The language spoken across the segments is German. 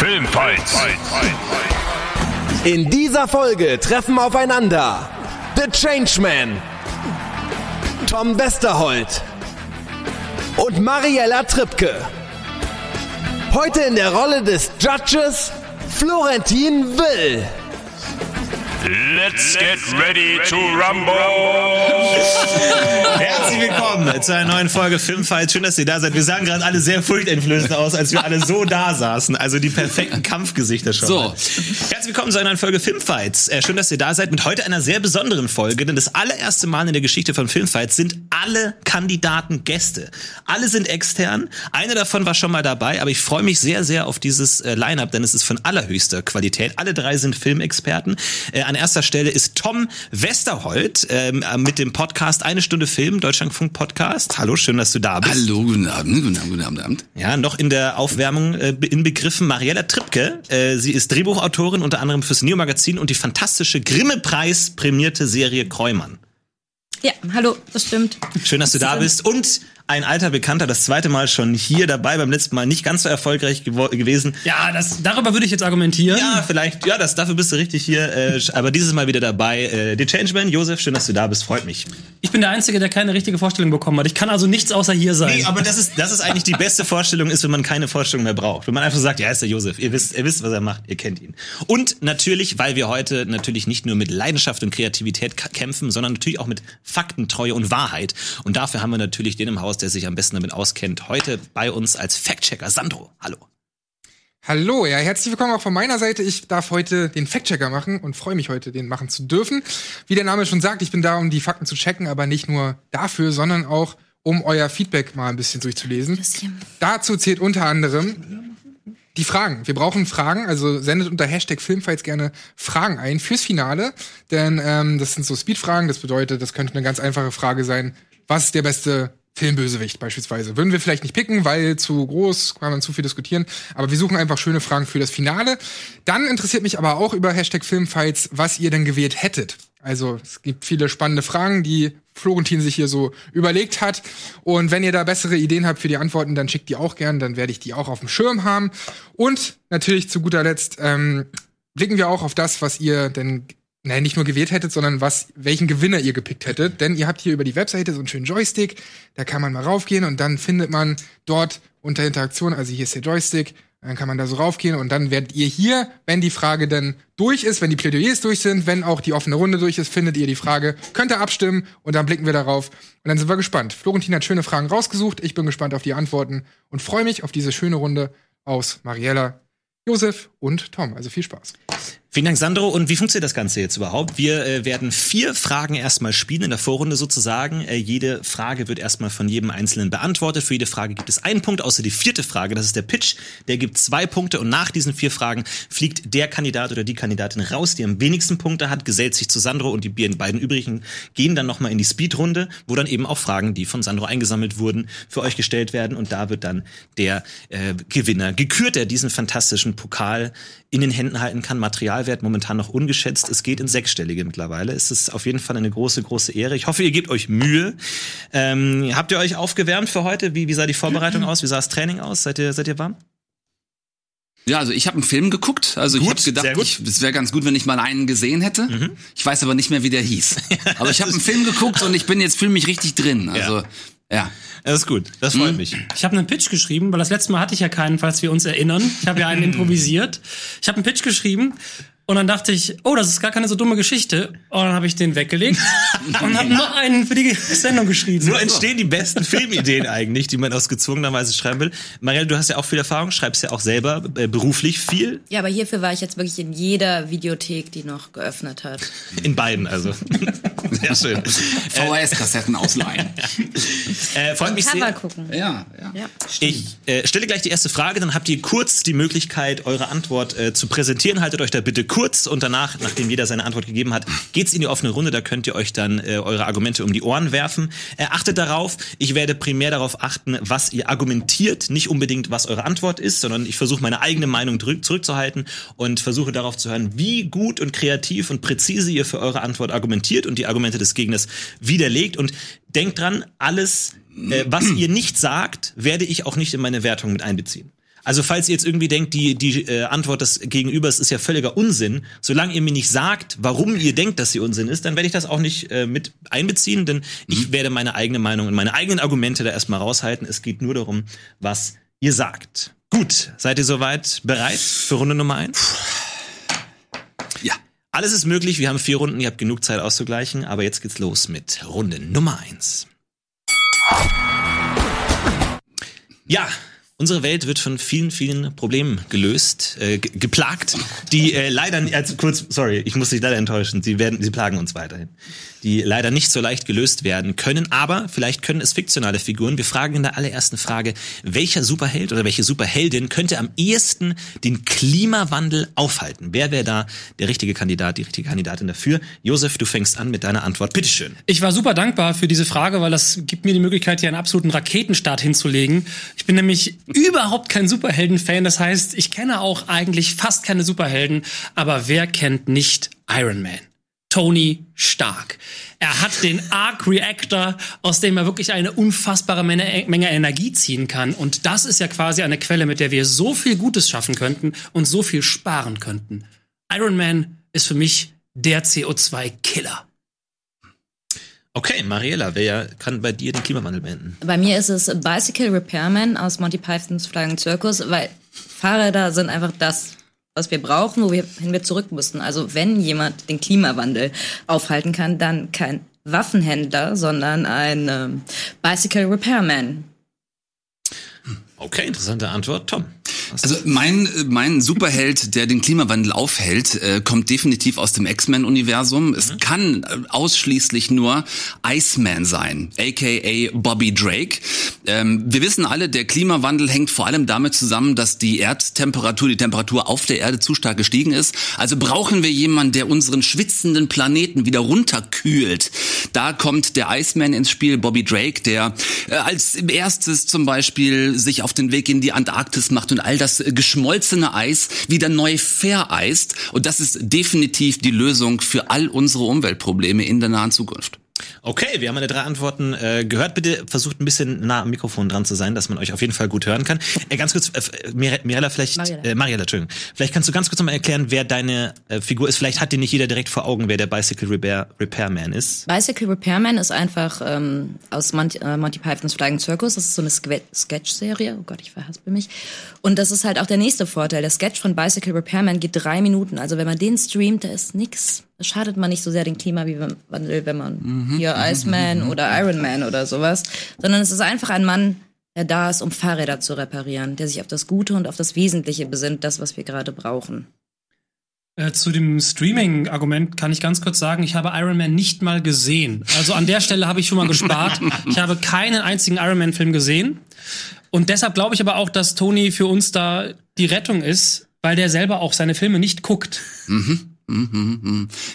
Filmfights. In dieser Folge treffen aufeinander The Changeman, Tom Westerholt und Mariella Trippke. Heute in der Rolle des Judges Florentin Will. Let's get ready to rumble. Herzlich willkommen zu einer neuen Folge Filmfight. Schön, dass ihr da seid. Wir sahen gerade alle sehr furchteinflößend aus, als wir alle so da saßen. Also die perfekten Kampfgesichter schon. So. Herzlich willkommen zu einer neuen Folge Filmfights. Äh, schön, dass ihr da seid mit heute einer sehr besonderen Folge, denn das allererste Mal in der Geschichte von Filmfights sind alle Kandidaten Gäste. Alle sind extern. Einer davon war schon mal dabei, aber ich freue mich sehr, sehr auf dieses äh, Line-Up, denn es ist von allerhöchster Qualität. Alle drei sind Filmexperten. Äh, an erster Stelle ist Tom Westerholt ähm, mit dem Podcast Eine Stunde Film, Deutschlandfunk Podcast. Hallo, schön, dass du da bist. Hallo, guten Abend, guten Abend, guten Abend. Abend. Ja, noch in der Aufwärmung äh, inbegriffen Mariella Trippke. Äh, sie ist Drehbuchautorin unter anderem fürs Neo Magazin und die fantastische Grimme-Preis prämierte Serie Kräumann. Ja, hallo, das stimmt. Schön, dass du da bist. Und ein alter Bekannter, das zweite Mal schon hier dabei, beim letzten Mal nicht ganz so erfolgreich gewesen. Ja, das, darüber würde ich jetzt argumentieren. Ja, vielleicht, ja, das, dafür bist du richtig hier, äh, aber dieses Mal wieder dabei. Äh, der Changeman, Josef, schön, dass du da bist, freut mich. Ich bin der Einzige, der keine richtige Vorstellung bekommen hat. Ich kann also nichts außer hier sein. Nee, aber das ist, das ist eigentlich die beste Vorstellung, ist, wenn man keine Vorstellung mehr braucht. Wenn man einfach sagt, ja, ist der Josef, ihr wisst, ihr wisst, was er macht, ihr kennt ihn. Und natürlich, weil wir heute natürlich nicht nur mit Leidenschaft und Kreativität kämpfen, sondern natürlich auch mit Faktentreue und Wahrheit. Und dafür haben wir natürlich den im Haus, der sich am besten damit auskennt. Heute bei uns als Fact-Checker Sandro. Hallo. Hallo, ja, herzlich willkommen auch von meiner Seite. Ich darf heute den Fact-Checker machen und freue mich heute, den machen zu dürfen. Wie der Name schon sagt, ich bin da, um die Fakten zu checken, aber nicht nur dafür, sondern auch, um euer Feedback mal ein bisschen durchzulesen. Bisschen. Dazu zählt unter anderem die Fragen. Wir brauchen Fragen, also sendet unter Hashtag Filmfights gerne Fragen ein fürs Finale, denn ähm, das sind so Speedfragen, das bedeutet, das könnte eine ganz einfache Frage sein, was ist der beste Filmbösewicht beispielsweise. Würden wir vielleicht nicht picken, weil zu groß, kann man zu viel diskutieren, aber wir suchen einfach schöne Fragen für das Finale. Dann interessiert mich aber auch über Hashtag Filmfights, was ihr denn gewählt hättet. Also es gibt viele spannende Fragen, die Florentin sich hier so überlegt hat. Und wenn ihr da bessere Ideen habt für die Antworten, dann schickt die auch gern, dann werde ich die auch auf dem Schirm haben. Und natürlich zu guter Letzt ähm, blicken wir auch auf das, was ihr denn Nein, nicht nur gewählt hättet, sondern was, welchen Gewinner ihr gepickt hättet. Denn ihr habt hier über die Webseite so einen schönen Joystick, da kann man mal raufgehen und dann findet man dort unter Interaktion, also hier ist der Joystick, dann kann man da so raufgehen und dann werdet ihr hier, wenn die Frage dann durch ist, wenn die Plädoyers durch sind, wenn auch die offene Runde durch ist, findet ihr die Frage, könnt ihr abstimmen und dann blicken wir darauf und dann sind wir gespannt. Florentin hat schöne Fragen rausgesucht, ich bin gespannt auf die Antworten und freue mich auf diese schöne Runde aus Mariella, Josef und Tom. Also viel Spaß. Vielen Dank, Sandro. Und wie funktioniert das Ganze jetzt überhaupt? Wir äh, werden vier Fragen erstmal spielen in der Vorrunde sozusagen. Äh, jede Frage wird erstmal von jedem Einzelnen beantwortet. Für jede Frage gibt es einen Punkt, außer die vierte Frage, das ist der Pitch. Der gibt zwei Punkte und nach diesen vier Fragen fliegt der Kandidat oder die Kandidatin raus, die am wenigsten Punkte hat, gesellt sich zu Sandro und die beiden übrigen gehen dann nochmal in die Speedrunde, wo dann eben auch Fragen, die von Sandro eingesammelt wurden, für euch gestellt werden und da wird dann der äh, Gewinner gekürt, der diesen fantastischen Pokal in den Händen halten kann. Materialwert momentan noch ungeschätzt. Es geht in sechsstellige mittlerweile. Es ist auf jeden Fall eine große, große Ehre. Ich hoffe, ihr gebt euch Mühe. Ähm, habt ihr euch aufgewärmt für heute? Wie, wie sah die Vorbereitung aus? Wie sah das Training aus? Seid ihr, seid ihr warm? Ja, also ich habe einen Film geguckt. Also Gut, ich habe gedacht, es wäre ganz gut, wenn ich mal einen gesehen hätte. Ich weiß aber nicht mehr, wie der hieß. aber ich habe einen Film geguckt und ich bin jetzt fühle mich richtig drin. Also ja. Das ist gut. Das freut mich. Ich habe einen Pitch geschrieben, weil das letzte Mal hatte ich ja keinen, falls wir uns erinnern. Ich habe ja einen improvisiert. Ich habe einen Pitch geschrieben und dann dachte ich, oh, das ist gar keine so dumme Geschichte. Und dann habe ich den weggelegt und habe noch einen für die Sendung geschrieben. So entstehen die besten Filmideen eigentlich, die man aus gezwungenerweise schreiben will. Marielle, du hast ja auch viel Erfahrung, schreibst ja auch selber äh, beruflich viel. Ja, aber hierfür war ich jetzt wirklich in jeder Videothek, die noch geöffnet hat. In beiden, also. Sehr schön. VHS-Kassetten ausleihen. Äh, freut mich sehr. gucken. ja, ja. Ja. Ich äh, stelle gleich die erste Frage, dann habt ihr kurz die Möglichkeit, eure Antwort äh, zu präsentieren. Haltet euch da bitte kurz und danach, nachdem jeder seine Antwort gegeben hat, geht's in die offene Runde. Da könnt ihr euch dann äh, eure Argumente um die Ohren werfen. Äh, achtet darauf, ich werde primär darauf achten, was ihr argumentiert, nicht unbedingt, was eure Antwort ist, sondern ich versuche meine eigene Meinung zurückzuhalten und versuche darauf zu hören, wie gut und kreativ und präzise ihr für eure Antwort argumentiert und die Argumente des Gegners widerlegt. Und denkt dran, alles, äh, was ihr nicht sagt, werde ich auch nicht in meine Wertung mit einbeziehen. Also falls ihr jetzt irgendwie denkt, die, die äh, Antwort des Gegenübers ist ja völliger Unsinn, solange ihr mir nicht sagt, warum ihr denkt, dass sie Unsinn ist, dann werde ich das auch nicht äh, mit einbeziehen, denn ich werde meine eigene Meinung und meine eigenen Argumente da erstmal raushalten. Es geht nur darum, was ihr sagt. Gut, seid ihr soweit bereit für Runde Nummer eins? Ja. Alles ist möglich, wir haben vier Runden, ihr habt genug Zeit auszugleichen, aber jetzt geht's los mit Runde Nummer eins. Ja, unsere Welt wird von vielen, vielen Problemen gelöst, äh, ge- geplagt, die äh, leider, also kurz, sorry, ich muss dich leider enttäuschen, sie werden, sie plagen uns weiterhin, die leider nicht so leicht gelöst werden können, aber vielleicht können es fiktionale Figuren. Wir fragen in der allerersten Frage, welcher Superheld oder welche Superheldin könnte am ehesten den Klimawandel aufhalten? Wer wäre da der richtige Kandidat, die richtige Kandidatin dafür? Josef, du fängst an mit deiner Antwort. Bitteschön. Ich war super dankbar für diese Frage, weil das gibt mir die Möglichkeit, hier einen absoluten Raketenstart hinzulegen. Ich bin nämlich überhaupt kein Superhelden-Fan. Das heißt, ich kenne auch eigentlich fast keine Superhelden. Aber wer kennt nicht Iron Man? Tony Stark. Er hat den Arc Reactor, aus dem er wirklich eine unfassbare Menge, Menge Energie ziehen kann. Und das ist ja quasi eine Quelle, mit der wir so viel Gutes schaffen könnten und so viel sparen könnten. Iron Man ist für mich der CO2-Killer. Okay, Mariella, wer kann bei dir den Klimawandel beenden? Bei mir ist es Bicycle Repairman aus Monty Pythons Flying Circus, weil Fahrräder sind einfach das, was wir brauchen, wohin wir zurück müssen. Also wenn jemand den Klimawandel aufhalten kann, dann kein Waffenhändler, sondern ein ähm, Bicycle Repairman. Okay, interessante Antwort. Tom. Also mein, mein Superheld, der den Klimawandel aufhält, äh, kommt definitiv aus dem X-Men-Universum. Es kann äh, ausschließlich nur Iceman sein, aka Bobby Drake. Ähm, wir wissen alle, der Klimawandel hängt vor allem damit zusammen, dass die Erdtemperatur, die Temperatur auf der Erde zu stark gestiegen ist. Also brauchen wir jemanden, der unseren schwitzenden Planeten wieder runterkühlt. Da kommt der Iceman ins Spiel, Bobby Drake, der äh, als erstes zum Beispiel sich auf den Weg in die Antarktis macht und all das geschmolzene Eis wieder neu vereist. Und das ist definitiv die Lösung für all unsere Umweltprobleme in der nahen Zukunft. Okay, wir haben meine drei Antworten äh, gehört. Bitte versucht ein bisschen nah am Mikrofon dran zu sein, dass man euch auf jeden Fall gut hören kann. Äh, ganz kurz, äh, Mir- Mirella, vielleicht, Mariella. Äh, Mariella, Entschuldigung. Vielleicht kannst du ganz kurz nochmal erklären, wer deine äh, Figur ist. Vielleicht hat dir nicht jeder direkt vor Augen, wer der Bicycle Repair, Repairman ist. Bicycle Repairman ist einfach ähm, aus Monty, äh, Monty Pythons Flying Circus. Das ist so eine Sketch-Serie. Oh Gott, ich verhaspel mich. Und das ist halt auch der nächste Vorteil. Der Sketch von Bicycle Repairman geht drei Minuten. Also wenn man den streamt, da ist nix. Schadet man nicht so sehr den Klimawandel, wenn man hier Iceman oder Iron Man oder sowas. Sondern es ist einfach ein Mann, der da ist, um Fahrräder zu reparieren. Der sich auf das Gute und auf das Wesentliche besinnt. Das, was wir gerade brauchen. Äh, zu dem Streaming-Argument kann ich ganz kurz sagen, ich habe Iron Man nicht mal gesehen. Also an der Stelle habe ich schon mal gespart. Ich habe keinen einzigen Iron Man-Film gesehen. Und deshalb glaube ich aber auch, dass Tony für uns da die Rettung ist, weil der selber auch seine Filme nicht guckt.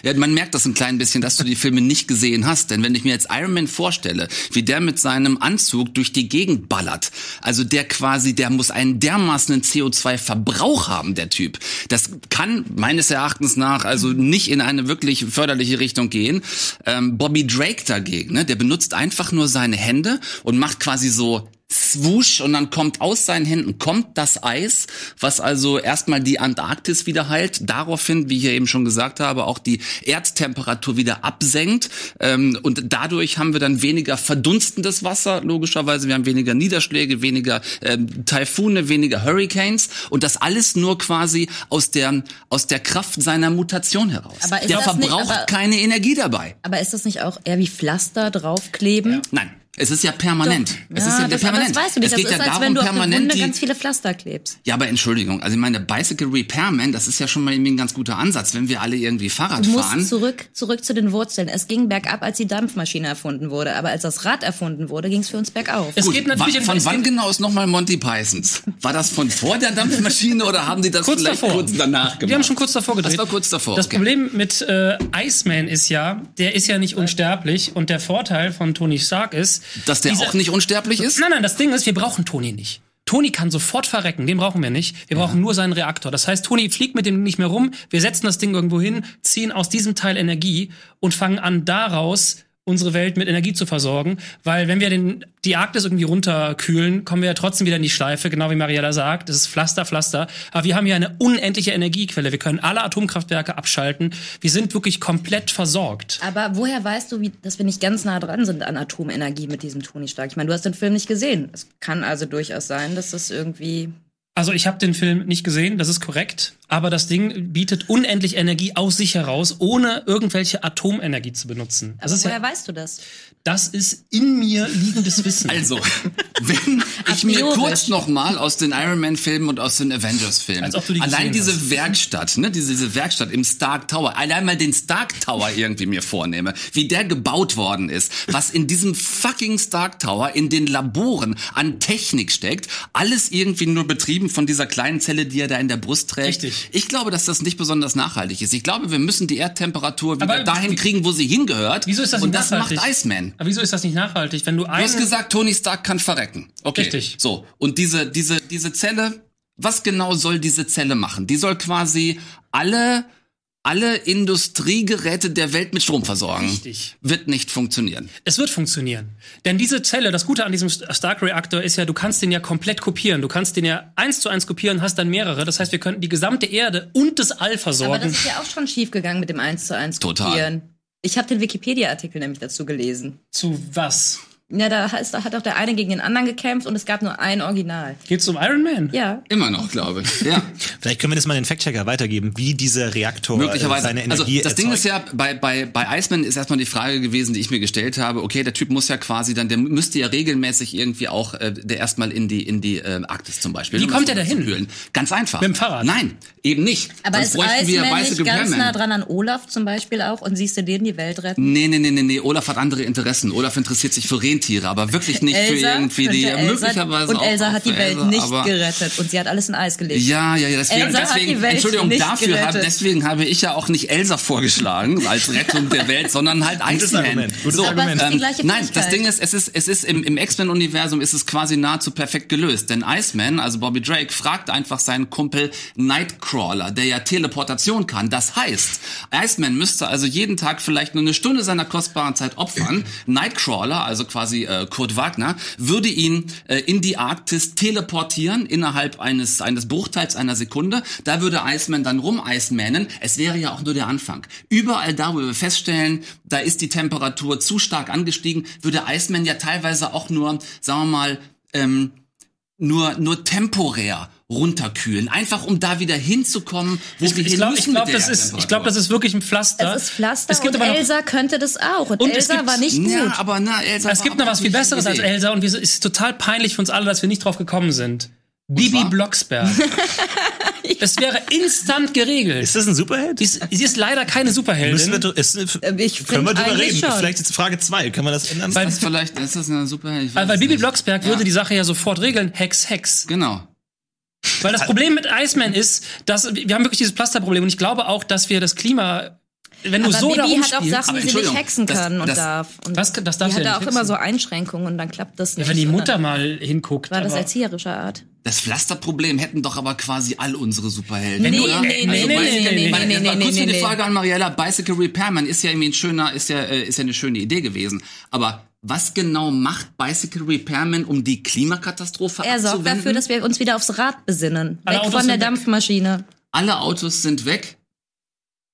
Ja, man merkt das ein klein bisschen, dass du die Filme nicht gesehen hast. Denn wenn ich mir jetzt Iron Man vorstelle, wie der mit seinem Anzug durch die Gegend ballert, also der quasi, der muss einen dermaßenen CO2-Verbrauch haben, der Typ. Das kann meines Erachtens nach also nicht in eine wirklich förderliche Richtung gehen. Ähm, Bobby Drake dagegen, ne, der benutzt einfach nur seine Hände und macht quasi so Swoosh und dann kommt aus seinen Händen kommt das Eis, was also erstmal die Antarktis wieder heilt, daraufhin, wie ich ja eben schon gesagt habe, auch die Erdtemperatur wieder absenkt ähm, und dadurch haben wir dann weniger verdunstendes Wasser, logischerweise, wir haben weniger Niederschläge, weniger ähm, Taifune, weniger Hurricanes und das alles nur quasi aus der aus der Kraft seiner Mutation heraus. Aber ist der das nicht- verbraucht aber- keine Energie dabei. Aber ist das nicht auch eher wie Pflaster draufkleben? Nein, es ist ja permanent. Es ist ja das, permanent. Das weißt du nicht. Es Das geht ist, ja als darum, wenn du auf eine permanent Wunde die, ganz viele Pflaster klebst. Ja, aber Entschuldigung, also ich meine, Bicycle Repairman, das ist ja schon mal irgendwie ein ganz guter Ansatz, wenn wir alle irgendwie Fahrrad Du musst fahren. zurück, zurück zu den Wurzeln. Es ging bergab, als die Dampfmaschine erfunden wurde. Aber als das Rad erfunden wurde, ging es für uns bergauf. Es Gut, geht natürlich von wann genau ist nochmal Monty Pythons? War das von vor der Dampfmaschine oder haben die das Kurz vielleicht davor. kurz danach gemacht? Wir haben schon kurz davor gedreht. Das war kurz davor. Das okay. Problem mit äh, Iceman ist ja, der ist ja nicht unsterblich und der Vorteil von Tony Stark ist, Dass der dieser- auch nicht unsterblich ist? Nein, nein, das Ding ist, wir brauchen Tony nicht. Tony kann sofort verrecken, den brauchen wir nicht. Wir brauchen nur seinen Reaktor. Das heißt, Tony fliegt mit dem nicht mehr rum, wir setzen das Ding irgendwo hin, ziehen aus diesem Teil Energie und fangen an daraus unsere Welt mit Energie zu versorgen, weil wenn wir den, die Arktis irgendwie runterkühlen, kommen wir ja trotzdem wieder in die Schleife, genau wie Mariella sagt. Das ist Pflaster, Pflaster. Aber wir haben hier eine unendliche Energiequelle. Wir können alle Atomkraftwerke abschalten. Wir sind wirklich komplett versorgt. Aber woher weißt du, wie, dass wir nicht ganz nah dran sind an Atomenergie mit diesem Tony Stark? Ich meine, du hast den Film nicht gesehen. Es kann also durchaus sein, dass das irgendwie. Also ich habe den Film nicht gesehen, das ist korrekt, aber das Ding bietet unendlich Energie aus sich heraus, ohne irgendwelche Atomenergie zu benutzen. Aber ist woher ja, weißt du das? Das ist in mir liegendes Wissen. Also, wenn ich mir kurz noch mal aus den Iron Man Filmen und aus den Avengers Filmen die allein diese hast. Werkstatt, ne, diese, diese Werkstatt im Stark Tower, allein mal den Stark Tower irgendwie mir vornehme, wie der gebaut worden ist, was in diesem fucking Stark Tower in den Laboren an Technik steckt, alles irgendwie nur betrieben von dieser kleinen Zelle, die er da in der Brust trägt. Richtig. Ich glaube, dass das nicht besonders nachhaltig ist. Ich glaube, wir müssen die Erdtemperatur wieder Aber dahin kriegen, wo sie hingehört. Wieso ist das und das nachhaltig? macht Iceman. Aber wieso ist das nicht nachhaltig? Wenn du Du hast einen, gesagt, Tony Stark kann verrecken. Okay. Richtig. So. Und diese, diese, diese Zelle, was genau soll diese Zelle machen? Die soll quasi alle, alle Industriegeräte der Welt mit Strom versorgen. Richtig. Wird nicht funktionieren. Es wird funktionieren. Denn diese Zelle, das Gute an diesem Stark-Reaktor ist ja, du kannst den ja komplett kopieren. Du kannst den ja eins zu eins kopieren, hast dann mehrere. Das heißt, wir könnten die gesamte Erde und das All Aber versorgen. das ist ja auch schon schief gegangen mit dem 1 zu 1 Total. Ich habe den Wikipedia-Artikel nämlich dazu gelesen. zu was? Ja, da heißt, da hat auch der eine gegen den anderen gekämpft und es gab nur ein Original. Geht's um Iron Man? Ja. Immer noch, glaube ich. Ja. Vielleicht können wir das mal den Fact-Checker weitergeben, wie dieser Reaktor äh, Möglicherweise. seine Also Energie das Ding erzeugt. ist ja, bei, bei, bei Iceman ist erstmal die Frage gewesen, die ich mir gestellt habe, okay, der Typ muss ja quasi dann, der müsste ja regelmäßig irgendwie auch, äh, der erstmal in die, in die äh, Arktis zum Beispiel. Wie um kommt das der mal dahin? Ganz einfach. Mit dem Fahrrad? Nein, eben nicht. Aber Sonst ist Iceman nicht ganz nah dran an Olaf zum Beispiel auch und siehst du den die Welt retten? Nee, nee, nee, nee, nee. Olaf hat andere Interessen. Olaf interessiert sich für Rentiere, aber wirklich nicht für Elsa irgendwie die, Elsa, möglicherweise und auch Elsa auch hat die für Welt Elsa, nicht gerettet und sie hat alles in Eis gelegt. Ja, ja, ja, deswegen, Elsa hat deswegen die Welt Entschuldigung, nicht dafür habe, deswegen habe ich ja auch nicht Elsa vorgeschlagen als Rettung der Welt, sondern halt Gutes Iceman. Argument, gutes so, Aber es ist die ähm, nein, das. Ding ist, es ist, es ist im, im X-Men-Universum ist es quasi nahezu perfekt gelöst, denn Iceman, also Bobby Drake, fragt einfach seinen Kumpel Nightcrawler, der ja Teleportation kann. Das heißt, Iceman müsste also jeden Tag vielleicht nur eine Stunde seiner kostbaren Zeit opfern. Nightcrawler, also quasi äh, Kurt Wagner, würde ihn äh, in die Arktis teleportieren innerhalb eines eines Bruchteils einer Sekunde. Da würde Iceman dann rum Icemanen. Es wäre ja auch nur der Anfang. Überall da, wo wir feststellen, da ist die Temperatur zu stark angestiegen, würde Iceman ja teilweise auch nur, sagen wir mal, ähm, nur nur temporär runterkühlen, einfach um da wieder hinzukommen, wo wir Ich, ich hin glaube, ich müssen glaub, mit der das ist, ich glaube, das ist wirklich ein Pflaster. Es ist Pflaster Es gibt und aber noch, Elsa könnte das auch. Und, Und es Elsa gibt- war nicht gut. Ja, aber na, Elsa es war gibt noch was viel Besseres als Idee. Elsa und es ist total peinlich für uns alle, dass wir nicht drauf gekommen sind. Bibi zwar? Blocksberg. Es wäre instant geregelt. Ist das ein Superheld? Sie ist, sie ist leider keine Superheldin. Müssen wir, ist, Ähm, ich können wir drüber reden? schon. Vielleicht jetzt Frage 2. Können wir das ändern? Weil- Das ist vielleicht, ist das eine super, ich weiß weil, weil Bibi. Blocksberg würde die Sache ja sofort regeln. Hex, Hex. Genau. Weil das Problem mit Iceman ist, dass wir haben wirklich dieses Pflasterproblem und ich glaube auch, dass wir das Klima, wenn du Aber so Bibi hat auch Sachen, die sie nicht hexen das- kann und das- darf. Und Was- das darf die sie ja hat nicht auch immer hexen. so Einschränkungen und dann klappt das nicht. wenn die Mutter mal hinguckt. war das aber- erzieherischer Art. Das Pflasterproblem hätten doch aber quasi all unsere Superhelden, Nee, oder? nee, nee, also, nee, nee, nee, nee, nee, kurz nee, für die nee. Frage an Mariella, Bicycle Repairman ist ja irgendwie ein schöner, ist ja, äh, ist ja eine schöne Idee gewesen. Aber was genau macht Bicycle Repairman, um die Klimakatastrophe Er sorgt abzuwenden? dafür, dass wir uns wieder aufs Rad besinnen. Alle Weg Autos von der weg. Dampfmaschine. Alle Autos sind weg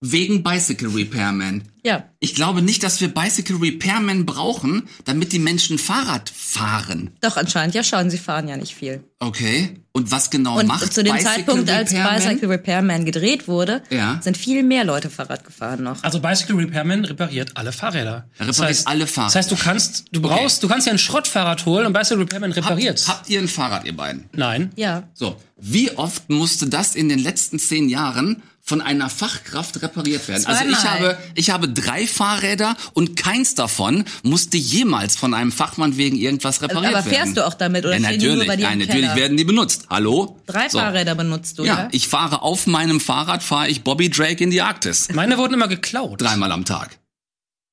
wegen Bicycle Repairman. Ja. Ich glaube nicht, dass wir Bicycle Repairman brauchen, damit die Menschen Fahrrad fahren. Doch, anscheinend ja schon. Sie fahren ja nicht viel. Okay. Und was genau Und macht zu dem Bicycle Zeitpunkt, als Repairman? Bicycle Repairman gedreht wurde, Ja. sind viel mehr Leute Fahrrad gefahren noch. Also Bicycle Repairman repariert alle Fahrräder. Er repariert alle Fahrräder. Das heißt, du kannst, du brauchst, du kannst ja ein Schrottfahrrad holen und Bicycle Repairman repariert. Habt, habt ihr ein Fahrrad, ihr beiden? Nein. Ja. So, wie oft musste das in den letzten zehn Jahren von einer Fachkraft repariert werden? Also ich Zweimal. habe, ich habe drei Fahrräder und keins davon musste jemals von einem Fachmann wegen irgendwas repariert Aber werden. fährst du auch damit oder ja, stehen die nur natürlich, bei dir ja, im natürlich werden die benutzt. Hallo? Drei So. Fahrräder benutzt du, Ja, ja? ich fahre auf meinem Fahrrad, fahre ich Bobby Drake in die Arktis. Meine wurden immer geklaut. Dreimal am Tag.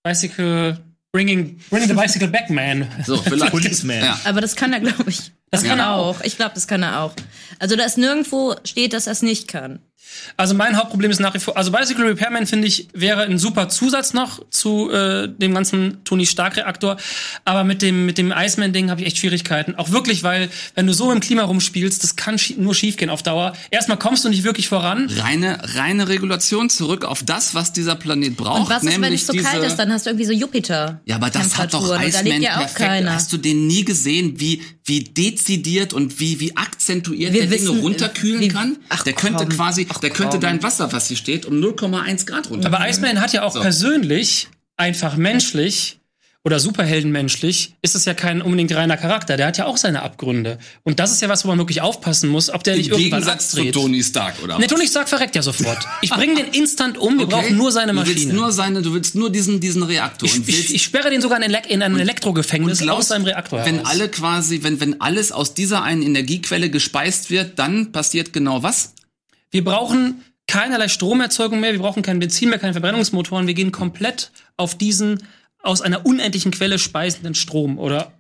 Bicycle, bringing, bring the bicycle back, man. So, vielleicht. Policeman. Ja. Aber das kann er, glaube ich. Das kann Ja. er auch. Ich glaube, das kann er auch. Also da ist nirgendwo steht, dass er es nicht kann. Also mein Hauptproblem ist nach wie vor, also Bicycle Repairman finde ich wäre ein super Zusatz noch zu äh, dem ganzen Tony Stark Reaktor, aber mit dem mit dem Iceman Ding habe ich echt Schwierigkeiten. Auch wirklich, weil wenn du so im Klima rumspielst, das kann schie nur schiefgehen auf Dauer. Erstmal kommst du nicht wirklich voran. Reine, reine Regulation zurück auf das, was dieser Planet braucht. Und was ist, wenn es so diese kalt ist? Dann hast du irgendwie so Jupiter. Ja, aber das hat doch Temperaturen. Und da Iceman lebt ja auch perfekt. keiner. Hast du den nie gesehen, wie wie dezidiert und wie wie akzentuiert Wir der Dinge wissen, runterkühlen wie- kann? Ach, der könnte komm. quasi, Ach, der könnte komm. dein Wasser, was hier steht, um 0,1 Grad runter. Aber Iceman hat ja auch So. persönlich, einfach menschlich oder superheldenmenschlich, ist es ja kein unbedingt reiner Charakter. Der hat ja auch seine Abgründe. Und das ist ja was, wo man wirklich aufpassen muss, ob der Im nicht irgendwann Gegensatz zu abdreht. Tony Stark, oder? Ne, was? Tony Stark verreckt ja sofort. Ich bringe den instant um, wir Okay. brauchen nur seine Du willst Maschine. nur seine, du willst nur diesen diesen Reaktor und ich, ich, ich sperre den sogar in, Elek in ein Elektrogefängnis glaubst, aus seinem Reaktor Wenn heraus. alle quasi, wenn wenn alles aus dieser einen Energiequelle gespeist wird, dann passiert genau was? Wir brauchen keinerlei Stromerzeugung mehr, wir brauchen kein Benzin mehr, keine Verbrennungsmotoren. Wir gehen komplett auf diesen aus einer unendlichen Quelle speisenden Strom oder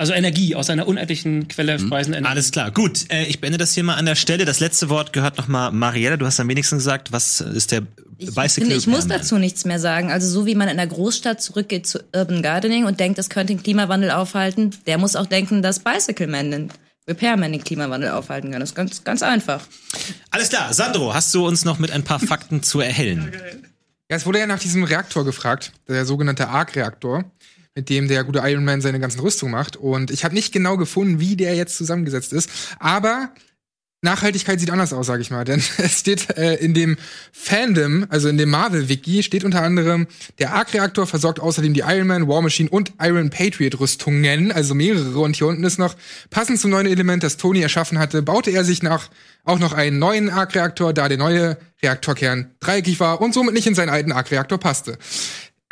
also Energie aus einer unendlichen Quelle speisenden Energie. Alles klar, gut. Äh, ich beende das hier mal an der Stelle. Das letzte Wort gehört nochmal Mariella. Du hast am wenigsten gesagt. Was ist der Ich, Bicycle finde, ich muss dazu nichts mehr sagen. Also so wie man in der Großstadt zurückgeht zu Urban Gardening und denkt, das könnte den Klimawandel aufhalten, der muss auch denken, dass Bicycle Man den Repairman den Klimawandel aufhalten kann. Das ist ganz, ganz einfach. Alles klar, Sandro, hast du uns noch mit ein paar Fakten zu erhellen? Ja, es wurde ja nach diesem Reaktor gefragt, der sogenannte Arc-Reaktor, mit dem der gute Iron Man seine ganzen Rüstungen macht. Und ich habe nicht genau gefunden, wie der jetzt zusammengesetzt ist. Aber Nachhaltigkeit sieht anders aus, sage ich mal. Denn es steht äh, in dem Fandom, also in dem Marvel-Wiki, steht unter anderem, der Arc-Reaktor versorgt außerdem die Iron Man, War Machine und Iron Patriot-Rüstungen, also mehrere. Und hier unten ist noch, passend zum neuen Element, das Tony erschaffen hatte, baute er sich nach auch noch einen neuen Arc-Reaktor, da der neue Reaktorkern dreieckig war und somit nicht in seinen alten Arc-Reaktor passte.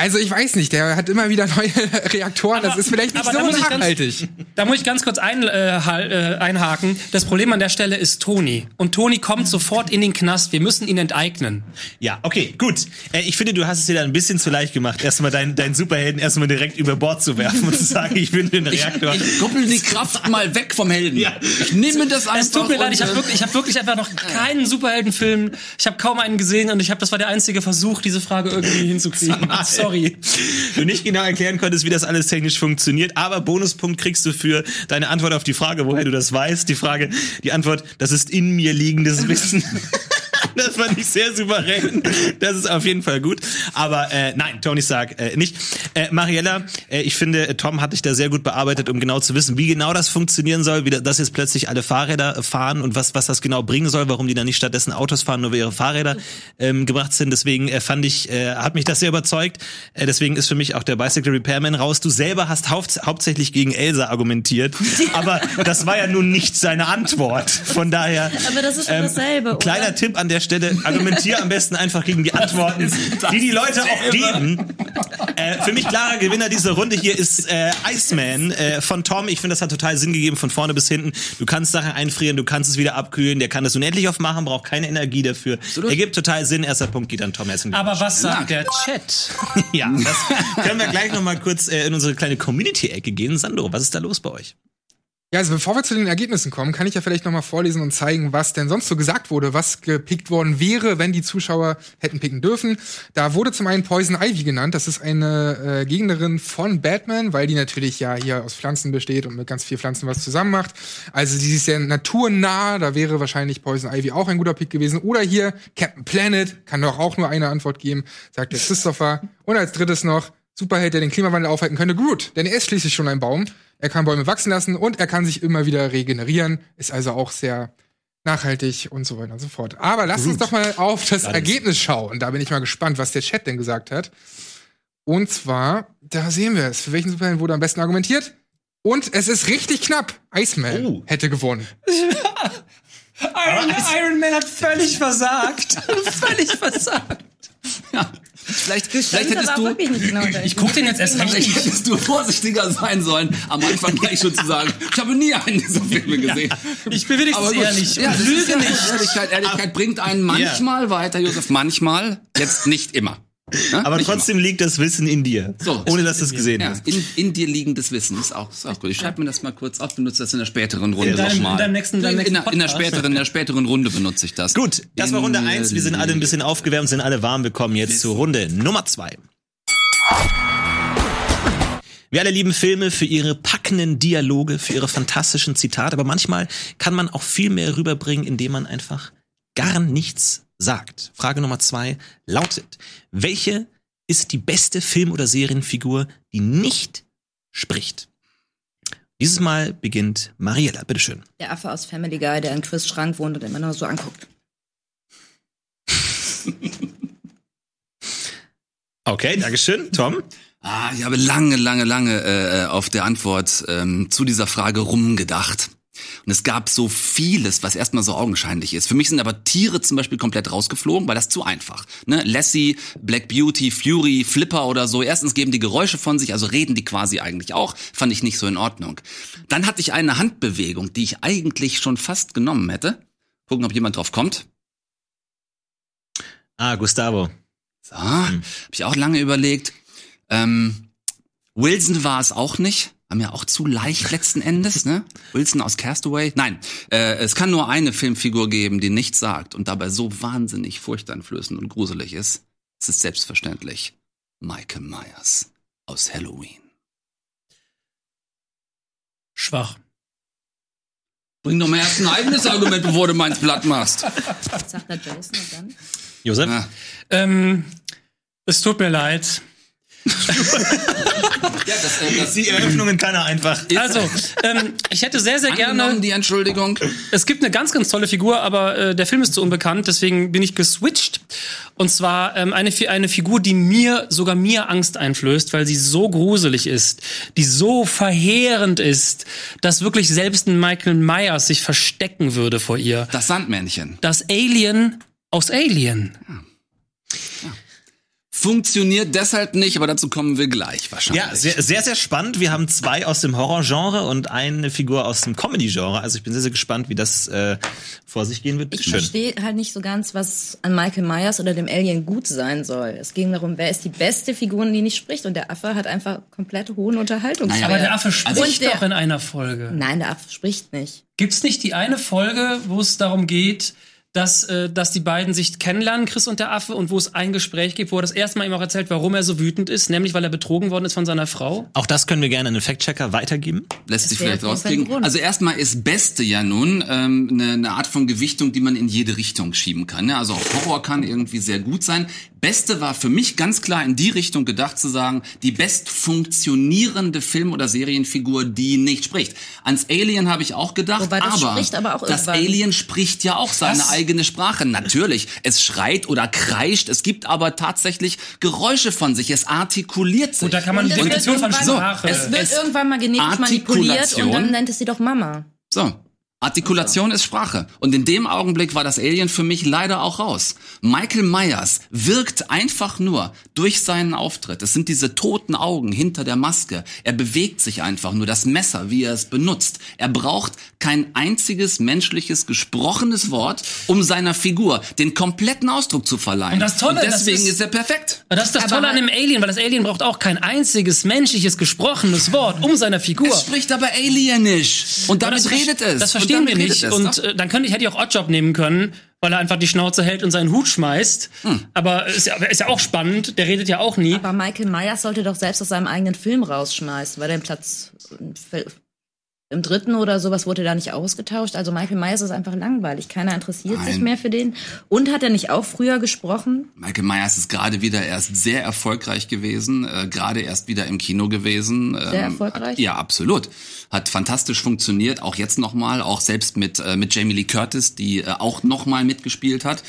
Also ich weiß nicht, der hat immer wieder neue Reaktoren, das Aber- ist vielleicht nicht da so muss ich ganz- nachhaltig. Da muss ich ganz kurz ein, äh, äh, einhaken. Das Problem an der Stelle ist Tony. Und Tony kommt sofort in den Knast. Wir müssen ihn enteignen. Ja, okay, gut. Äh, ich finde, du hast es dir da ein bisschen zu leicht gemacht, erstmal deinen dein Superhelden erstmal direkt über Bord zu werfen und zu sagen, ich bin den Reaktor. Ich kuppel die Kraft mal weg vom Helden. Ja. Ich nehme das einfach. Es tut mir leid, ich habe äh, wirklich, ich hab wirklich einfach noch keinen Superheldenfilm. Ich habe kaum einen gesehen und ich habe, das war der einzige Versuch, diese Frage irgendwie hinzukriegen. Sorry. Du nicht genau erklären konntest, wie das alles technisch funktioniert, aber Bonuspunkt kriegst du für deine Antwort auf die Frage, woher du das weißt. Die Frage, die Antwort, das ist in mir liegendes Wissen. Das fand ich sehr souverän. Das ist auf jeden Fall gut. Aber äh, nein, Tony Stark äh, nicht. Äh, Mariella, äh, ich finde, äh, Tom hat dich da sehr gut bearbeitet, um genau zu wissen, wie genau das funktionieren soll, wie da- dass jetzt plötzlich alle Fahrräder fahren und was, was das genau bringen soll, warum die dann nicht stattdessen Autos fahren, nur weil ihre Fahrräder ähm, gebracht sind. Deswegen äh, fand ich, äh, hat mich das sehr überzeugt. Äh, deswegen ist für mich auch der Bicycle Repairman raus. Du selber hast haupt, hauptsächlich gegen Elsa argumentiert, aber das war ja nun nicht seine Antwort. Von daher. Aber das ist schon dasselbe, Ein kleiner oder? Tipp an der Stelle, argumentier am besten einfach gegen die Antworten, die die Leute auch geben. Äh, für mich klarer Gewinner dieser Runde hier ist äh, Iceman äh, von Tom. Ich finde, das hat total Sinn gegeben von vorne bis hinten. Du kannst Sachen einfrieren, du kannst es wieder abkühlen. Der kann das unendlich oft machen, braucht keine Energie dafür. Ergibt total Sinn. Erster Punkt geht an Tom. Glückwunsch. Aber was sagt der Chat? Ja, das können wir gleich noch mal kurz äh, in unsere kleine Community-Ecke gehen. Sandro, was ist da los bei euch? Ja, also bevor wir zu den Ergebnissen kommen, kann ich ja vielleicht noch mal vorlesen und zeigen, was denn sonst so gesagt wurde, was gepickt worden wäre, wenn die Zuschauer hätten picken dürfen. Da wurde zum einen Poison Ivy genannt. Das ist eine äh, Gegnerin von Batman, weil die natürlich ja hier aus Pflanzen besteht und mit ganz vielen Pflanzen was zusammen macht. Also die ist sehr naturnah. Da wäre wahrscheinlich Poison Ivy auch ein guter Pick gewesen. Oder hier Captain Planet, kann doch auch nur eine Antwort geben, sagt der Christopher. Und als drittes noch Superheld, der den Klimawandel aufhalten könnte, Groot. Denn er ist schließlich schon ein Baum. Er kann Bäume wachsen lassen und er kann sich immer wieder regenerieren. Ist also auch sehr nachhaltig und so weiter und so fort. Aber lasst uns doch mal auf das Ergebnis schauen. Da bin ich mal gespannt, was der Chat denn gesagt hat. Und zwar, da sehen wir es. Für welchen Superhelden wurde am besten argumentiert? Und es ist richtig knapp. Iceman Oh. hätte gewonnen. Iron, Iron Man hat völlig versagt. völlig versagt. Vielleicht, vielleicht hättest du, genau. Ich guck den jetzt erst recht vielleicht hättest du vorsichtiger sein sollen, am Anfang gleich schon zu sagen, ich habe nie einen dieser Filme gesehen. Ich bin wenigstens Aber gut. ehrlich. Ja, Lüge ja nicht. Ehrlichkeit, Ehrlichkeit bringt einen manchmal weiter, Josef. Manchmal, jetzt nicht immer. Ne? Aber trotzdem liegt das Wissen in dir. So. Ohne dass du es gesehen immer. hast. Ja, in, in dir liegendes Wissen ist auch, ist auch gut. Ich schreibe mir das mal kurz auf, benutze das in der späteren Runde nochmal. in in, in der späteren, in der späteren Runde benutze ich das. Gut, das war Runde eins. Wir sind alle ein bisschen aufgewärmt, sind alle warm. Wir kommen jetzt zur Runde Nummer zwei. Wir alle lieben Filme für ihre packenden Dialoge, für ihre fantastischen Zitate, aber manchmal kann man auch viel mehr rüberbringen, indem man einfach gar nichts sagt. Frage Nummer zwei lautet, welche ist die beste Film- oder Serienfigur, die nicht spricht? Dieses Mal beginnt Mariella, bitteschön. Der Affe aus Family Guy, der in Chris Schrank wohnt und immer nur so anguckt. Okay, Dankeschön. Tom? Ah, ich habe lange, lange, lange äh, auf der Antwort ähm, zu dieser Frage rumgedacht. Und es gab so vieles, was erstmal so augenscheinlich ist. Für mich sind aber Tiere zum Beispiel komplett rausgeflogen, weil das zu einfach. Ne? Lassie, Black Beauty, Fury, Flipper oder so. Erstens geben die Geräusche von sich, also reden die quasi eigentlich auch. Fand ich nicht so in Ordnung. Dann hatte ich eine Handbewegung, die ich eigentlich schon fast genommen hätte. Gucken, ob jemand drauf kommt. Ah, Gustavo. So, habe ich auch lange überlegt. Ähm, Wilson war es auch nicht. War mir auch zu leicht letzten Endes, ne? Wilson aus Castaway. Nein, äh, es kann nur eine Filmfigur geben, die nichts sagt und dabei so wahnsinnig furchteinflößend und gruselig ist. Es ist selbstverständlich Michael Myers aus Halloween. Schwach. Bring doch mal erst ein eigenes Argument, bevor du meins platt machst. Sagt der Jason und dann? Josef? Ja. Ähm, es tut mir leid. Ja, das, äh, das Die Eröffnungen kann er einfach. Also, ähm, ich hätte sehr, sehr gerne. angenommen, die Entschuldigung. Es gibt eine ganz, ganz tolle Figur, aber äh, der Film ist zu unbekannt, deswegen bin ich geswitcht. Und zwar ähm, eine, eine Figur, die mir, sogar mir Angst einflößt, weil sie so gruselig ist, die so verheerend ist, dass wirklich selbst ein Michael Myers sich verstecken würde vor ihr. Das Sandmännchen. Das Alien aus Alien. Funktioniert deshalb nicht, aber dazu kommen wir gleich wahrscheinlich. Ja, sehr, sehr, sehr spannend. Wir haben zwei aus dem Horror-Genre und eine Figur aus dem Comedy-Genre. Also ich bin sehr, sehr gespannt, wie das äh, vor sich gehen wird. Ich Bitte schön. verstehe halt nicht so ganz, was an Michael Myers oder dem Alien gut sein soll. Es ging darum, wer ist die beste Figur, die nicht spricht. Und der Affe hat einfach komplett hohen Unterhaltungswert. Naja, Aber der Affe spricht Und der- doch in einer Folge. Nein, der Affe spricht nicht. Gibt's nicht die eine Folge, wo es darum geht, dass, äh, dass die beiden sich kennenlernen, Chris und der Affe, und wo es ein Gespräch gibt, wo er das erste Mal ihm auch erzählt, warum er so wütend ist, nämlich weil er betrogen worden ist von seiner Frau? Auch das können wir gerne an den Fact-Checker weitergeben. lässt sich wäre vielleicht rauskriegen. Also erstmal ist Beste ja nun ähm, eine, eine Art von Gewichtung, die man in jede Richtung schieben kann. Ne? Also auch Horror kann irgendwie sehr gut sein. Beste war für mich ganz klar in die Richtung gedacht zu sagen, die best funktionierende Film- oder Serienfigur, die nicht spricht. Ans Alien habe ich auch gedacht, Wobei das aber, spricht aber auch das irgendwann. Alien spricht ja auch seine eigene Sprache. Natürlich, es schreit oder kreischt, es gibt aber tatsächlich Geräusche von sich, es artikuliert sich. Und da kann man die Und es wird Definition von irgendwann- Sprache. Es wird Es- irgendwann mal genetisch manipuliert und dann nennt es sie doch Mama. So. Artikulation ist Sprache. Und in dem Augenblick war das Alien für mich leider auch raus. Michael Myers wirkt einfach nur durch seinen Auftritt. Es sind diese toten Augen hinter der Maske. Er bewegt sich einfach nur. Das Messer, wie er es benutzt. Er braucht kein einziges menschliches gesprochenes Wort, um seiner Figur den kompletten Ausdruck zu verleihen. Und das Tolle, das deswegen ist- ist er perfekt. Das ist das Aber Tolle an dem Alien, weil das Alien braucht auch kein einziges menschliches gesprochenes Wort um seiner Figur. Es spricht aber alienisch. Und damit redet es. Das Und verstehen wir nicht. es. Und äh, dann könnte ich, hätte ich auch Oddjob nehmen können, weil er einfach die Schnauze hält und seinen Hut schmeißt. Hm. Aber ist ja, ist ja auch spannend, der redet ja auch nie. Aber Michael Myers sollte doch selbst aus seinem eigenen Film rausschmeißen, weil der Platz äh, im dritten oder sowas wurde da nicht ausgetauscht. Also Michael Myers ist einfach langweilig. Keiner interessiert sich Nein. mehr für den. Und hat er nicht auch früher gesprochen? Michael Myers ist gerade wieder erst sehr erfolgreich gewesen, äh, gerade erst wieder im Kino gewesen. Ähm, Sehr erfolgreich? Ja, absolut. Hat fantastisch funktioniert, auch jetzt nochmal, auch selbst mit, äh, mit Jamie Lee Curtis, die äh, auch nochmal mitgespielt hat.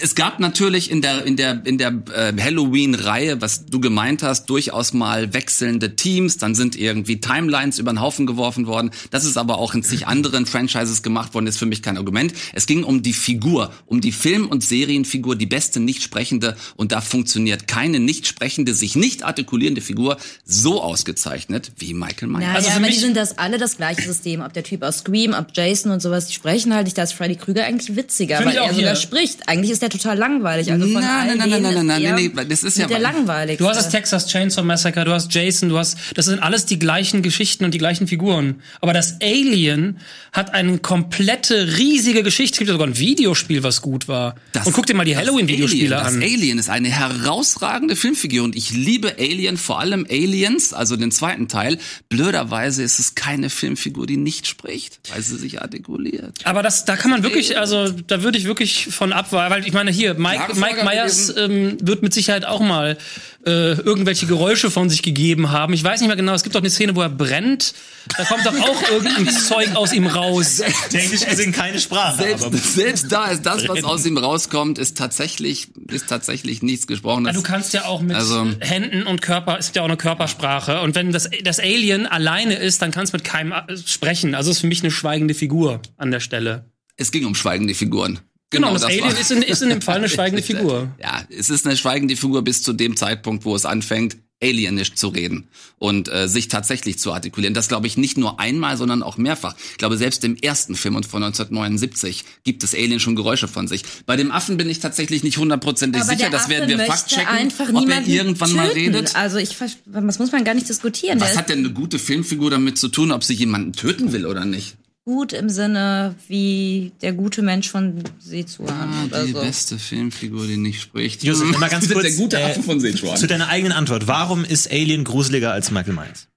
Es gab natürlich in der in der in der äh, Halloween-Reihe, was du gemeint hast, durchaus mal wechselnde Teams. Dann sind irgendwie Timelines über den Haufen geworfen worden. Das ist aber auch in zig anderen Franchises gemacht worden. Ist für mich kein Argument. Es ging um die Figur, um die Film- und Serienfigur, die beste nicht sprechende. Und da funktioniert keine nicht sprechende, sich nicht artikulierende Figur so ausgezeichnet wie Michael Myers. Naja, Also für aber mich- die sind das alle das gleiche System. Ob der Typ aus Scream, ob Jason und sowas, die sprechen halt nicht. Da ist Freddy Krüger eigentlich witziger, weil er sogar spricht. Eigentlich ist ist der total langweilig. Also von Nein, nein, nein, nein, nein, nein, nee, nee, das ist ja- der langweiligste. Du hast das Texas Chainsaw Massacre, du hast Jason, du hast, das sind alles die gleichen Geschichten und die gleichen Figuren. Aber das Alien hat eine komplette, riesige Geschichte. Es gibt ja sogar ein Videospiel, was gut war. Das- und guck dir mal die Halloween-Videospiele an. Das Alien ist eine herausragende Filmfigur und ich liebe Alien, vor allem Aliens, also den zweiten Teil. Blöderweise ist es keine Filmfigur, die nicht spricht, weil sie sich artikuliert. Aber das, da kann man wirklich, also da würde ich wirklich von abweichen, weil ich meine hier, Mike, Mike Myers ähm, wird mit Sicherheit auch mal äh, irgendwelche Geräusche von sich gegeben haben. Ich weiß nicht mehr genau, es gibt doch eine Szene, wo er brennt. Da kommt doch auch irgendein Zeug aus ihm raus. Technisch gesehen keine Sprache. Selbst, aber selbst da ist das, was aus ihm rauskommt, ist tatsächlich, ist tatsächlich nichts gesprochen. Ja, du kannst ja auch mit Also- Händen und Körper, ist ja auch eine Körpersprache. Und wenn das, das Alien alleine ist, dann kannst du mit keinem äh, sprechen. Also ist für mich eine schweigende Figur an der Stelle. es ging um schweigende Figuren. Genau, das, das Alien ist in, ist in dem Fall eine schweigende Figur. Ja, es ist eine schweigende Figur bis zu dem Zeitpunkt, wo es anfängt, alienisch zu reden und äh, sich tatsächlich zu artikulieren. Das glaube ich nicht nur einmal, sondern auch mehrfach. Ich glaube, selbst im ersten Film und von 1979 gibt es Alien schon Geräusche von sich. Bei dem Affen bin ich tatsächlich nicht hundertprozentig sicher. Das werden wir faktchecken, einfach ob er irgendwann mal töten. redet. Also ich, das muss man gar nicht diskutieren. Was hat denn eine gute Filmfigur damit zu tun, ob sie jemanden töten will oder nicht? Gut im Sinne wie der gute Mensch von Seezuan oder die so. beste Filmfigur, die nicht spricht. Josef, mal ganz kurz. Der gute äh, Affe von Sichuan. Zu deiner eigenen Antwort. Warum ist Alien gruseliger als Michael Myers?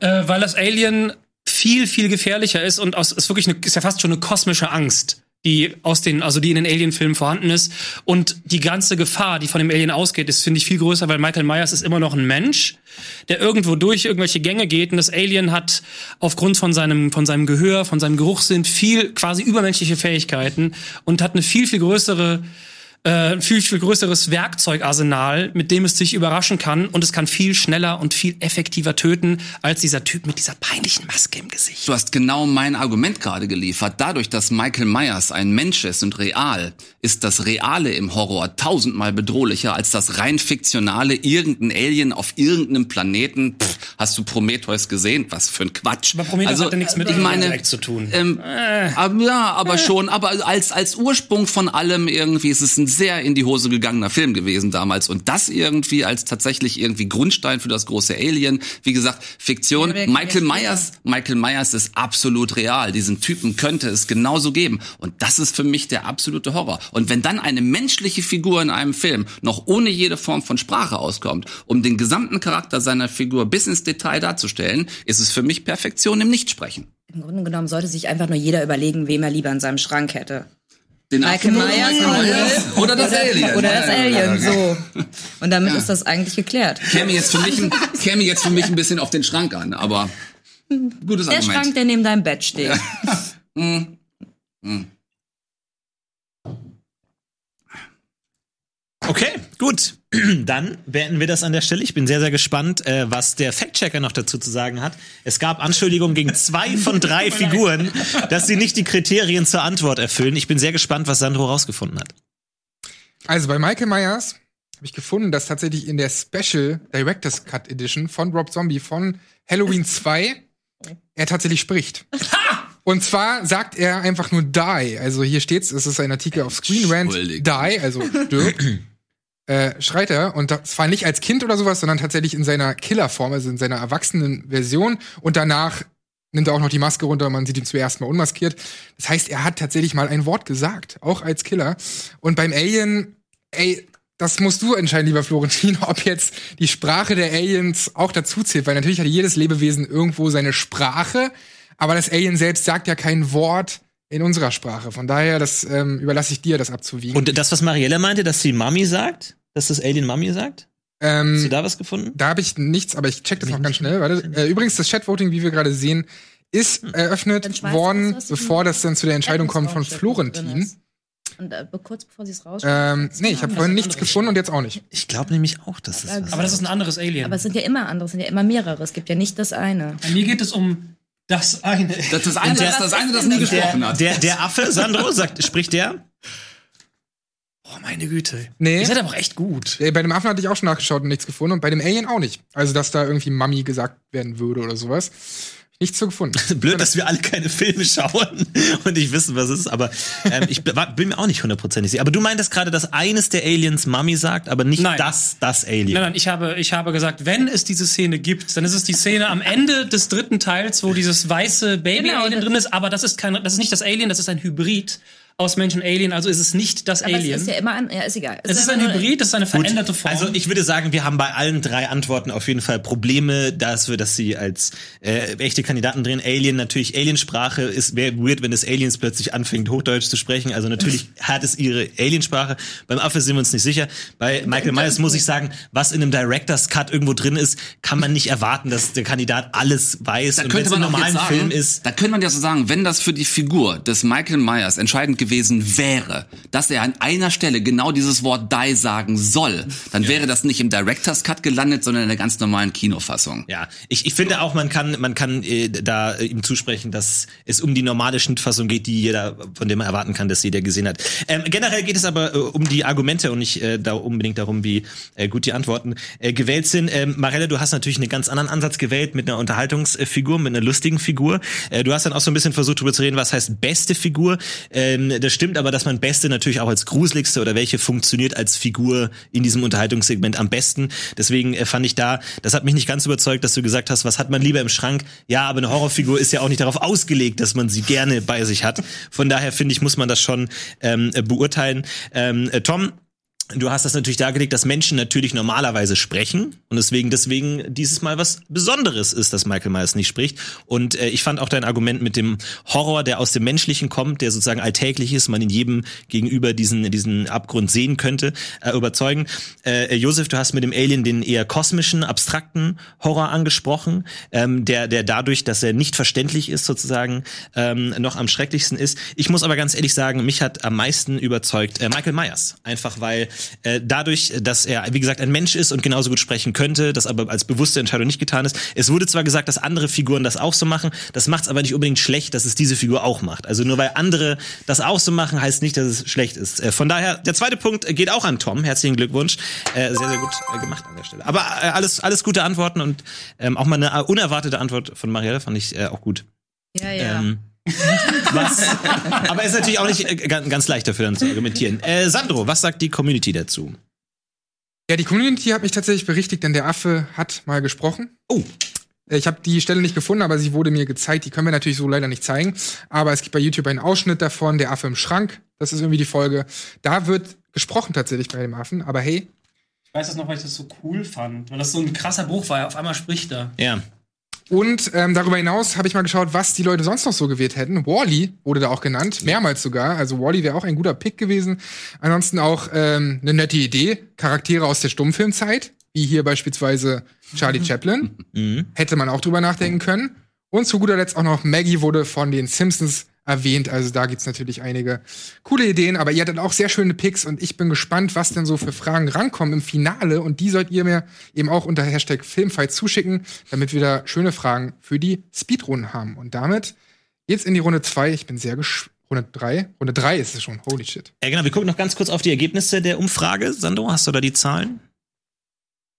Äh, weil das Alien viel, viel gefährlicher ist und aus, ist wirklich eine, ist ja fast schon eine kosmische Angst, die aus den, also die in den Alien-Filmen vorhanden ist. Und die ganze Gefahr, die von dem Alien ausgeht, ist, finde ich, viel größer, weil Michael Myers ist immer noch ein Mensch, der irgendwo durch irgendwelche Gänge geht und das Alien hat aufgrund von seinem, von seinem Gehör, von seinem Geruchssinn viel quasi übermenschliche Fähigkeiten und hat eine viel, viel größere ein viel, viel größeres Werkzeugarsenal, mit dem es sich überraschen kann und es kann viel schneller und viel effektiver töten als dieser Typ mit dieser peinlichen Maske im Gesicht. Du hast genau mein Argument gerade geliefert. Dadurch, dass Michael Myers ein Mensch ist und real, ist das Reale im Horror tausendmal bedrohlicher als das rein fiktionale irgendein Alien auf irgendeinem Planeten. Pff, hast du Prometheus gesehen? Was für ein Quatsch. Aber Prometheus hatte nichts mit ich meine, direkt zu tun. Ähm, aber, ja, aber schon, aber als, als Ursprung von allem irgendwie ist es ein sehr in die Hose gegangener Film gewesen damals. Und das irgendwie als tatsächlich irgendwie Grundstein für das große Alien. Wie gesagt, Fiktion. Ja, Michael Myers, Michael Myers ist absolut real. Diesen Typen könnte es genauso geben. Und das ist für mich der absolute Horror. Und wenn dann eine menschliche Figur in einem Film noch ohne jede Form von Sprache auskommt, um den gesamten Charakter seiner Figur bis ins Detail darzustellen, ist es für mich Perfektion im Nichtsprechen. Im Grunde genommen sollte sich einfach nur jeder überlegen, wem er lieber in seinem Schrank hätte. Den Michael Myers oder, oder das Alien. Oder das Alien, so. Und damit ist das eigentlich geklärt. Käme jetzt, für mich, ein- käme jetzt für mich ein bisschen auf den Schrank an, aber gutes Der Argument. Schrank, der neben deinem Bett steht. Okay, gut. Dann beenden wir das an der Stelle. Ich bin sehr, sehr gespannt, äh, was der Fact-Checker noch dazu zu sagen hat. Es gab Anschuldigungen gegen zwei von drei Figuren, dass sie nicht die Kriterien zur Antwort erfüllen. Ich bin sehr gespannt, was Sandro rausgefunden hat. Also bei Michael Myers habe ich gefunden, dass tatsächlich in der Special Director's Cut Edition von Rob Zombie von Halloween 2 er tatsächlich spricht. Und zwar sagt er einfach nur die. Also hier steht's, es ist ein Artikel auf Screen Rant. Die, also Dirk. Äh, schreit er. Und das war nicht als Kind oder sowas, sondern tatsächlich in seiner Killerform, also in seiner erwachsenen Version. Und danach nimmt er auch noch die Maske runter, man sieht ihn zuerst mal unmaskiert. Das heißt, er hat tatsächlich mal ein Wort gesagt, auch als Killer. Und beim Alien, ey, das musst du entscheiden, lieber Florentin, ob jetzt die Sprache der Aliens auch dazu zählt, weil natürlich hat jedes Lebewesen irgendwo seine Sprache, aber das Alien selbst sagt ja kein Wort in unserer Sprache. Von daher, das ähm, überlasse ich dir, das abzuwiegen. Und das, was Mariella meinte, dass sie Mami sagt, dass das Alien Mami sagt? Hast du ähm, da was gefunden? da habe ich nichts, aber ich check das noch ganz schnell. Warte. Äh, übrigens, das Chatvoting, wie wir gerade sehen, ist eröffnet schmeißt du worden, das, bevor das dann zu der Entscheidung kommt von Florentin. Und äh, kurz bevor sie es raus. Ähm, nee, ich habe vorhin nichts gefunden und jetzt auch nicht. Ich glaube nämlich auch, dass es was Aber das ist ein anderes Alien. Aber es sind ja immer andere, es sind ja immer mehrere. Es gibt ja nicht das eine. Bei mir geht es um das eine. Das, das eine, der- das, das eine, das nie gesprochen der, hat. der, der Affe, Sandro, sagt, spricht der? Oh, meine Güte. Nee. Ihr seid aber auch echt gut. Bei dem Affen hatte ich auch schon nachgeschaut und nichts gefunden und bei dem Alien auch nicht. Also, dass da irgendwie Mami gesagt werden würde oder sowas. Nichts so gefunden. Blöd, dass wir alle keine Filme schauen und nicht wissen, was es ist. Aber ähm, ich bin bin mir auch nicht hundertprozentig sicher. Aber du meintest gerade, dass eines der Aliens Mami sagt, aber nicht Nein. das, das Alien. Nein, nein, ich habe, ich habe gesagt, wenn es diese Szene gibt, dann ist es die Szene am Ende des dritten Teils, wo dieses weiße Baby-Alien Genau, drin ist, aber das ist kein, das ist nicht das Alien, das ist ein Hybrid aus Mensch und Alien, also ist es nicht das Aber Alien. es ist ja immer an, ja, ist egal. es ist ein Hybrid, das ist eine veränderte Form. Also ich würde sagen, wir haben bei allen drei Antworten auf jeden Fall Probleme, dass wir, dass sie als äh, echte Kandidaten drehen. Alien natürlich Aliensprache ist wäre weird, wenn das Aliens plötzlich anfängt Hochdeutsch zu sprechen. Also natürlich hat es ihre Aliensprache. Beim Affe sind wir uns nicht sicher. Bei Michael Myers muss ich sagen, was in einem Directors Cut irgendwo drin ist, kann man nicht erwarten, dass der Kandidat alles weiß. Da Und könnte man normalen sagen, Film ist, da könnte man ja so sagen, wenn das für die Figur des Michael Myers entscheidend gewesen wäre, dass er an einer Stelle genau dieses Wort die sagen soll, dann wäre das nicht im Director's Cut gelandet, sondern in der ganz normalen Kinofassung. Ja, ich, ich finde auch, man kann, man kann äh, da äh, ihm zusprechen, dass es um die normale Schnittfassung geht, die jeder, von dem man erwarten kann, dass jeder gesehen hat. Ähm, generell geht es aber äh, um die Argumente und nicht äh, da unbedingt darum, wie äh, gut die Antworten äh, gewählt sind. Ähm, Marelle, du hast natürlich einen ganz anderen Ansatz gewählt mit einer Unterhaltungsfigur, mit einer lustigen Figur. Äh, du hast dann auch so ein bisschen versucht, darüber zu reden, was heißt beste Figur. Ähm, das stimmt aber, dass man beste natürlich auch als gruseligste oder welche funktioniert als Figur in diesem Unterhaltungssegment am besten. Deswegen äh, fand ich da, das hat mich nicht ganz überzeugt, dass du gesagt hast, was hat man lieber im Schrank? Ja, aber eine Horrorfigur ist ja auch nicht darauf ausgelegt, dass man sie gerne bei sich hat. Von daher finde ich, muss man das schon ähm, äh, beurteilen. Ähm, äh, Tom, Du hast das natürlich dargelegt, dass Menschen natürlich normalerweise sprechen und deswegen deswegen dieses Mal was Besonderes ist, dass Michael Myers nicht spricht. Und äh, ich fand auch dein Argument mit dem Horror, der aus dem Menschlichen kommt, der sozusagen alltäglich ist, man in jedem gegenüber diesen diesen Abgrund sehen könnte, äh, überzeugen. Äh, Josef, du hast mit dem Alien den eher kosmischen, abstrakten Horror angesprochen, ähm, der der dadurch, dass er nicht verständlich ist, sozusagen ähm, noch am schrecklichsten ist. Ich muss aber ganz ehrlich sagen, mich hat am meisten überzeugt äh, Michael Myers, einfach weil äh, dadurch, dass er, wie gesagt, ein Mensch ist und genauso gut sprechen könnte, das aber als bewusste Entscheidung nicht getan ist. Es wurde zwar gesagt, dass andere Figuren das auch so machen, das macht es aber nicht unbedingt schlecht, dass es diese Figur auch macht. Also nur weil andere das auch so machen, heißt nicht, dass es schlecht ist. Äh, von daher, der zweite Punkt geht auch an Tom. Herzlichen Glückwunsch. Äh, sehr, sehr gut gemacht an der Stelle. Aber äh, alles, alles gute Antworten und ähm, auch mal eine unerwartete Antwort von Marielle fand ich äh, auch gut. Ja, ja. Ähm, was, aber ist natürlich auch nicht äh, ganz, ganz leicht dafür dann zu argumentieren. Äh, Sandro, was sagt die Community dazu? Ja, die Community hat mich tatsächlich berichtigt, denn der Affe hat mal gesprochen. Oh. Äh, Ich habe die Stelle nicht gefunden, aber sie wurde mir gezeigt. Die können wir natürlich so leider nicht zeigen. Aber es gibt bei YouTube einen Ausschnitt davon, der Affe im Schrank. Das ist irgendwie die Folge. Da wird gesprochen tatsächlich bei dem Affen. Aber hey, ich weiß das noch, weil ich das so cool fand, weil das so ein krasser Bruch war. Auf einmal spricht er. Ja. Und ähm, darüber hinaus habe ich mal geschaut, was die Leute sonst noch so gewählt hätten. Wally wurde da auch genannt, mehrmals sogar. Also Wally wäre auch ein guter Pick gewesen. Ansonsten auch ähm, eine nette Idee. Charaktere aus der Stummfilmzeit, wie hier beispielsweise Charlie Chaplin. Hätte man auch drüber nachdenken können. Und zu guter Letzt auch noch Maggie wurde von den Simpsons erwähnt. Also da gibt's natürlich einige coole Ideen, aber ihr hattet auch sehr schöne Picks und ich bin gespannt, was denn so für Fragen rankommen im Finale. Und die sollt ihr mir eben auch unter Hashtag Filmfight zuschicken, damit wir da schöne Fragen für die Speedrunden haben. Und damit geht's in die Runde zwei. Ich bin sehr gespannt. Runde drei? Runde drei ist es schon. Holy shit. Ja, genau. Wir gucken noch ganz kurz auf die Ergebnisse der Umfrage. Sandro, hast du da die Zahlen?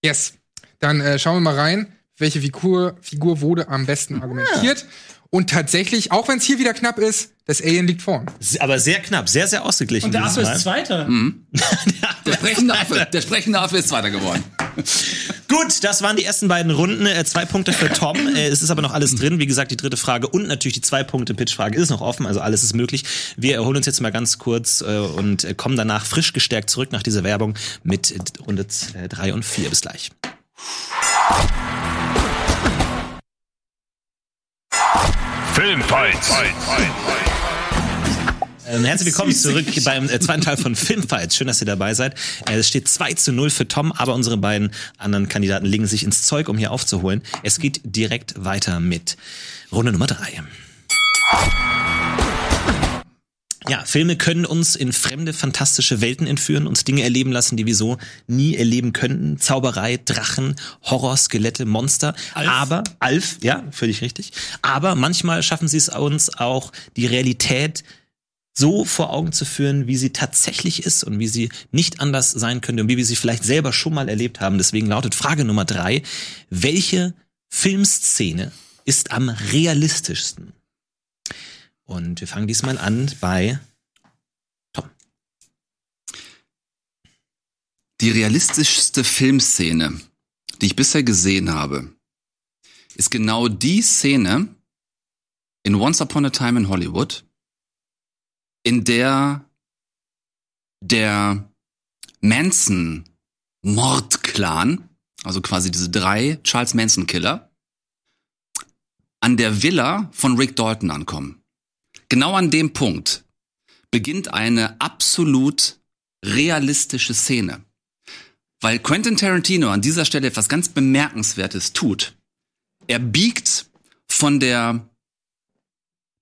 Yes. Dann äh, schauen wir mal rein, welche Figur, Figur wurde am besten argumentiert. Und tatsächlich, auch wenn es hier wieder knapp ist, das Alien liegt vorn. Aber sehr knapp, sehr, sehr ausgeglichen. Und der Affe Mal. ist Zweiter. Der sprechende Affe, der sprechende Affe ist Zweiter geworden. Gut, das waren die ersten beiden Runden. Äh, zwei Punkte für Tom. Äh, es ist aber noch alles drin. Wie gesagt, die dritte Frage und natürlich die zwei Punkte Pitch-Frage ist noch offen. Also alles ist möglich. Wir erholen uns jetzt mal ganz kurz äh, und kommen danach frisch gestärkt zurück nach dieser Werbung mit Runde drei und vier. Bis gleich. Filmfights. Ähm, herzlich willkommen zurück beim äh, zweiten Teil von Filmfights. Schön, dass ihr dabei seid. Äh, es steht 2 zu 0 für Tom, aber unsere beiden anderen Kandidaten legen sich ins Zeug, um hier aufzuholen. Es geht direkt weiter mit Runde Nummer 3. Ja, Filme können uns in fremde, fantastische Welten entführen, uns Dinge erleben lassen, die wir so nie erleben könnten. Zauberei, Drachen, Horror, Skelette, Monster. Alf. Aber, Alf, ja, völlig richtig. Aber manchmal schaffen sie es uns auch, die Realität so vor Augen zu führen, wie sie tatsächlich ist und wie sie nicht anders sein könnte und wie wir sie vielleicht selber schon mal erlebt haben. Deswegen lautet Frage Nummer drei, welche Filmszene ist am realistischsten? Und wir fangen diesmal an bei Tom. Die realistischste Filmszene, die ich bisher gesehen habe, ist genau die Szene in Once Upon a Time in Hollywood, in der der Manson Mordclan, also quasi diese drei Charles Manson Killer, an der Villa von Rick Dalton ankommen. Genau an dem Punkt beginnt eine absolut realistische Szene. Weil Quentin Tarantino an dieser Stelle etwas ganz Bemerkenswertes tut. Er biegt von der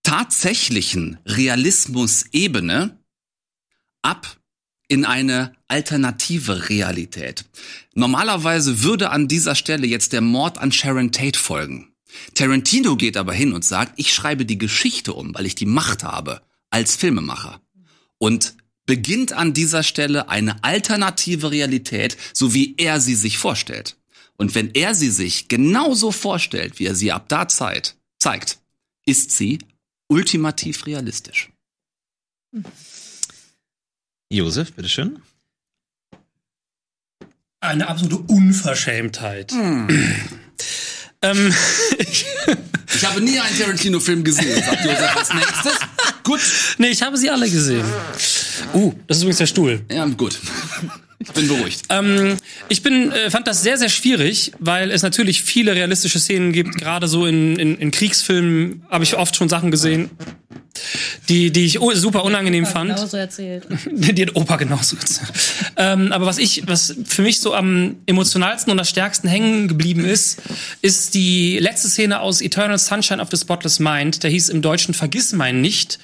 tatsächlichen Realismusebene ab in eine alternative Realität. Normalerweise würde an dieser Stelle jetzt der Mord an Sharon Tate folgen. Tarantino geht aber hin und sagt, ich schreibe die Geschichte um, weil ich die Macht habe als Filmemacher. Und beginnt an dieser Stelle eine alternative Realität, so wie er sie sich vorstellt. Und wenn er sie sich genauso vorstellt, wie er sie ab da Zeit zeigt, ist sie ultimativ realistisch. Josef, bitteschön. Eine absolute Unverschämtheit. Ähm, ich, Ich habe nie einen Tarantino-Film gesehen, sagt Josef als nächstes. Gut. nee, ich habe sie alle gesehen. Uh, das ist übrigens der Stuhl. Ja, gut. Ich bin beruhigt. Ähm, ich bin, äh, fand das sehr, sehr schwierig, weil es natürlich viele realistische Szenen gibt. Gerade so in, in, in Kriegsfilmen habe ich oft schon Sachen gesehen, die, die ich super unangenehm fand. Genauso erzählt. Die hat Opa genauso gesagt. ähm, aber was ich, was für mich so am emotionalsten und am stärksten hängen geblieben ist, ist die letzte Szene aus Eternal Sunshine of the Spotless Mind. Der hieß im Deutschen Vergiss mein nicht.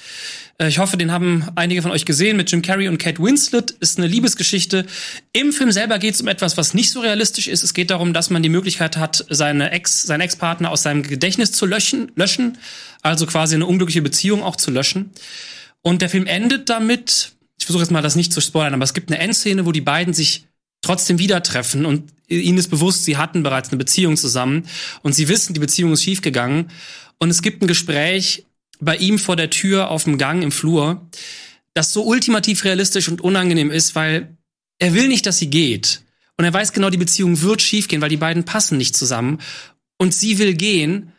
Äh, Ich hoffe, den haben einige von euch gesehen mit Jim Carrey und Kate Winslet. Ist eine Liebesgeschichte. Im Film selber geht es um etwas, was nicht so realistisch ist. Es geht darum, dass man die Möglichkeit hat, seine Ex, seinen Ex-Partner aus seinem Gedächtnis zu löschen, löschen. Also quasi eine unglückliche Beziehung auch zu löschen. Und der Film endet damit, ich versuche jetzt mal das nicht zu spoilern, aber es gibt eine Endszene, wo die beiden sich trotzdem wieder treffen und ihnen ist bewusst, sie hatten bereits eine Beziehung zusammen und sie wissen, die Beziehung ist schiefgegangen. Und es gibt ein Gespräch bei ihm vor der Tür auf dem Gang im Flur, das so ultimativ realistisch und unangenehm ist, weil er will nicht, dass sie geht. Und er weiß genau, die Beziehung wird schiefgehen, weil die beiden passen nicht zusammen. Und sie will gehen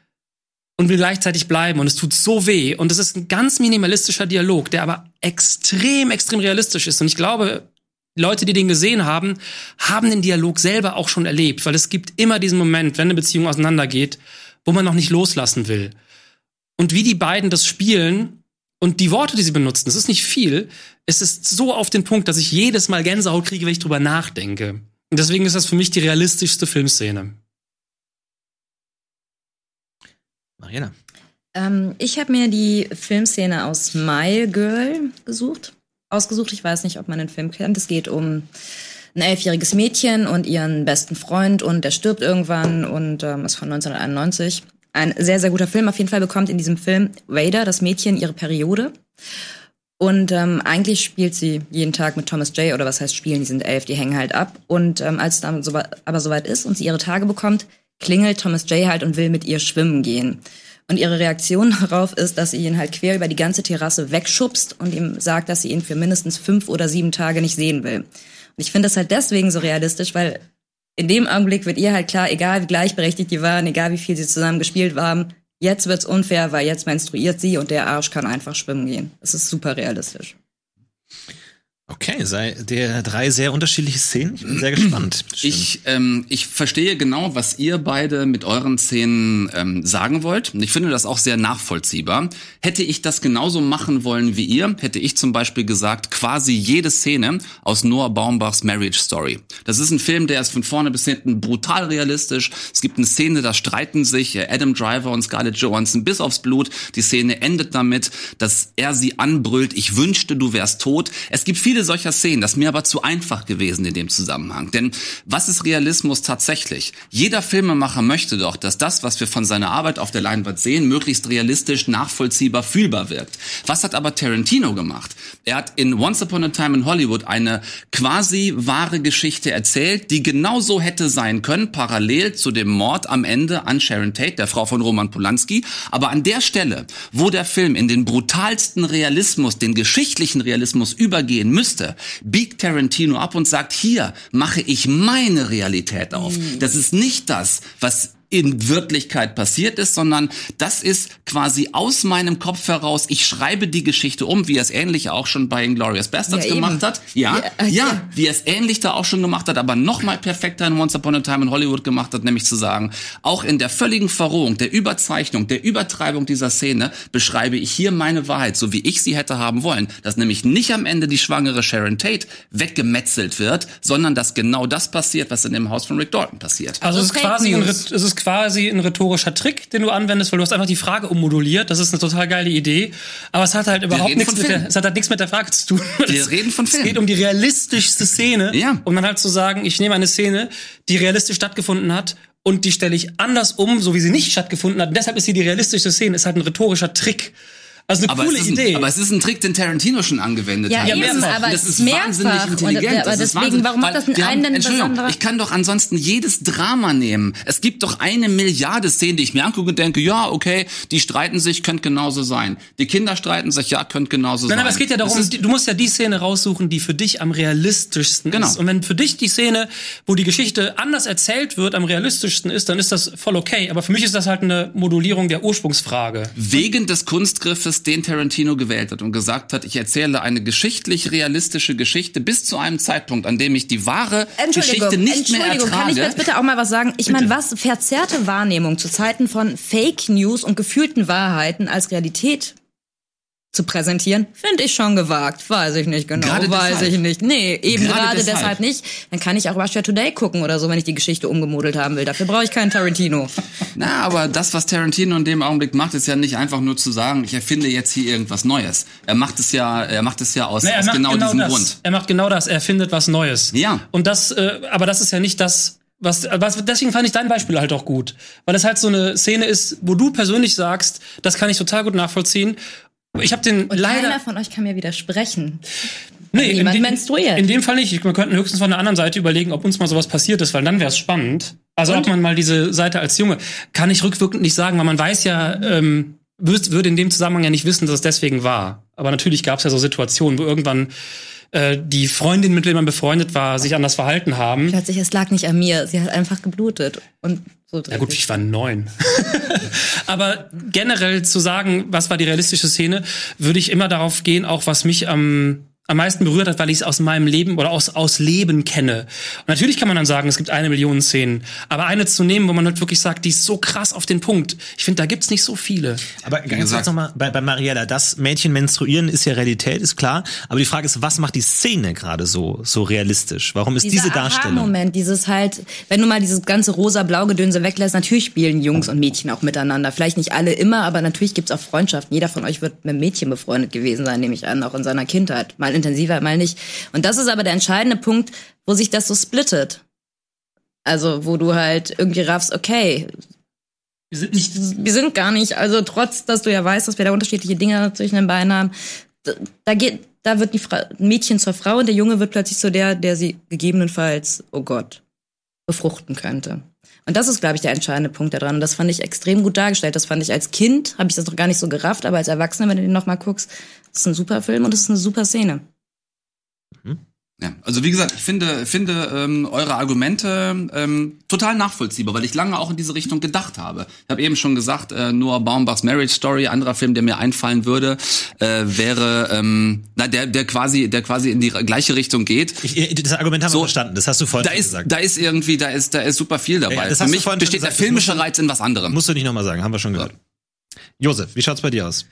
und will gleichzeitig bleiben und es tut so weh und es ist ein ganz minimalistischer Dialog, der aber extrem, extrem realistisch ist und ich glaube, Leute, die den gesehen haben, haben den Dialog selber auch schon erlebt, weil es gibt immer diesen Moment, wenn eine Beziehung auseinandergeht, wo man noch nicht loslassen will. Und wie die beiden das spielen und die Worte, die sie benutzen, das ist nicht viel, es ist so auf den Punkt, dass ich jedes Mal Gänsehaut kriege, wenn ich drüber nachdenke. Und deswegen ist das für mich die realistischste Filmszene. Mariana. Ähm, ich habe mir die Filmszene aus My Girl gesucht, ausgesucht. Ich weiß nicht, ob man den Film kennt. Es geht um ein elfjähriges Mädchen und ihren besten Freund und der stirbt irgendwann und ähm, ist von 1991. Ein sehr, sehr guter Film. Auf jeden Fall bekommt in diesem Film Vader, das Mädchen, ihre Periode. Und ähm, eigentlich spielt sie jeden Tag mit Thomas J. oder was heißt spielen, die sind elf, die hängen halt ab. Und ähm, als es dann so, aber soweit ist und sie ihre Tage bekommt, klingelt Thomas J. halt und will mit ihr schwimmen gehen. Und ihre Reaktion darauf ist, dass sie ihn halt quer über die ganze Terrasse wegschubst und ihm sagt, dass sie ihn für mindestens fünf oder sieben Tage nicht sehen will. Und ich finde das halt deswegen so realistisch, weil in dem Augenblick wird ihr halt klar, egal wie gleichberechtigt die waren, egal wie viel sie zusammen gespielt haben, jetzt wird's unfair, weil jetzt menstruiert sie und der Arsch kann einfach schwimmen gehen. Das ist super realistisch. Okay, sei der drei sehr unterschiedliche Szenen. Ich bin sehr gespannt. Ich, ähm, ich verstehe genau, was ihr beide mit euren Szenen ähm, sagen wollt. Und ich finde das auch sehr nachvollziehbar. Hätte ich das genauso machen wollen wie ihr, hätte ich zum Beispiel gesagt, quasi jede Szene aus Noah Baumbachs Marriage Story. Das ist ein Film, der ist von vorne bis hinten brutal realistisch. Es gibt eine Szene, da streiten sich äh, Adam Driver und Scarlett Johansson bis aufs Blut. Die Szene endet damit, dass er sie anbrüllt, ich wünschte, du wärst tot. Es gibt viele viele solcher Szenen. Das ist mir aber zu einfach gewesen in dem Zusammenhang. Denn was ist Realismus tatsächlich? Jeder Filmemacher möchte doch, dass das, was wir von seiner Arbeit auf der Leinwand sehen, möglichst realistisch, nachvollziehbar, fühlbar wirkt. Was hat aber Tarantino gemacht? Er hat in Once Upon a Time in Hollywood eine quasi wahre Geschichte erzählt, die genauso hätte sein können, parallel zu dem Mord am Ende an Sharon Tate, der Frau von Roman Polanski. Aber an der Stelle, wo der Film in den brutalsten Realismus, den geschichtlichen Realismus übergehen müsste, biegt Tarantino ab und sagt, hier mache ich meine Realität auf. Das ist nicht das, was in Wirklichkeit passiert ist, sondern das ist quasi aus meinem Kopf heraus. Ich schreibe die Geschichte um, wie er es ähnlich auch schon bei Inglourious Bastards Ja, eben. gemacht hat. Ja, Ja, ja, äh, ja. wie er es ähnlich da auch schon gemacht hat, aber noch mal perfekter in Once Upon a Time in Hollywood gemacht hat, nämlich zu sagen, auch in der völligen Verrohung, der Überzeichnung, der Übertreibung dieser Szene beschreibe ich hier meine Wahrheit, so wie ich sie hätte haben wollen. Dass nämlich nicht am Ende die schwangere Sharon Tate weggemetzelt wird, sondern dass genau das passiert, was in dem Haus von Rick Dalton passiert. Also es ist, quasi ein, es ist quasi ein rhetorischer Trick, den du anwendest, weil du hast einfach die Frage ummoduliert. Das ist eine total geile Idee. Aber es hat halt überhaupt nichts mit der, es hat halt nichts mit der Frage zu tun. Wir Es- reden von Es Film. geht um die realistischste Szene. Ja. Um dann halt zu sagen, ich nehme eine Szene, die realistisch stattgefunden hat und die stelle ich anders um, so wie sie nicht stattgefunden hat. Und deshalb ist sie die realistischste Szene. Ist halt ein rhetorischer Trick. Also eine Aber coole es, ist ein, Idee. aber es ist ein Trick, den Tarantino schon angewendet Ja, hat. eben, mehrfach. aber das ist mehrfach. wahnsinnig Und- intelligent. aber das ist deswegen, Wahnsinn, warum macht das einen denn Entschuldigung? Ich kann doch ansonsten jedes Drama nehmen. Es gibt doch eine Milliarde Szenen, die ich mir angucke und denke, ja, okay, die streiten sich, könnte genauso sein. Die Kinder streiten sich, ja, könnte genauso sein. Nein, aber es geht ja darum, du musst ja die Szene raussuchen, die für dich am realistischsten Genau. ist. Und wenn für dich die Szene, wo die Geschichte anders erzählt wird, am realistischsten ist, dann ist das voll okay. Aber für mich ist das halt eine Modulierung der Ursprungsfrage. wegen des Kunstgriffes, den Tarantino gewählt hat und gesagt hat, ich erzähle eine geschichtlich realistische Geschichte bis zu einem Zeitpunkt, an dem ich die wahre Geschichte nicht mehr Entschuldigung, kann ich ertrage. jetzt bitte auch mal was sagen? Ich meine, was verzerrte Wahrnehmung zu Zeiten von Fake News und gefühlten Wahrheiten als Realität zu präsentieren, finde ich schon gewagt. Weiß ich nicht genau, Gerade weiß deshalb. ich nicht. Nee, eben Gerade gerade, deshalb. deshalb. nicht. Dann kann ich auch Russia Today gucken oder so, wenn ich die Geschichte umgemodelt haben will. Dafür brauche ich keinen Tarantino. Na, aber das, was Tarantino in dem Augenblick macht, ist ja nicht einfach nur zu sagen, ich erfinde jetzt hier irgendwas Neues. Er macht es ja, er macht es ja aus, Nee, er aus genau, genau, diesem das. Grund. Er macht genau das. Er findet was Neues. Ja. Und das, äh, aber das ist ja nicht das, was, was, deswegen fand ich dein Beispiel halt auch gut. Weil es halt so eine Szene ist, wo du persönlich sagst, das kann ich total gut nachvollziehen. Ich habe den Und leider keiner von euch kann mir widersprechen. Nee, niemand in, menstruiert. In dem Fall nicht. Wir könnten höchstens von der anderen Seite überlegen, ob uns mal sowas passiert ist, weil dann wäre es spannend. Also ob man mal diese Seite als Junge, kann ich rückwirkend nicht sagen, weil man weiß ja, ähm, würde in dem Zusammenhang ja nicht wissen, dass es deswegen war. Aber natürlich gab es ja so Situationen, wo irgendwann äh, die Freundin, mit der man befreundet war, sich anders verhalten haben. Plötzlich, es lag nicht an mir. Sie hat einfach geblutet. Und so Ja gut, ich war neun. Aber generell zu sagen, was war die realistische Szene, würde ich immer darauf gehen, auch was mich am am meisten berührt hat, weil ich es aus meinem Leben oder aus, aus Leben kenne. Und natürlich kann man dann sagen, es gibt eine Million Szenen. Aber eine zu nehmen, wo man halt wirklich sagt, die ist so krass auf den Punkt. Ich finde, da gibt's nicht so viele. Aber ganz kurz nochmal bei, bei Mariella, das Mädchen menstruieren ist ja Realität, ist klar. Aber die Frage ist, was macht die Szene gerade so, so realistisch? Warum ist diese Darstellung? Moment, dieses halt, wenn du mal dieses ganze rosa-blau-Gedönse weglässt, natürlich spielen Jungs und Mädchen auch miteinander. Vielleicht nicht alle immer, aber natürlich gibt's auch Freundschaften. Jeder von euch wird mit einem Mädchen befreundet gewesen sein, nehme ich an, auch in seiner Kindheit. Mal intensiver, mal nicht. Und das ist aber der entscheidende Punkt, wo sich das so splittet. Also, wo du halt irgendwie raffst, okay, Wir sind nicht wir sind gar nicht, also trotz, dass du ja weißt, dass wir da unterschiedliche Dinge zwischen den Beinen haben, da, da geht, da wird die Fra Mädchen zur Frau und der Junge wird plötzlich zu der, der sie gegebenenfalls, oh Gott, befruchten könnte. Und das ist, glaube ich, der entscheidende Punkt daran. Und das fand ich extrem gut dargestellt. Das fand ich als Kind, habe ich das noch gar nicht so gerafft, aber als Erwachsener, wenn du den nochmal guckst, ist ein super Film und das ist eine super Szene. Ja, also wie gesagt, ich finde, finde ähm, eure Argumente ähm, total nachvollziehbar, weil ich lange auch in diese Richtung gedacht habe. Ich habe eben schon gesagt, äh, Noah Baumbachs Marriage Story, anderer Film, der mir einfallen würde, äh, wäre ähm, na, der, der quasi, der quasi in die gleiche Richtung geht. Ich, das Argument haben wir So, verstanden, das hast du vorhin Da ist, gesagt. da ist irgendwie, da ist, da ist super viel dabei. Ja, das Für mich besteht der filmische Reiz in was anderem. Musst du nicht nochmal sagen, haben wir schon gehört. Josef, wie schaut's bei dir aus?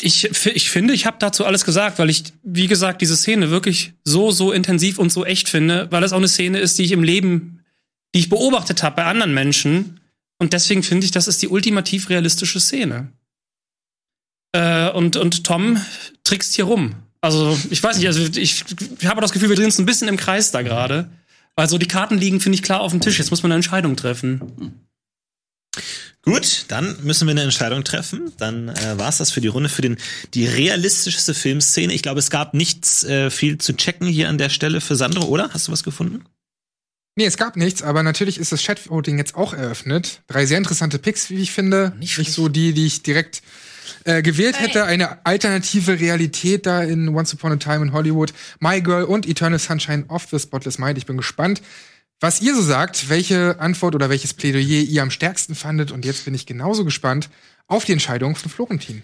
Ich, ich finde, ich habe dazu alles gesagt, weil ich, wie gesagt, diese Szene wirklich so, so intensiv und so echt finde, weil es auch eine Szene ist, die ich im Leben, die ich beobachtet habe bei anderen Menschen. Und deswegen finde ich, das ist die ultimativ realistische Szene. Äh, und, und Tom trickst hier rum. Also, ich weiß nicht, also ich, ich habe das Gefühl, wir drehen uns ein bisschen im Kreis da gerade. Also die Karten liegen, finde ich, klar auf dem Tisch. Jetzt muss man eine Entscheidung treffen. Gut, dann müssen wir eine Entscheidung treffen. Dann äh, war es das für die Runde für den die realistischste Filmszene. Ich glaube, es gab nichts äh, viel zu checken hier an der Stelle für Sandro, oder? Hast du was gefunden? Nee, es gab nichts, aber natürlich ist das Chatvoting jetzt auch eröffnet. Drei sehr interessante Picks, wie ich finde. Nicht, so die, die ich direkt äh, gewählt hätte. Eine alternative Realität da in Once Upon a Time in Hollywood. My Girl und Eternal Sunshine of the Spotless Mind. Ich bin gespannt, was ihr so sagt, welche Antwort oder welches Plädoyer ihr am stärksten fandet. Und jetzt bin ich genauso gespannt auf die Entscheidung von Florentin.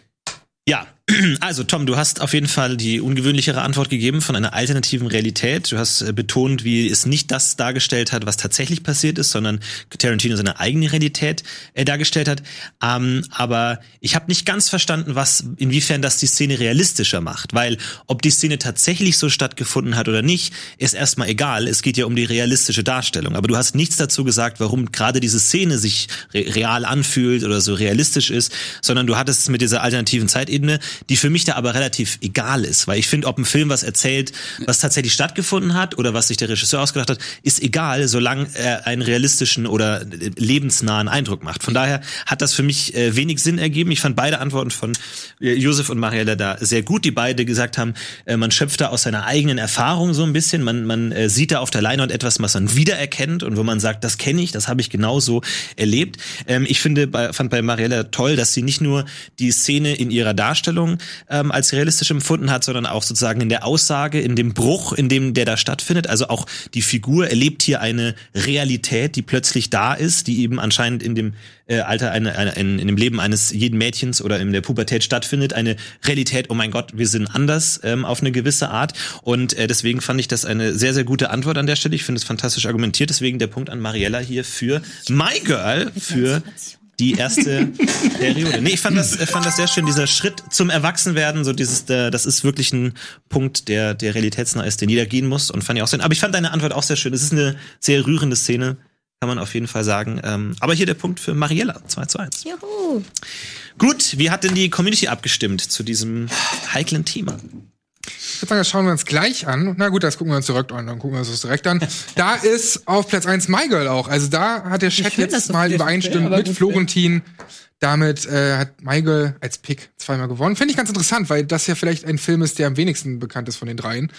Ja, also Tom, du hast auf jeden Fall die ungewöhnlichere Antwort gegeben von einer alternativen Realität. Du hast äh, betont, wie es nicht das dargestellt hat, was tatsächlich passiert ist, sondern Tarantino seine eigene Realität äh, dargestellt hat. Ähm, aber ich habe nicht ganz verstanden, was inwiefern das die Szene realistischer macht, weil ob die Szene tatsächlich so stattgefunden hat oder nicht, ist erstmal egal. Es geht ja um die realistische Darstellung. Aber du hast nichts dazu gesagt, warum gerade diese Szene sich re real anfühlt oder so realistisch ist, sondern du hattest es mit dieser alternativen Zeitebene die für mich da aber relativ egal ist, weil ich finde, ob ein Film was erzählt, was tatsächlich stattgefunden hat oder was sich der Regisseur ausgedacht hat, ist egal, solange er einen realistischen oder lebensnahen Eindruck macht. Von daher hat das für mich äh, wenig Sinn ergeben. Ich fand beide Antworten von äh, Josef und Mariella da sehr gut, die beide gesagt haben, äh, man schöpft da aus seiner eigenen Erfahrung so ein bisschen, man, man äh, sieht da auf der Leinwand etwas, was man wiedererkennt und wo man sagt, das kenne ich, das habe ich genauso erlebt. Ähm, ich finde, bei, fand bei Mariella toll, dass sie nicht nur die Szene in ihrer Darstellung Darstellung ähm, als realistisch empfunden hat, sondern auch sozusagen in der Aussage, in dem Bruch, in dem der da stattfindet. Also auch die Figur erlebt hier eine Realität, die plötzlich da ist, die eben anscheinend in dem äh, Alter, eine, eine, in, in dem Leben eines jeden Mädchens oder in der Pubertät stattfindet. Eine Realität, oh mein Gott, wir sind anders ähm, auf eine gewisse Art. Und äh, deswegen fand ich das eine sehr, sehr gute Antwort an der Stelle. Ich finde es fantastisch argumentiert. Deswegen der Punkt an Mariella hier für My Girl, für die erste Periode. Nee, ich fand das, fand das sehr schön, dieser Schritt zum Erwachsenwerden, so dieses, der, das ist wirklich ein Punkt, der, der realitätsnah ist, den jeder gehen muss und fand ich auch sehr, aber ich fand deine Antwort auch sehr schön. Es ist eine sehr rührende Szene, kann man auf jeden Fall sagen. Ähm, aber hier der Punkt für Mariella, 2 zu 1. Juhu. Gut, wie hat denn die Community abgestimmt zu diesem heiklen Thema? Ich würde sagen, das schauen wir uns gleich an. Na gut, das gucken wir uns direkt an, dann gucken wir uns das direkt an. Da ist auf Platz 1 My Girl auch. Also da hat der Chat jetzt mal aber mit. Florentin. Damit äh, hat My Girl als Pick zweimal gewonnen. Finde ich ganz interessant, weil das ja vielleicht ein Film ist, der am wenigsten bekannt ist von den dreien.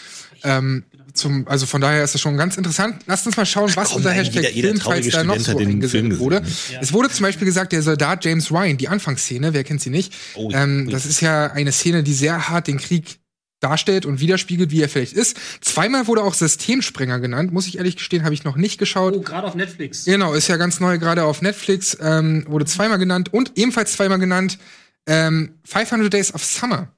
Ähm, zum, also von daher ist das schon ganz interessant. Lasst uns mal schauen, was komm, unter Hashtag Filmfights da noch so hat den Film eingesendet gesehen. wurde. Es wurde zum Beispiel gesagt, der Soldat James Ryan, die Anfangsszene, wer kennt sie nicht? Oh ja. ähm, das ist ja eine Szene, die sehr hart den Krieg darstellt und widerspiegelt, wie er vielleicht ist. Zweimal wurde auch Systemsprenger genannt, muss ich ehrlich gestehen, habe ich noch nicht geschaut. Oh, gerade auf Netflix. Genau, ist ja ganz neu, gerade auf Netflix, ähm, wurde zweimal genannt und ebenfalls zweimal genannt ähm, 500 Days of Summer.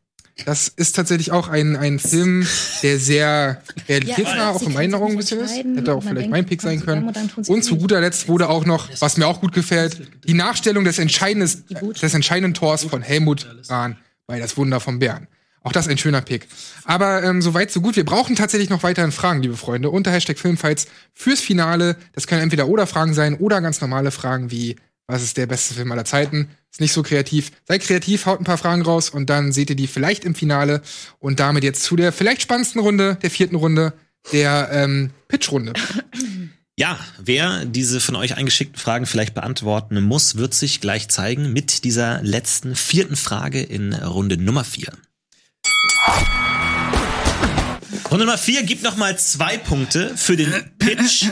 Das ist tatsächlich auch ein, ein Film, der sehr realitätsnah, Ja, auch in meinen Augen ein bisschen ist. Hätte auch vielleicht denkt, mein Pick sein können. und Und zu nicht. guter Letzt wurde auch noch, was mir auch gut gefällt, die Nachstellung des, Entscheidendes, des entscheidenden Tors von Helmut Rahn bei Das Wunder vom Bären. Auch das ein schöner Pick. Aber ähm, soweit, so gut. Wir brauchen tatsächlich noch weiteren Fragen, liebe Freunde. Unter Hashtag Filmfights fürs Finale. Das können entweder oder Fragen sein oder ganz normale Fragen wie, was ist der beste Film aller Zeiten? Ist nicht so kreativ. Seid kreativ, haut ein paar Fragen raus und dann seht ihr die vielleicht im Finale. Und damit jetzt zu der vielleicht spannendsten Runde, der vierten Runde, der ähm, Pitch-Runde. Ja, wer diese von euch eingeschickten Fragen vielleicht beantworten muss, wird sich gleich zeigen mit dieser letzten vierten Frage in Runde Nummer vier. Runde Nummer vier gibt noch mal zwei Punkte für den Pitch.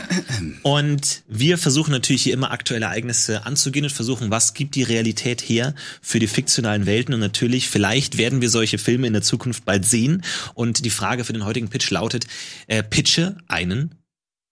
Und wir versuchen natürlich hier immer aktuelle Ereignisse anzugehen und versuchen, was gibt die Realität her für die fiktionalen Welten. Und natürlich, vielleicht werden wir solche Filme in der Zukunft bald sehen. Und die Frage für den heutigen Pitch lautet, äh, pitche einen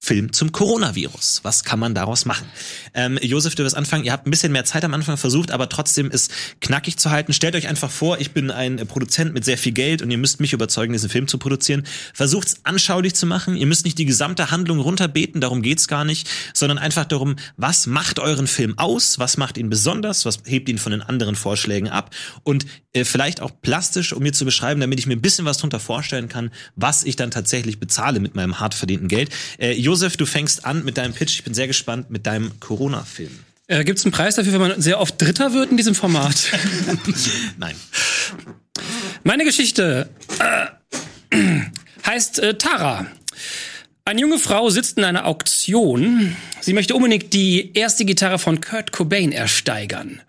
Film zum Coronavirus. Was kann man daraus machen? Ähm, Josef, du wirst anfangen. Ihr habt ein bisschen mehr Zeit am Anfang versucht, aber trotzdem es knackig zu halten. Stellt euch einfach vor, ich bin ein Produzent mit sehr viel Geld und ihr müsst mich überzeugen, diesen Film zu produzieren. Versucht es anschaulich zu machen. Ihr müsst nicht die gesamte Handlung runterbeten, darum geht's gar nicht, sondern einfach darum, was macht euren Film aus? Was macht ihn besonders? Was hebt ihn von den anderen Vorschlägen ab? Und äh, vielleicht auch plastisch, um mir zu beschreiben, damit ich mir ein bisschen was drunter vorstellen kann, was ich dann tatsächlich bezahle mit meinem hart verdienten Geld. Äh, Josef, du fängst an mit deinem Pitch. Ich bin sehr gespannt mit deinem Corona-Film. Äh, Gibt es einen Preis dafür, wenn man sehr oft Dritter wird in diesem Format? Nein. Meine Geschichte. Äh, heißt äh, Tara. Eine junge Frau sitzt in einer Auktion. Sie möchte unbedingt die erste Gitarre von Kurt Cobain ersteigern.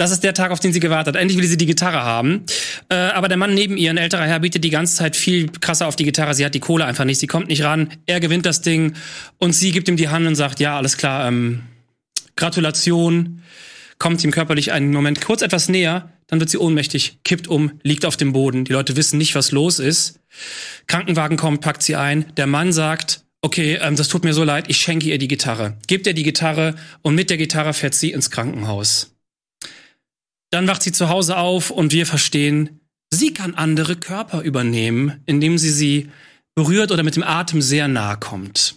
Das ist der Tag, auf den sie gewartet hat. Endlich will sie die Gitarre haben. Äh, aber der Mann neben ihr, ein älterer Herr, bietet die ganze Zeit viel krasser auf die Gitarre. Sie hat die Kohle einfach nicht. Sie kommt nicht ran. Er gewinnt das Ding und sie gibt ihm die Hand und sagt, ja, alles klar, ähm, Gratulation. Kommt ihm körperlich einen Moment kurz etwas näher, dann wird sie ohnmächtig, kippt um, liegt auf dem Boden. Die Leute wissen nicht, was los ist. Krankenwagen kommt, packt sie ein. Der Mann sagt, okay, ähm, das tut mir so leid, ich schenke ihr die Gitarre. Gibt ihr die Gitarre und mit der Gitarre fährt sie ins Krankenhaus. Dann wacht sie zu Hause auf und wir verstehen, sie kann andere Körper übernehmen, indem sie sie berührt oder mit dem Atem sehr nahe kommt.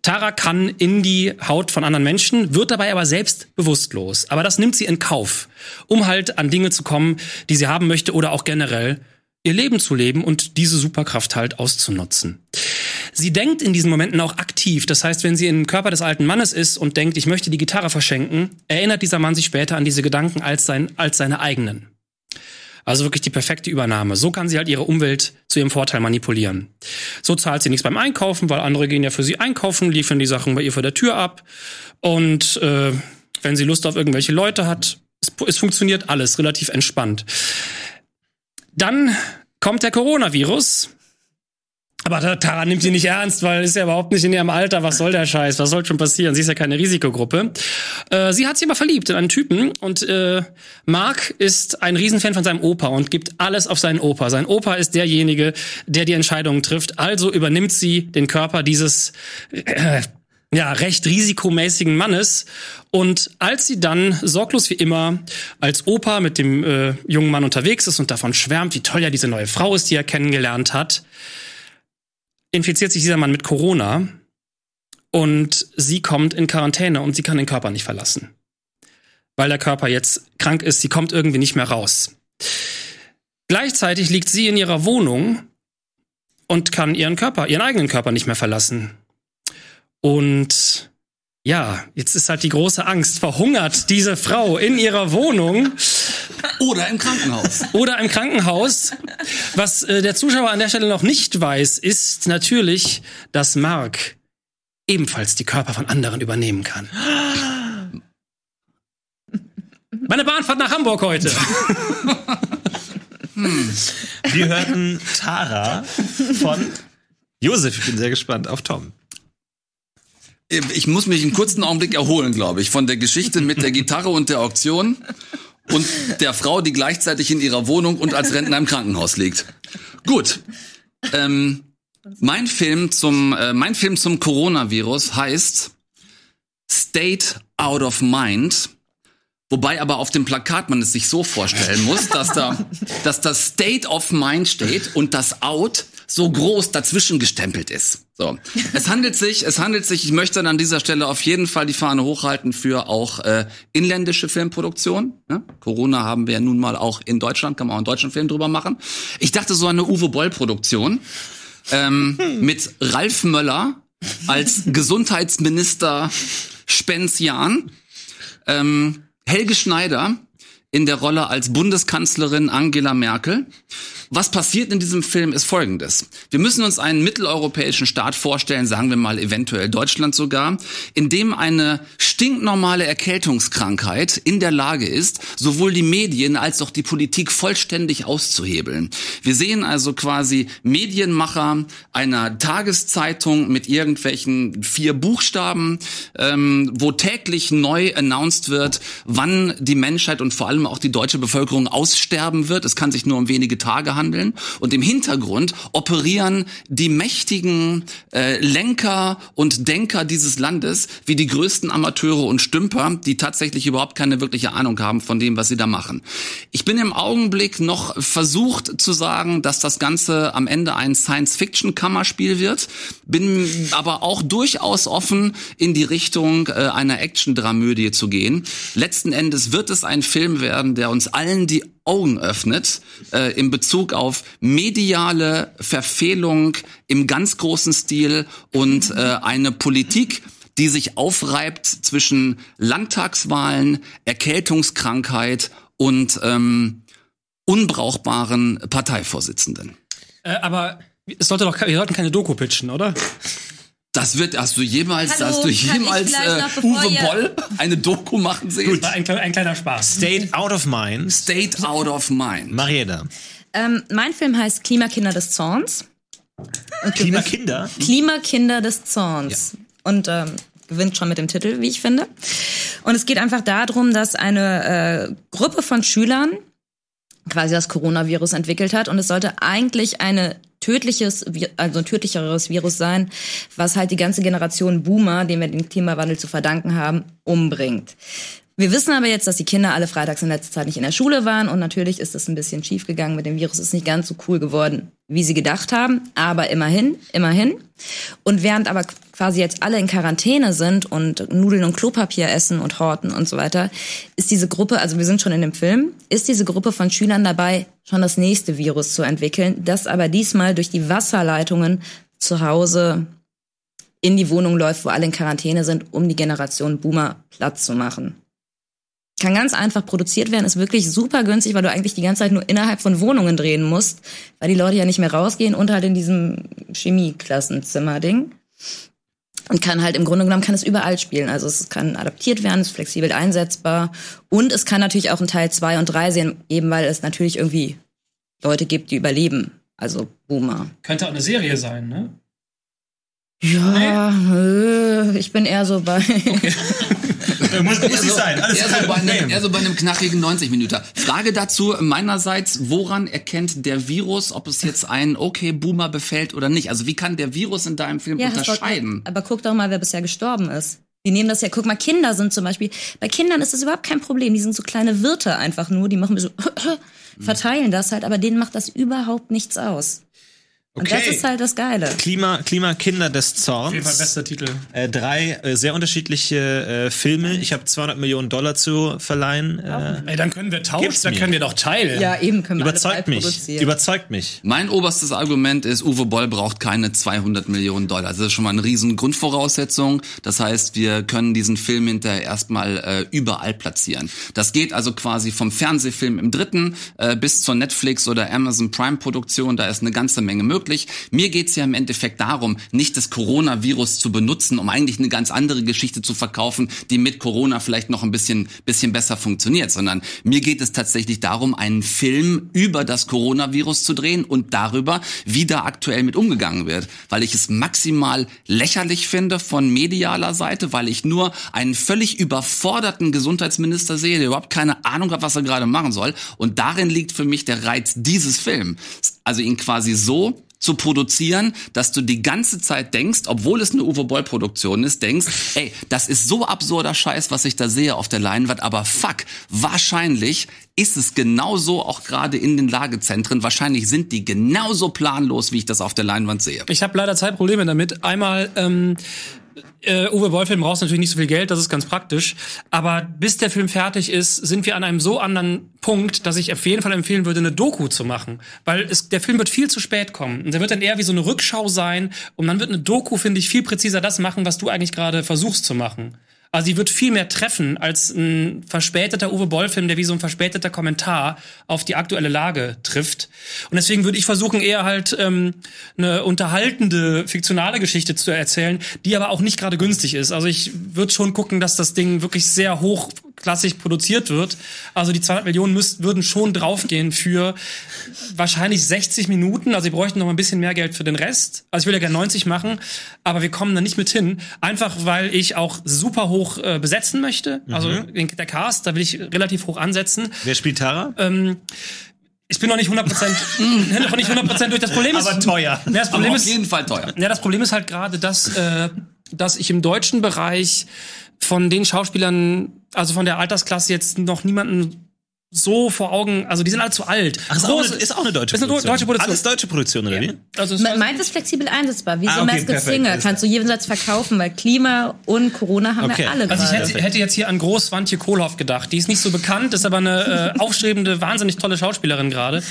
Tara kann in die Haut von anderen Menschen, wird dabei aber selbst bewusstlos. Aber das nimmt sie in Kauf, um halt an Dinge zu kommen, die sie haben möchte oder auch generell ihr Leben zu leben und diese Superkraft halt auszunutzen. Sie denkt in diesen Momenten auch aktiv. Das heißt, wenn sie im Körper des alten Mannes ist und denkt, ich möchte die Gitarre verschenken, erinnert dieser Mann sich später an diese Gedanken als, sein, als seine eigenen. Also wirklich die perfekte Übernahme. So kann sie halt ihre Umwelt zu ihrem Vorteil manipulieren. So zahlt sie nichts beim Einkaufen, weil andere gehen ja für sie einkaufen, liefern die Sachen bei ihr vor der Tür ab. Und äh, wenn sie Lust auf irgendwelche Leute hat, es, es funktioniert alles relativ entspannt. Dann kommt der Coronavirus. Aber Tara nimmt sie nicht ernst, weil ist ja überhaupt nicht in ihrem Alter. Was soll der Scheiß? Was soll schon passieren? Sie ist ja keine Risikogruppe. Äh, sie hat sich aber verliebt in einen Typen und äh, Mark ist ein Riesenfan von seinem Opa und gibt alles auf seinen Opa. Sein Opa ist derjenige, der die Entscheidungen trifft. Also übernimmt sie den Körper dieses äh, ja, recht risikomäßigen Mannes. Und als sie dann sorglos wie immer als Opa mit dem äh, jungen Mann unterwegs ist und davon schwärmt, wie toll ja diese neue Frau ist, die er kennengelernt hat, infiziert sich dieser Mann mit Corona und sie kommt in Quarantäne und sie kann den Körper nicht verlassen. Weil der Körper jetzt krank ist, sie kommt irgendwie nicht mehr raus. Gleichzeitig liegt sie in ihrer Wohnung und kann ihren Körper, ihren eigenen Körper nicht mehr verlassen. Und ja, jetzt ist halt die große Angst. Verhungert diese Frau in ihrer Wohnung Oder im Krankenhaus. oder im Krankenhaus. Was äh, der Zuschauer an der Stelle noch nicht weiß, ist natürlich, dass Mark ebenfalls die Körper von anderen übernehmen kann. Meine Bahnfahrt nach Hamburg heute. Wir hörten Tara von Josef. Ich bin sehr gespannt auf Tom. Ich muss mich einen kurzen Augenblick erholen, glaube ich, von der Geschichte mit der Gitarre und der Auktion und der Frau, die gleichzeitig in ihrer Wohnung und als Rentner im Krankenhaus liegt. Gut. Ähm, mein Film zum äh, mein Film zum Coronavirus heißt State Out of Mind. Wobei aber auf dem Plakat man es sich so vorstellen muss, dass da, dass das State of Mind steht und das Out so groß dazwischen gestempelt ist. So. Es handelt sich, es handelt sich, ich möchte dann an dieser Stelle auf jeden Fall die Fahne hochhalten für auch äh, inländische Filmproduktion. Ne? Corona haben wir ja nun mal auch in Deutschland, kann man auch einen deutschen Film drüber machen. Ich dachte so eine Uwe Boll-Produktion ähm, mit Ralf Möller als Gesundheitsminister Spenzian, ähm, Helge Schneider in der Rolle als Bundeskanzlerin Angela Merkel. Was passiert in diesem Film ist folgendes. Wir müssen uns einen mitteleuropäischen Staat vorstellen, sagen wir mal eventuell Deutschland sogar, in dem eine stinknormale Erkältungskrankheit in der Lage ist, sowohl die Medien als auch die Politik vollständig auszuhebeln. Wir sehen also quasi Medienmacher einer Tageszeitung mit irgendwelchen vier Buchstaben, ähm, wo täglich neu announced wird, wann die Menschheit und vor allem auch die deutsche Bevölkerung aussterben wird. Es kann sich nur um wenige Tage handeln. Und im Hintergrund operieren die mächtigen äh, Lenker und Denker dieses Landes wie die größten Amateure und Stümper, die tatsächlich überhaupt keine wirkliche Ahnung haben von dem, was sie da machen. Ich bin im Augenblick noch versucht zu sagen, dass das Ganze am Ende ein Science-Fiction-Kammerspiel wird, bin aber auch durchaus offen, in die Richtung äh, einer Action-Dramödie zu gehen. Letzten Endes wird es ein Film werden, der uns allen die Augen öffnet äh, in Bezug auf mediale Verfehlung im ganz großen Stil und äh, eine Politik, die sich aufreibt zwischen Landtagswahlen, Erkältungskrankheit und ähm, unbrauchbaren Parteivorsitzenden. Äh, aber es sollte doch, wir sollten keine Doku pitchen, oder? Das wird, hast du jemals, Hallo, hast du jemals äh, noch, Uwe Boll eine Doku machen sehen? War ein, ein kleiner Spaß. State out of mind. State out of mind. Marietta. Ähm, mein Film heißt Klimakinder des Zorns. Und Klima gewinnt- Kinder. Klimakinder des Zorns. Und ähm, gewinnt schon mit dem Titel, wie ich finde. Und es geht einfach darum, dass eine äh, Gruppe von Schülern quasi das Coronavirus entwickelt hat. Und es sollte eigentlich eine tödliches, also ein tödlicheres Virus sein, was halt die ganze Generation Boomer, dem wir den Klimawandel zu verdanken haben, umbringt. Wir wissen aber jetzt, dass die Kinder alle freitags in letzter Zeit nicht in der Schule waren. Und natürlich ist das ein bisschen schief gegangen mit dem Virus, ist nicht ganz so cool geworden, wie sie gedacht haben, aber immerhin, immerhin. Und während aber quasi jetzt alle in Quarantäne sind und Nudeln und Klopapier essen und horten und so weiter, ist diese Gruppe, also wir sind schon in dem Film, ist diese Gruppe von Schülern dabei, schon das nächste Virus zu entwickeln, das aber diesmal durch die Wasserleitungen zu Hause in die Wohnung läuft, wo alle in Quarantäne sind, um die Generation Boomer Platz zu machen. Kann ganz einfach produziert werden, ist wirklich super günstig, weil du eigentlich die ganze Zeit nur innerhalb von Wohnungen drehen musst, weil die Leute ja nicht mehr rausgehen und halt in diesem Chemieklassenzimmer-Ding. Und kann halt im Grunde genommen kann es überall spielen. Also es kann adaptiert werden, ist flexibel einsetzbar und es kann natürlich auch in Teil 2 und 3 sehen, eben weil es natürlich irgendwie Leute gibt, die überleben. Also Boomer. Könnte auch eine Serie sein, ne? Ja, nö, ich bin eher so bei. Muss, muss nicht sein. Alles Eher so, bei einem, eher so bei einem knackigen 90 Minuten. Frage dazu meinerseits, woran erkennt der Virus, ob es jetzt einen okay Boomer befällt oder nicht? Also wie kann der Virus in deinem Film Ja, unterscheiden? doch- aber guck doch mal, wer bisher gestorben ist. Die nehmen das ja, guck mal, Kinder sind zum Beispiel, bei Kindern ist das überhaupt kein Problem. Die sind so kleine Wirte einfach nur, die machen so, verteilen das halt, aber denen macht das überhaupt nichts aus. Und das Okay. ist halt das Geile. Klima, Klima Kinder des Auf jeden Fall Zorns. bester Titel. Äh, drei äh, sehr unterschiedliche äh, Filme. Ich habe 200 Millionen Dollar zu verleihen. Äh, Ey, dann können wir tauschen, dann mir. können wir doch teilen. Ja, eben können wir überzeugt mich. produzieren. Überzeugt mich. Mein oberstes Argument ist, Uwe Boll braucht keine 200 Millionen Dollar. Das ist schon mal eine riesen Grundvoraussetzung. Das heißt, wir können diesen Film hinterher erstmal äh, überall platzieren. Das geht also quasi vom Fernsehfilm im dritten äh, bis zur Netflix oder Amazon Prime Produktion. Da ist eine ganze Menge möglich. Mir geht's ja im Endeffekt darum, nicht das Coronavirus zu benutzen, um eigentlich eine ganz andere Geschichte zu verkaufen, die mit Corona vielleicht noch ein bisschen, bisschen besser funktioniert, sondern mir geht es tatsächlich darum, einen Film über das Coronavirus zu drehen und darüber, wie da aktuell mit umgegangen wird, weil ich es maximal lächerlich finde von medialer Seite, weil ich nur einen völlig überforderten Gesundheitsminister sehe, der überhaupt keine Ahnung hat, was er gerade machen soll. Und darin liegt für mich der Reiz dieses Films. Also ihn quasi so zu produzieren, dass du die ganze Zeit denkst, obwohl es eine Uwe Boll Produktion ist, denkst, ey, das ist so absurder Scheiß, was ich da sehe auf der Leinwand, aber fuck, wahrscheinlich ist es genauso auch gerade in den Lagezentren, wahrscheinlich sind die genauso planlos, wie ich das auf der Leinwand sehe. Ich habe leider zwei Probleme damit. Einmal, ähm, äh, Uwe Boll-Film brauchst natürlich nicht so viel Geld, das ist ganz praktisch. Aber bis der Film fertig ist, sind wir an einem so anderen Punkt, dass ich auf jeden Fall empfehlen würde, eine Doku zu machen. Weil es, der Film wird viel zu spät kommen. Und der wird dann eher wie so eine Rückschau sein. Und dann wird eine Doku, finde ich, viel präziser das machen, was du eigentlich gerade versuchst zu machen. Also die wird viel mehr treffen als ein verspäteter Uwe Boll-Film, der wie so ein verspäteter Kommentar auf die aktuelle Lage trifft. Und deswegen würde ich versuchen, eher halt ähm, eine unterhaltende, fiktionale Geschichte zu erzählen, die aber auch nicht gerade günstig ist. Also ich würde schon gucken, dass das Ding wirklich sehr hochklassig produziert wird. Also die 200 Millionen müsst, würden schon draufgehen für wahrscheinlich 60 Minuten. Also sie bräuchten noch mal ein bisschen mehr Geld für den Rest. Also ich will ja gerne 90 machen, aber wir kommen da nicht mit hin. Einfach weil ich auch super hoch äh, besetzen möchte. Also den, der Cast, da will ich relativ hoch ansetzen. Wer spielt Tara? Ich bin noch nicht 100%, noch nicht 100% durch. Das Problem ist, Aber teuer. Ja, das Problem Aber auf ist, jeden Fall teuer. ja, das Problem ist halt gerade, dass, äh, dass ich im deutschen Bereich von den Schauspielern, also von der Altersklasse jetzt noch niemanden so vor Augen, also die sind alle zu alt. Ach, ist, auch Große- eine, ist auch eine deutsche ist eine Produktion. deutsche Produktion. Alles deutsche Produktion, oder wie? Also es Me- war- Meint ist flexibel einsetzbar, wie Ah, so okay, Masked perfekt, Singer. Kannst du jenseits verkaufen, weil Klima und Corona haben Okay. wir alle Also ich hätte, hätte jetzt hier an Großwantje Kohlhoff gedacht. Die ist nicht so bekannt, ist aber eine äh, aufstrebende, wahnsinnig tolle Schauspielerin gerade.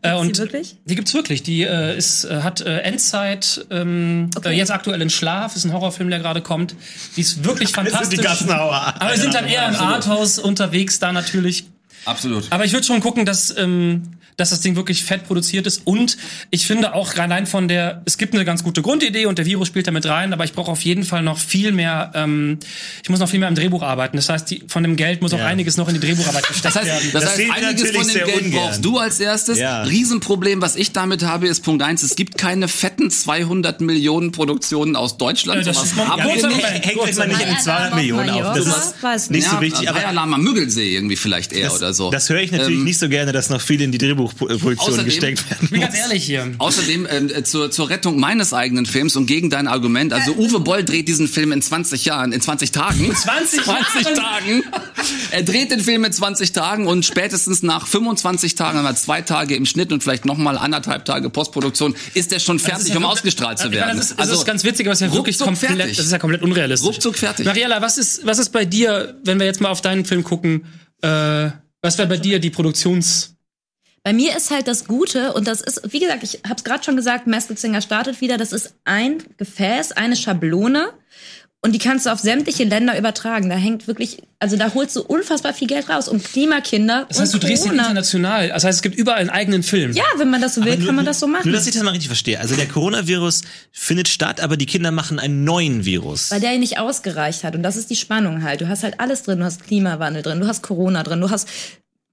Äh, und wirklich? Die gibt's wirklich. Die äh, ist, äh, hat äh, Endzeit, ähm, Okay. äh, jetzt aktuell in Schlaf, ist ein Horrorfilm, der gerade kommt. Die ist wirklich fantastisch. die Gassenhauer. Aber wir sind dann eher im Arthouse unterwegs da natürlich. Absolut. Aber ich würde schon gucken, dass, ähm, dass das Ding wirklich fett produziert ist. Und ich finde auch allein von der, es gibt eine ganz gute Grundidee und der Virus spielt da mit rein, aber ich brauche auf jeden Fall noch viel mehr, ähm, ich muss noch viel mehr am Drehbuch arbeiten. Das heißt, die, von dem Geld muss auch Ja. einiges noch in die Drehbucharbeit gesteckt Das heißt, werden. das Das heißt einiges von dem Geld ungern. brauchst du als erstes. Ja. Riesenproblem, was ich damit habe, ist Punkt eins: es gibt keine fetten 200 Millionen Produktionen aus Deutschland. Ja, das ist haben Ja, wir nicht. Hängt euch mal nicht in den 200 Millionen auf. Das ist nicht so wichtig. Aber Alarm am Müggelsee irgendwie vielleicht eher oder so. das höre ich natürlich Ähm, nicht so gerne, dass noch viel in die Drehbuchproduktion Außerdem- gesteckt werden Ich bin muss. ganz ehrlich hier. Außerdem ähm, äh, zur, zur Rettung meines eigenen Films und gegen dein Argument, also Uwe Boll dreht diesen Film in 20 Jahren, in 20 Tagen. 20 20 Jahren? Tagen. Er dreht den Film in 20 Tagen und spätestens nach 25 Tagen, wenn man zwei Tage im Schnitt und vielleicht nochmal anderthalb Tage Postproduktion, ist er schon ist fertig, ja um wirklich- ausgestrahlt zu Ich meine, werden. Das ist, das ist ganz witzig, aber es ist ja wirklich komplett, fertig. das ist ja komplett unrealistisch. Ruckzuck fertig. Mariella, was ist, was ist bei dir, wenn wir jetzt mal auf deinen Film gucken, äh, was wäre bei dir die Produktions... Bei mir ist halt das Gute, und das ist, wie gesagt, ich habe es gerade schon gesagt, Masked Singer startet wieder, das ist ein Gefäß, eine Schablone. Und die kannst du auf sämtliche Länder übertragen. Da hängt wirklich, also da holst du unfassbar viel Geld raus. Und Klimakinder. Das heißt, du und drehst ihn Corona. international. Das heißt, es gibt überall einen eigenen Film. Ja, wenn man das so will, Aber kann man das so machen. Nur, dass ich das mal richtig verstehe. Also der Coronavirus findet statt, aber die Kinder machen einen neuen Virus. weil der nicht ausgereicht hat. Und das ist die Spannung halt. Du hast halt alles drin. Du hast Klimawandel drin, du hast Corona drin, du hast,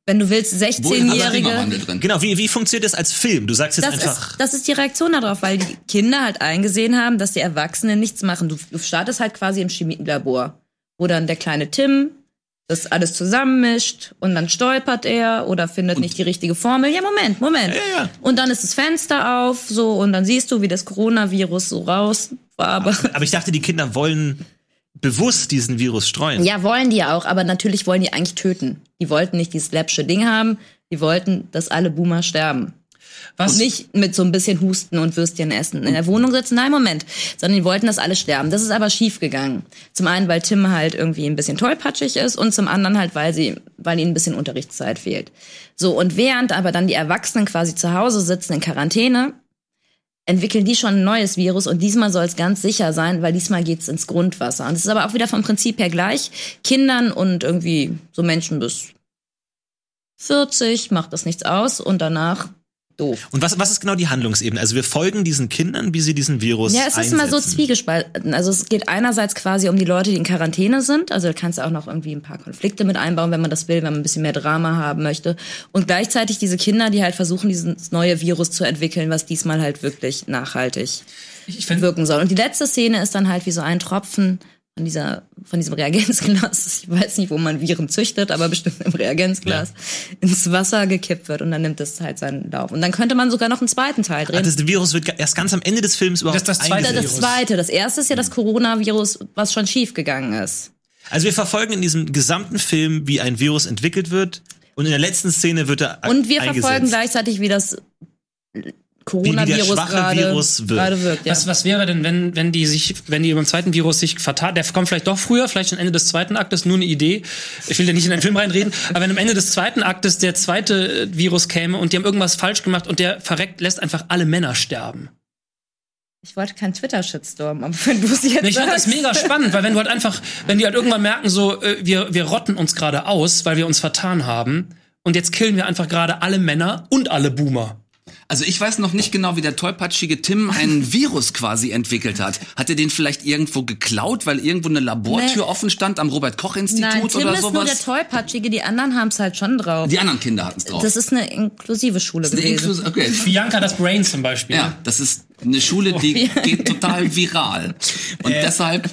wenn du willst, Wo ist der 16-Jährige. Klimawandel drin? Genau, wie, wie funktioniert das als Film? Du sagst jetzt Das einfach. ist, das ist die Reaktion darauf, weil die Kinder halt eingesehen haben, dass die Erwachsenen nichts machen. Du, du startest halt quasi im Chemielabor, wo dann der kleine Tim das alles zusammenmischt und dann stolpert er oder findet nicht die richtige Formel. Ja, Moment, Moment. Ja, ja. Und dann ist das Fenster auf, so, und dann siehst du, wie das Coronavirus so raus war. Aber aber ich dachte, die Kinder wollen bewusst diesen Virus streuen. ja, wollen die ja auch, aber natürlich wollen die eigentlich töten. Die wollten nicht dieses läppsche Ding haben, die wollten, dass alle Boomer sterben. Was? Und nicht mit so ein bisschen Husten und Würstchen essen in der Wohnung sitzen. Nein, Moment. Sondern die wollten, dass alle sterben. Das ist aber schief gegangen. Zum einen, weil Tim halt irgendwie ein bisschen tollpatschig ist und zum anderen halt, weil sie, weil ihnen ein bisschen Unterrichtszeit fehlt. So, und während aber dann die Erwachsenen quasi zu Hause sitzen in Quarantäne, entwickeln die schon ein neues Virus und diesmal soll es ganz sicher sein, weil diesmal geht's ins Grundwasser. Und es ist aber auch wieder vom Prinzip her gleich. Kindern und irgendwie so Menschen bis 40 macht das nichts aus und danach doof. Und was, was ist genau die Handlungsebene? Also wir folgen diesen Kindern, wie sie diesen Virus Ja, es ist einsetzen. immer so zwiegespalten. Also es geht einerseits quasi um die Leute, die in Quarantäne sind. Also da kannst du auch noch irgendwie ein paar Konflikte mit einbauen, wenn man das will, wenn man ein bisschen mehr Drama haben möchte. Und gleichzeitig diese Kinder, die halt versuchen, dieses neue Virus zu entwickeln, was diesmal halt wirklich nachhaltig Ich wirken soll. Und die letzte Szene ist dann halt wie so ein Tropfen von dieser, von diesem Reagenzglas. Ich weiß nicht, wo man Viren züchtet, aber bestimmt im Reagenzglas ins Wasser gekippt wird und dann nimmt es halt seinen Lauf. Und dann könnte man sogar noch einen zweiten Teil drehen. Ah, das Virus wird erst ganz am Ende des Films überhaupt Das das zweite Das, das zweite. Das erste ist ja das Coronavirus, was schon schief gegangen ist. Also wir verfolgen in diesem gesamten Film, wie ein Virus entwickelt wird. Und in der letzten Szene wird er Und wir eingesetzt. verfolgen gleichzeitig, wie das Coronavirus schwache gerade Virus wirkt. wirkt. Ja. was, was wäre denn, wenn, wenn die sich, wenn die beim zweiten Virus sich vertat, der kommt vielleicht doch früher, vielleicht am Ende des zweiten Aktes, nur eine Idee. Ich will da nicht in den Film reinreden, aber wenn am Ende des zweiten Aktes der zweite äh, Virus käme und die haben irgendwas falsch gemacht und der verreckt, lässt einfach alle Männer sterben. Ich wollte keinen Twitter-Shitstorm, aber wenn du es jetzt Nee, Ich fand das mega spannend, weil wenn du halt einfach, wenn die halt irgendwann merken, so, äh, wir, wir rotten uns gerade aus, weil wir uns vertan haben, und jetzt killen wir einfach gerade alle Männer und alle Boomer. Also ich weiß noch nicht genau, wie der tollpatschige Tim einen Virus quasi entwickelt hat. Hat er den vielleicht irgendwo geklaut, weil irgendwo eine Labortür Nee. offen stand am Robert-Koch-Institut Nein, Tim oder ist nur der sowas? Tollpatschige, die anderen haben es halt schon drauf. Die anderen Kinder hatten es drauf. Das ist eine inklusive Schule Eine gewesen. Inklus- okay. Bianca das Brain zum Beispiel. Ja, das ist eine Schule, die geht total viral. Und Äh. deshalb,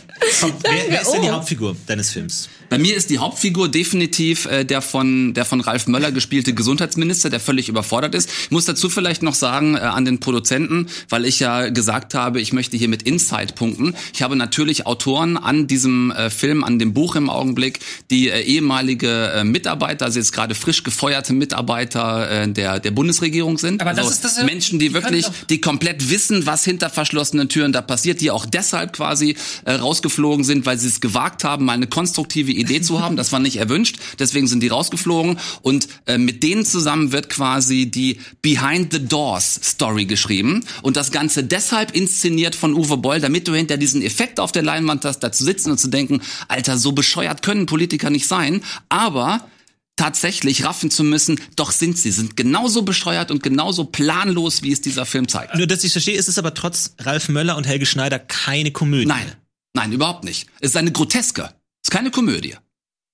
Wer, wer ist denn die Oh. Hauptfigur deines Films? bei mir ist die Hauptfigur definitiv äh, der von der von Ralf Möller gespielte Gesundheitsminister, der völlig überfordert ist. Ich muss dazu vielleicht noch sagen äh, an den Produzenten, weil ich ja gesagt habe, ich möchte hier mit Insight punkten. Ich habe natürlich Autoren an diesem äh, Film, an dem Buch im Augenblick, die äh, ehemalige äh, Mitarbeiter, also jetzt gerade frisch gefeuerte Mitarbeiter äh, der der Bundesregierung sind. Aber das also ist das ja- Menschen, die die wirklich, die komplett wissen, was hinter verschlossenen Türen da passiert, die auch deshalb quasi äh, rausgeflogen sind, weil sie es gewagt haben, mal eine konstruktive Idee zu haben. Das war nicht erwünscht, deswegen sind die rausgeflogen. Und äh, mit denen zusammen wird quasi die Behind the Doors Story geschrieben. Und das Ganze deshalb inszeniert von Uwe Boll, damit du hinter diesen Effekt auf der Leinwand hast, da zu sitzen und zu denken, Alter, so bescheuert können Politiker nicht sein. Aber tatsächlich raffen zu müssen, doch sind sie, sind genauso bescheuert und genauso planlos, wie es dieser Film zeigt. Nur, dass ich verstehe, ist es aber trotz Ralf Möller und Helge Schneider keine Komödie. Nein, nein, überhaupt nicht. Es ist eine Groteske. Es ist keine Komödie.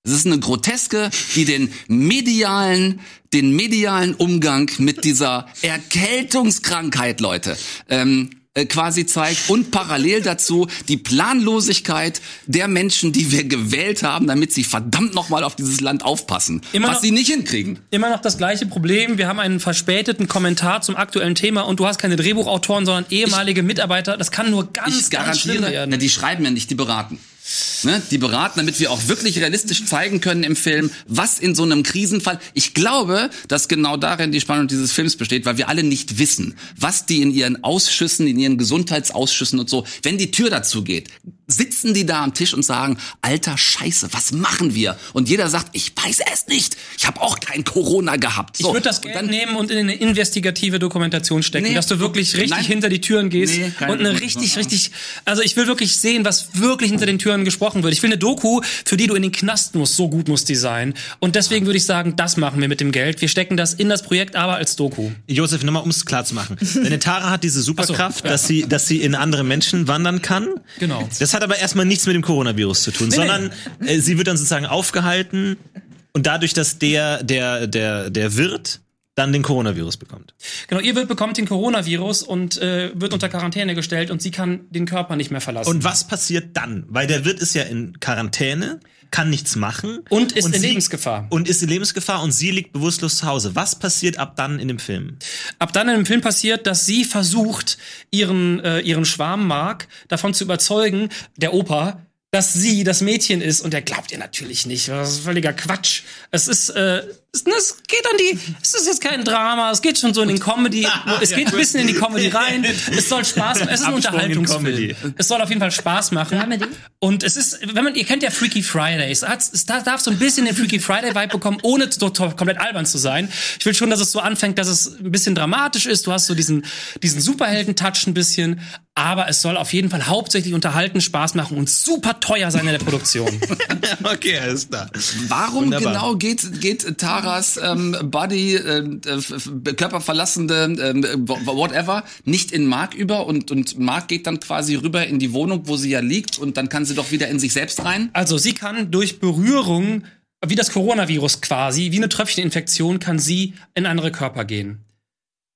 Es ist eine Groteske, die den medialen, den medialen Umgang mit dieser Erkältungskrankheit, Leute, ähm, äh, quasi zeigt und parallel dazu die Planlosigkeit der Menschen, die wir gewählt haben, damit sie verdammt nochmal auf dieses Land aufpassen, Immer was noch- sie nicht hinkriegen. Immer noch das gleiche Problem. Wir haben einen verspäteten Kommentar zum aktuellen Thema und du hast keine Drehbuchautoren, sondern ehemalige Mitarbeiter. Das kann nur ganz, Ich ganz schlimm werden. na, die schreiben ja nicht, die beraten. Ne, die beraten, damit wir auch wirklich realistisch zeigen können im Film, was in so einem Krisenfall. Ich glaube, dass genau darin die Spannung dieses Films besteht, weil wir alle nicht wissen, was die in ihren Ausschüssen, in ihren Gesundheitsausschüssen und so, wenn die Tür dazu geht, sitzen die da am Tisch und sagen, alter Scheiße, was machen wir? Und jeder sagt, ich weiß es nicht. Ich habe auch kein Corona gehabt. Ich So, würde das Geld dann- nehmen und in eine investigative Dokumentation stecken, Nee, dass du wirklich richtig nein. hinter die Türen gehst Nee, und eine richtig, richtig, also ich will wirklich sehen, was wirklich hinter den Türen gesprochen wird. Ich will eine Doku, für die du in den Knast musst, so gut muss die sein. Und deswegen würde ich sagen, das machen wir mit dem Geld. Wir stecken das in das Projekt, aber als Doku. Josef, nochmal, um es klar zu machen. Deine Tara hat diese Superkraft, dass sie, dass sie in andere Menschen wandern kann. Genau. Das hat aber erstmal nichts mit dem Coronavirus zu tun, sondern äh, sie wird dann sozusagen aufgehalten und dadurch, dass der, der, der, der Wirt dann den Coronavirus bekommt. Genau, ihr Wirt bekommt den Coronavirus und äh, wird unter Quarantäne gestellt und sie kann den Körper nicht mehr verlassen. Und was passiert dann? Weil der Wirt ist ja in Quarantäne, kann nichts machen. Und ist in sie- Lebensgefahr. Und ist in Lebensgefahr und sie liegt bewusstlos zu Hause. Was passiert ab dann in dem Film? Ab dann in dem Film passiert, dass sie versucht, ihren, äh, ihren Schwarm Mark davon zu überzeugen, der Opa, dass sie das Mädchen ist. Und er glaubt ihr natürlich nicht. Das ist völliger Quatsch. Es ist, äh, es, es geht an die, es ist jetzt kein Drama, es geht schon so in den Comedy, es geht ein bisschen in die Comedy rein. Es soll Spaß machen, es ist ein Unterhaltungsfilm. Comedy. Es soll auf jeden Fall Spaß machen. Dramedy? Und es ist, wenn man, ihr kennt ja Freaky Fridays, es darf so ein bisschen den Freaky Friday Vibe bekommen, ohne so komplett albern zu sein. Ich will schon, dass es so anfängt, dass es ein bisschen dramatisch ist. Du hast so diesen, diesen Superhelden-Touch ein bisschen. Aber es soll auf jeden Fall hauptsächlich unterhalten, Spaß machen und super teuer sein in der Produktion. Okay, alles klar. Warum Wunderbar. genau geht, geht Taras ähm, Body, ähm, äh, körperverlassende, ähm, whatever, nicht in Mark über und, und Mark geht dann quasi rüber in die Wohnung, wo sie ja liegt und dann kann sie doch wieder in sich selbst rein? Also sie kann durch Berührung, wie das Coronavirus quasi, wie eine Tröpfcheninfektion, kann sie in andere Körper gehen.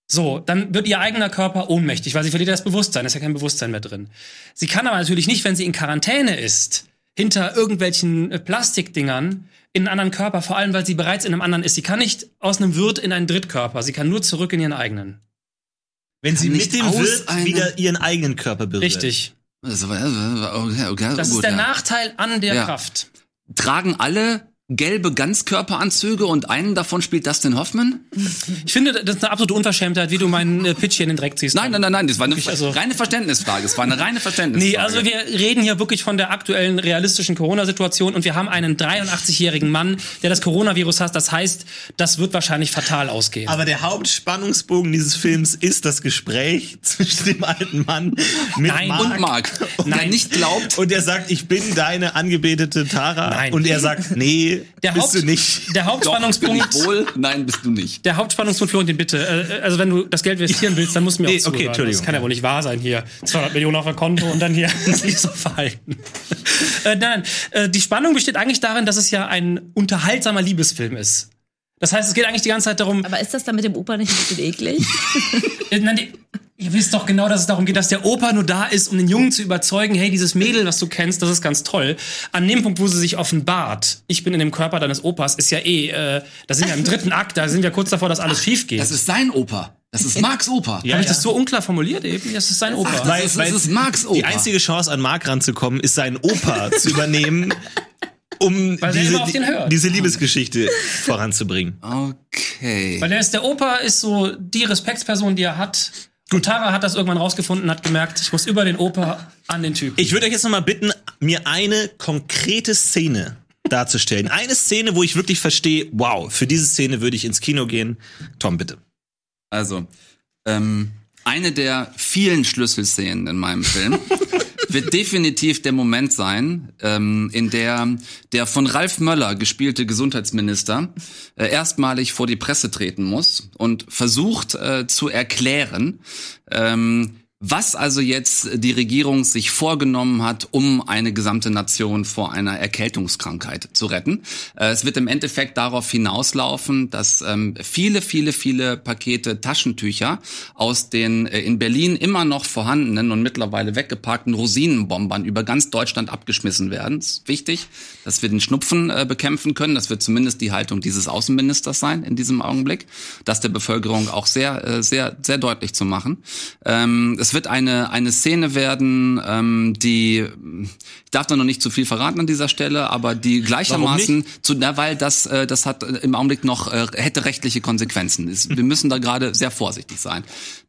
So, dann wird ihr eigener Körper ohnmächtig, weil sie verliert das Bewusstsein, ist ja kein Bewusstsein mehr drin. Sie kann aber natürlich nicht, wenn sie in Quarantäne ist, hinter irgendwelchen äh, Plastikdingern in einen anderen Körper, vor allem weil sie bereits in einem anderen ist. Sie kann nicht aus einem Wirt in einen Drittkörper, sie kann nur zurück in ihren eigenen. Wenn sie nicht mit dem Wirt einem- wieder ihren eigenen Körper berührt. Richtig. Okay, okay, Das gut, ist der ja. Nachteil an der Ja. Kraft. Tragen alle gelbe Ganzkörperanzüge und einen davon spielt Dustin Hoffman? Ich finde, das ist eine absolute Unverschämtheit, wie du meinen äh, Pitch hier in den Dreck ziehst. Nein, nein, nein, nein, das war eine also- reine Verständnisfrage. Es war eine reine Verständnisfrage. Nee, also wir reden hier wirklich von der aktuellen realistischen Corona-Situation und wir haben einen 83-jährigen Mann, der das Coronavirus hat. Das heißt, das wird wahrscheinlich fatal ausgehen. Aber der Hauptspannungsbogen dieses Films ist das Gespräch zwischen dem alten Mann mit Nein. Mark. und Mark, der Nein. nicht glaubt, Und er sagt, ich bin deine angebetete Tara. Nein. Und er sagt, nee, der, bist Haupt, du nicht. der doch, bin Hauptspannungspunkt, ich wohl, nein, bist du nicht. der Hauptspannungspunkt, Florentin, bitte. Äh, also wenn du das Geld investieren willst, dann musst du mir Nee, auch zuhören. okay, Entschuldigung. Das kann ja wohl nicht wahr sein hier. 200 Millionen auf der Konto und dann hier sich so verhalten. äh, nein, äh, die Spannung besteht eigentlich darin, dass es ja ein unterhaltsamer Liebesfilm ist. Das heißt, es geht eigentlich die ganze Zeit darum, Aber ist das dann mit dem Opa nicht ein bisschen eklig? Äh, nein, die, ihr wisst doch genau, dass es darum geht, dass der Opa nur da ist, um den Jungen zu überzeugen, hey, dieses Mädel, was du kennst, das ist ganz toll. An dem Punkt, wo sie sich offenbart, ich bin in dem Körper deines Opas, ist ja eh, äh, da sind wir im dritten Akt, da sind wir kurz davor, dass alles schief geht. Das ist sein Opa. Das ist Marks Opa. Ja, Habe ich ja. das so unklar formuliert eben? Das ist sein Opa. Das, Weil- ist, weil das ist Marks Opa. Die einzige Chance, an Mark ranzukommen, ist seinen Opa zu übernehmen, um diese, diese Liebesgeschichte voranzubringen. Okay. Weil der ist der Opa, ist so die Respektsperson, die er hat. Und Tara hat das irgendwann rausgefunden, hat gemerkt, ich muss über den Opa an den Typen. Ich würde euch jetzt nochmal bitten, mir eine konkrete Szene darzustellen. Eine Szene, wo ich wirklich verstehe, wow, für diese Szene würde ich ins Kino gehen. Tom, bitte. Also, ähm, eine der vielen Schlüsselszenen in meinem Film wird definitiv der Moment sein, ähm, in der der von Ralf Möller gespielte Gesundheitsminister äh, erstmalig vor die Presse treten muss und versucht äh, zu erklären, ähm, was also jetzt die Regierung sich vorgenommen hat, um eine gesamte Nation vor einer Erkältungskrankheit zu retten. Äh, es wird im Endeffekt darauf hinauslaufen, dass ähm, viele, viele, viele Pakete Taschentücher aus den äh, in Berlin immer noch vorhandenen und mittlerweile weggeparkten Rosinenbombern über ganz Deutschland abgeschmissen werden. Das ist wichtig, dass wir den Schnupfen äh, bekämpfen können. Das wird zumindest die Haltung dieses Außenministers sein in diesem Augenblick, das der Bevölkerung auch sehr, sehr, sehr deutlich zu machen. Ähm, es wird eine, eine Szene werden, ähm, die, ich darf da noch nicht zu viel verraten an dieser Stelle, aber die gleichermaßen, zu, na, weil das, äh, das hat äh, im Augenblick noch, äh, hätte rechtliche Konsequenzen. Es, wir müssen da gerade sehr vorsichtig sein,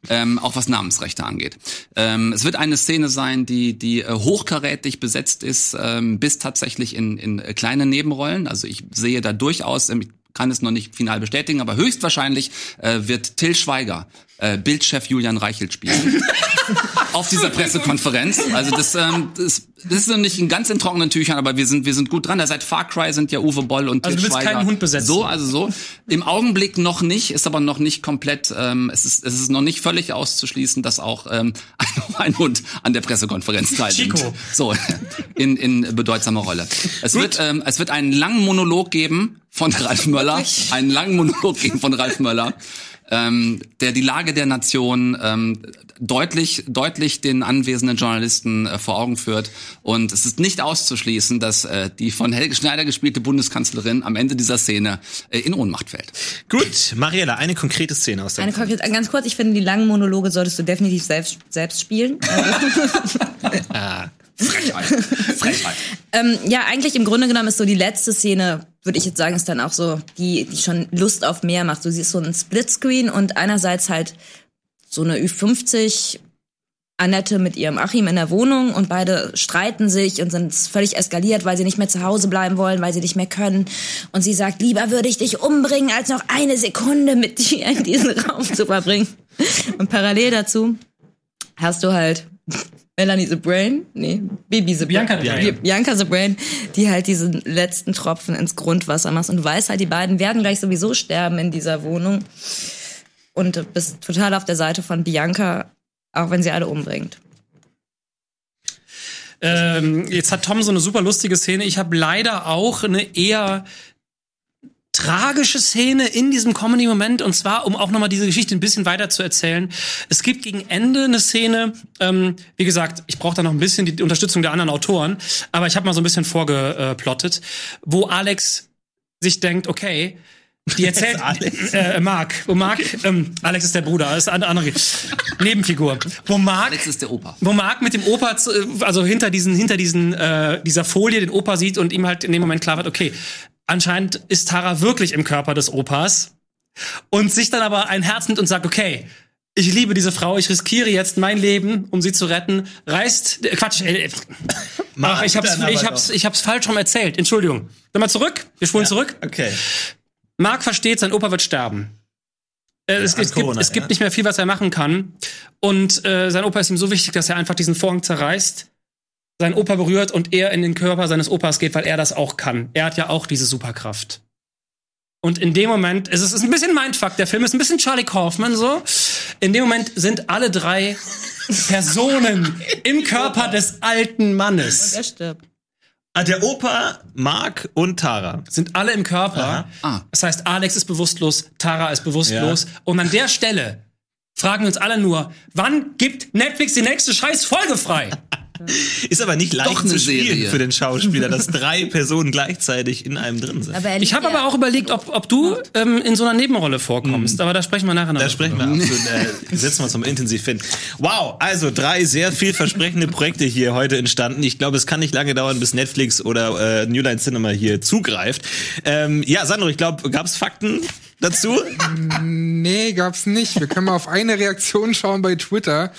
ähm, auch was Namensrechte angeht. Ähm, es wird eine Szene sein, die, die äh, hochkarätig besetzt ist, ähm, bis tatsächlich in, in äh, kleine Nebenrollen. Also ich sehe da durchaus, ähm, ich kann es noch nicht final bestätigen, aber höchstwahrscheinlich äh, wird Till Schweiger äh, Bildchef Julian Reichelt spielen. auf dieser Pressekonferenz. Also das, ähm, das, das ist noch nicht in ganz in trockenen Tüchern, aber wir sind, wir sind gut dran. Da seit Far Cry sind ja Uwe Boll und Also Til du willst Schweiger. keinen Hund besetzen? So, also so. Im Augenblick noch nicht, ist aber noch nicht komplett, ähm, es, ist, es ist noch nicht völlig auszuschließen, dass auch ähm, ein, ein Hund an der Pressekonferenz teilnimmt. Chico. So, in, in bedeutsamer Rolle. Es wird, ähm, es wird einen langen Monolog geben von Ralf Möller, einen langen Monolog geben von Ralf Möller, ähm, der die Lage der Nation ähm, deutlich, deutlich den anwesenden Journalisten äh, vor Augen führt. Und es ist nicht auszuschließen, dass äh, die von Helge Schneider gespielte Bundeskanzlerin am Ende dieser Szene äh, in Ohnmacht fällt. Gut, Mariella, eine konkrete Szene aus Eine deinem konkrete, ganz kurz, ich finde, die langen Monologe solltest du definitiv selbst, selbst spielen. Frechheit. Frechheit. ähm, ja, eigentlich im Grunde genommen ist so die letzte Szene, würde ich jetzt sagen, ist dann auch so, die, die schon Lust auf mehr macht. Du siehst so einen Splitscreen und einerseits halt so eine Ü50 Annette mit ihrem Achim in der Wohnung und beide streiten sich und sind völlig eskaliert, weil sie nicht mehr zu Hause bleiben wollen, weil sie nicht mehr können. Und sie sagt, lieber würde ich dich umbringen, als noch eine Sekunde mit dir in diesen Raum zu verbringen. Und parallel dazu hast du halt Melanie the Brain, nee, Bibi the Bianca the Brain, Brain. Bianca the Brain, die halt diesen letzten Tropfen ins Grundwasser macht und du weißt halt, die beiden werden gleich sowieso sterben in dieser Wohnung und du bist total auf der Seite von Bianca, auch wenn sie alle umbringt. Ähm, jetzt hat Tom so eine super lustige Szene. Ich habe leider auch eine eher tragische Szene in diesem Comedy-Moment und zwar, um auch nochmal diese Geschichte ein bisschen weiter zu erzählen. Es gibt gegen Ende eine Szene, ähm, wie gesagt, ich brauche da noch ein bisschen die Unterstützung der anderen Autoren, aber ich habe mal so ein bisschen vorgeplottet, wo Alex sich denkt, okay, die erzählt, Alex? äh, Mark, wo Mark, ähm, Alex ist der Bruder, ist eine andere Nebenfigur, wo Mark Alex ist der Opa. wo Mark mit dem Opa, zu- also hinter diesen, hinter diesen, äh, dieser Folie den Opa sieht und ihm halt in dem Moment klar wird, okay, anscheinend ist Tara wirklich im Körper des Opas und sich dann aber ein Herz nimmt und sagt, okay, ich liebe diese Frau, ich riskiere jetzt mein Leben, um sie zu retten, reißt, äh, Quatsch, äh, ach, ich hab's, ich hab's, ich hab's falsch rum erzählt, Entschuldigung. Nochmal zurück, wir spulen zurück. Okay. Mark versteht, sein Opa wird sterben. Äh, es, an es, gibt, Corona, es gibt ja. nicht mehr viel, was er machen kann. Und äh, sein Opa ist ihm so wichtig, dass er einfach diesen Vorhang zerreißt, seinen Opa berührt und er in den Körper seines Opas geht, weil er das auch kann. Er hat ja auch diese Superkraft. Und in dem Moment, es ist, es ist ein bisschen Mindfuck, der Film ist ein bisschen Charlie Kaufman so. In dem Moment sind alle drei Personen im Körper des alten Mannes. Er stirbt. Ah, der Opa, Mark und Tara. sind alle im Körper. Ah. Das heißt, Alex ist bewusstlos, Tara ist bewusstlos. Und an der Stelle fragen wir uns alle nur, wann gibt Netflix die nächste scheiß Folge frei? Ist aber nicht leicht zu spielen Serie. für den Schauspieler, dass drei Personen gleichzeitig in einem drin sind. Aber Ich habe aber auch überlegt, ob, ob du ähm, in so einer Nebenrolle vorkommst. Aber da sprechen wir nachher noch. Da sprechen wir absolut, äh, setzen wir uns mal intensiv hin. Wow, also drei sehr vielversprechende Projekte hier heute entstanden. Ich glaube, es kann nicht lange dauern, bis Netflix oder äh, New Line Cinema hier zugreift. Ähm, ja, Sandro, ich glaube, gab es Fakten dazu? Nee, gab's nicht. Wir können mal auf eine Reaktion schauen bei Twitter.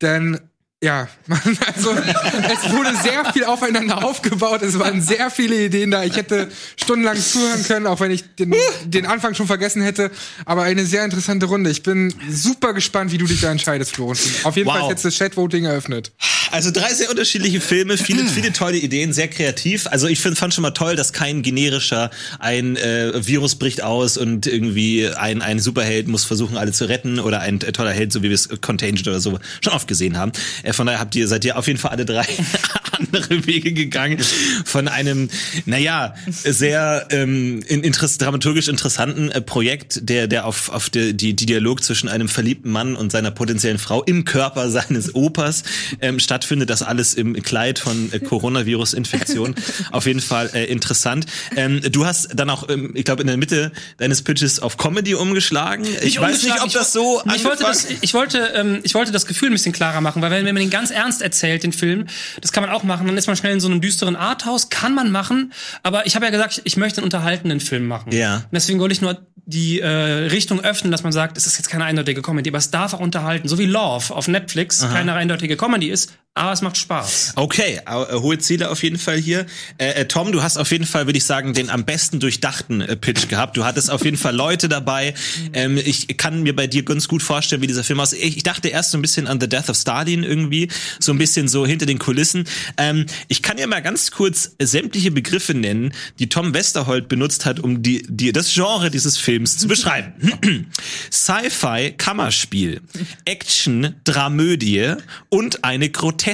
Denn Ja, man, also es wurde sehr viel aufeinander aufgebaut. Es waren sehr viele Ideen da. Ich hätte stundenlang zuhören können, auch wenn ich den, den Anfang schon vergessen hätte. Aber eine sehr interessante Runde. Ich bin super gespannt, wie du dich da entscheidest, Florentin. Auf jeden Wow. Fall ist jetzt das Chat-Voting eröffnet. Also drei sehr unterschiedliche Filme, viele, viele tolle Ideen, sehr kreativ. Also ich find, fand schon mal toll, dass kein generischer ein äh, Virus bricht aus und irgendwie ein, ein Superheld muss versuchen, alle zu retten oder ein äh, toller Held, so wie wir es Contagion oder so schon oft gesehen haben. Äh, von daher habt ihr, seid ihr auf jeden Fall alle drei andere Wege gegangen. Von einem, naja, sehr ähm, in, interess dramaturgisch interessanten äh, Projekt, der, der auf, auf die, die, die Dialog zwischen einem verliebten Mann und seiner potenziellen Frau im Körper seines Opas ähm, stattfindet. Das alles im Kleid von äh, Coronavirus-Infektion. auf jeden Fall äh, interessant. Ähm, du hast dann auch, ähm, ich glaube, in der Mitte deines Pitches auf Comedy umgeschlagen. Ich weiß nicht, ob das so ich wollte das, ich wollte, ähm, ich wollte das Gefühl ein bisschen klarer machen, weil wenn, wenn man den ganz ernst erzählt, den Film, das kann man auch machen, dann ist man schnell in so einem düsteren Arthouse, kann man machen, aber ich habe ja gesagt, ich möchte einen unterhaltenden Film machen. Ja. Und deswegen wollte ich nur die äh, Richtung öffnen, dass man sagt, es ist jetzt keine eindeutige Comedy, aber es darf auch unterhalten, so wie Love auf Netflix keine eindeutige Comedy ist, aber es macht Spaß. Okay, äh, hohe Ziele auf jeden Fall hier. Äh, äh, Tom, du hast auf jeden Fall, würde ich sagen, den am besten durchdachten äh, Pitch gehabt. Du hattest auf jeden Fall Leute dabei. Ähm, ich kann mir bei dir ganz gut vorstellen, wie dieser Film aussieht. Ich, ich dachte erst so ein bisschen an The Death of Stalin irgendwie, so ein bisschen so hinter den Kulissen. Ähm, ich kann ja mal ganz kurz sämtliche Begriffe nennen, die Tom Westerholt benutzt hat, um die, die, das Genre dieses Films zu beschreiben. Sci-Fi, Kammerspiel, Action, Dramödie und eine Groteske.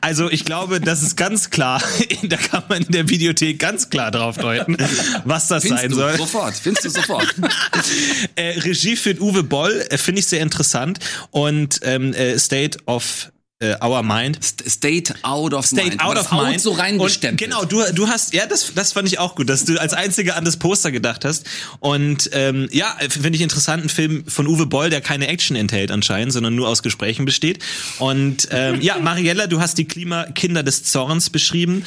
Also ich glaube, das ist ganz klar, da kann man in der Videothek ganz klar drauf deuten, was das Findest sein du soll. sofort, findest du sofort. Äh, Regie führt Uwe Boll, äh, finde ich sehr interessant. Und ähm, äh, State of äh, Our Mind. St- State out of State mind. out of Out mind. so reingestempelt. genau, du, du hast, ja, das, das fand ich auch gut, dass du als Einziger an das Poster gedacht hast. Und ähm, ja, finde ich interessant, ein Film von Uwe Boll, der keine Action enthält anscheinend, sondern nur aus Gesprächen besteht. Und ähm, ja, Mariella, du hast die Klimakinder des Zorns beschrieben,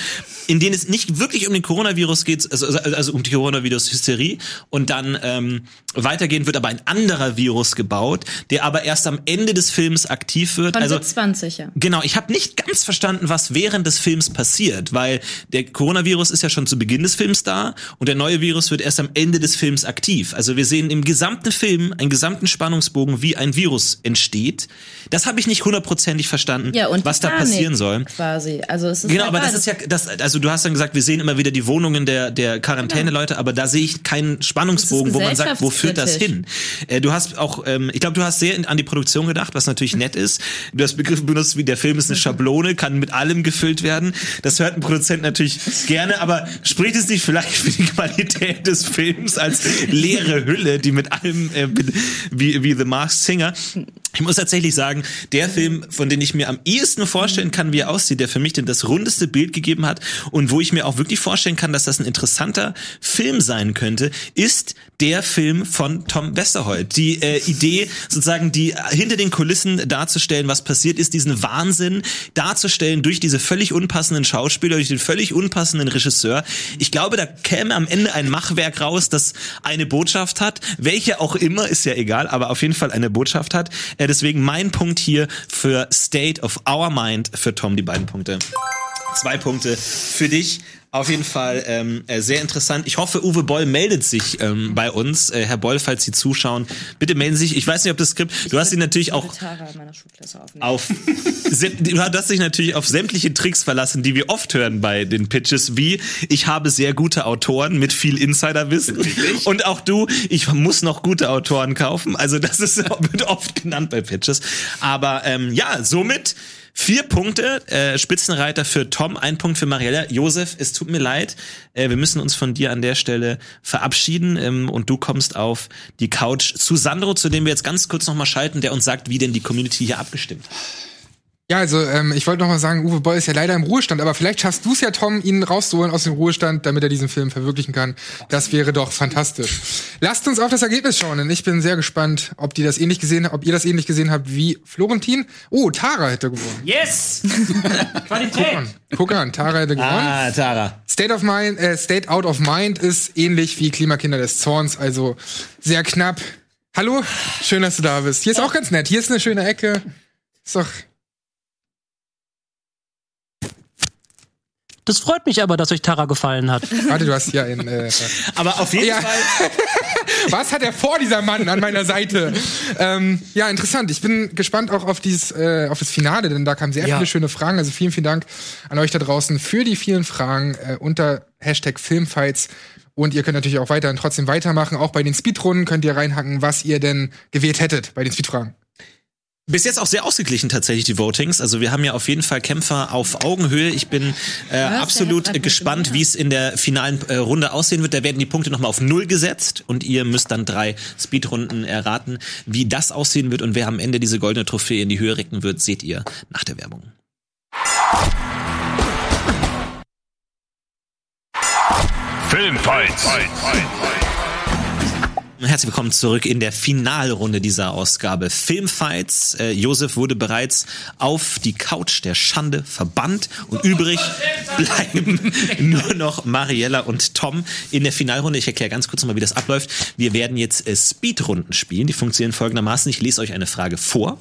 in denen es nicht wirklich um den Coronavirus geht, also, also also um die Coronavirus-Hysterie. Und dann ähm, weitergehend wird aber ein anderer Virus gebaut, der aber erst am Ende des Films aktiv wird. Von also 20, ja. Genau, ich habe nicht ganz verstanden, was während des Films passiert, weil der Coronavirus ist ja schon zu Beginn des Films da und der neue Virus wird erst am Ende des Films aktiv. Also wir sehen im gesamten Film einen gesamten Spannungsbogen, wie ein Virus entsteht. Das habe ich nicht hundertprozentig verstanden, Ja, was da passieren soll. Quasi. Also es ist Genau, halt aber das ist ja, das, also du hast dann gesagt, wir sehen immer wieder die Wohnungen der, der Quarantäne-Leute, aber da sehe ich keinen Spannungsbogen, wo man sagt, wo führt das hin? Äh, du hast auch, ähm, ich glaube, du hast sehr an die Produktion gedacht, was natürlich nett ist. Du hast Begriffe benutzt, wie der Film ist eine Schablone, kann mit allem gefüllt werden. Das hört ein Produzent natürlich gerne, aber spricht es nicht vielleicht für die Qualität des Films als leere Hülle, die mit allem, äh, wie, wie The Masked Singer? Ich muss tatsächlich sagen, der Film, von dem ich mir am ehesten vorstellen kann, wie er aussieht, der für mich denn das rundeste Bild gegeben hat und wo ich mir auch wirklich vorstellen kann, dass das ein interessanter Film sein könnte, ist der Film von Tom Westerholt. Die äh, Idee, sozusagen die hinter den Kulissen darzustellen, was passiert ist, diesen Wahnsinn darzustellen durch diese völlig unpassenden Schauspieler, durch den völlig unpassenden Regisseur. Ich glaube, da käme am Ende ein Machwerk raus, das eine Botschaft hat, welche auch immer, ist ja egal, aber auf jeden Fall eine Botschaft hat. Äh, deswegen mein Punkt hier für State of Our Mind für Tom, die beiden Punkte. Zwei Punkte für dich. Auf jeden Fall ähm, äh, sehr interessant. Ich hoffe, Uwe Boll meldet sich ähm, bei uns. Äh, Herr Boll, falls Sie zuschauen, bitte melden Sie sich. Ich weiß nicht, ob das Skript. Du hast ihn natürlich auch auf du hast dich natürlich auf sämtliche Tricks verlassen, die wir oft hören bei den Pitches, wie ich habe sehr gute Autoren mit viel Insiderwissen und auch du, ich muss noch gute Autoren kaufen. Also das ist wird oft genannt bei Pitches. Aber ähm, ja, somit Vier Punkte, äh, Spitzenreiter für Tom, ein Punkt für Mariella. Josef, es tut mir leid, äh, wir müssen uns von dir an der Stelle verabschieden ähm, und du kommst auf die Couch zu Sandro, zu dem wir jetzt ganz kurz nochmal schalten, der uns sagt, wie denn die Community hier abgestimmt hat. Ja, also ähm, ich wollte noch mal sagen, Uwe Boll ist ja leider im Ruhestand, aber vielleicht schaffst du es ja, Tom, ihn rauszuholen aus dem Ruhestand, damit er diesen Film verwirklichen kann. Das wäre doch fantastisch. Lasst uns auf das Ergebnis schauen, denn ich bin sehr gespannt, ob die das ähnlich gesehen, ob ihr das ähnlich gesehen habt wie Florentin. Oh, Tara hätte gewonnen. Yes! Qualität! Guck an, Tara hätte gewonnen. Ah, Tara. State of Mind, äh, State Out of Mind ist ähnlich wie Klimakinder des Zorns, also sehr knapp. Hallo, schön, dass du da bist. Hier ist auch ganz nett. Hier ist eine schöne Ecke. Ist doch Das freut mich aber, dass euch Tara gefallen hat. Warte, du hast hier ein. Äh, Aber auf jeden Ja. Fall. was hat er vor, dieser Mann an meiner Seite? ähm, ja, interessant. Ich bin gespannt auch auf dieses, äh, auf das Finale, denn da kamen sehr Ja. viele schöne Fragen. Also vielen, vielen Dank an euch da draußen für die vielen Fragen äh, unter Hashtag Filmfights. Und ihr könnt natürlich auch weiterhin trotzdem weitermachen. Auch bei den Speedrunden könnt ihr reinhacken, was ihr denn gewählt hättet bei den Speedfragen. Bis jetzt auch sehr ausgeglichen tatsächlich die Votings. Also wir haben ja auf jeden Fall Kämpfer auf Augenhöhe. Ich bin äh, absolut gespannt, wie es in der finalen äh, Runde aussehen wird. Da werden die Punkte nochmal auf null gesetzt und ihr müsst dann drei Speedrunden erraten. Wie das aussehen wird und wer am Ende diese goldene Trophäe in die Höhe recken wird, seht ihr nach der Werbung. Filmfights. Herzlich willkommen zurück in der Finalrunde dieser Ausgabe Filmfights. Äh, Josef wurde bereits auf die Couch der Schande verbannt und übrig bleiben nur noch Mariella und Tom in der Finalrunde. Ich erkläre ganz kurz nochmal, wie das abläuft. Wir werden jetzt äh, Speedrunden spielen. Die funktionieren folgendermaßen. Ich lese euch eine Frage vor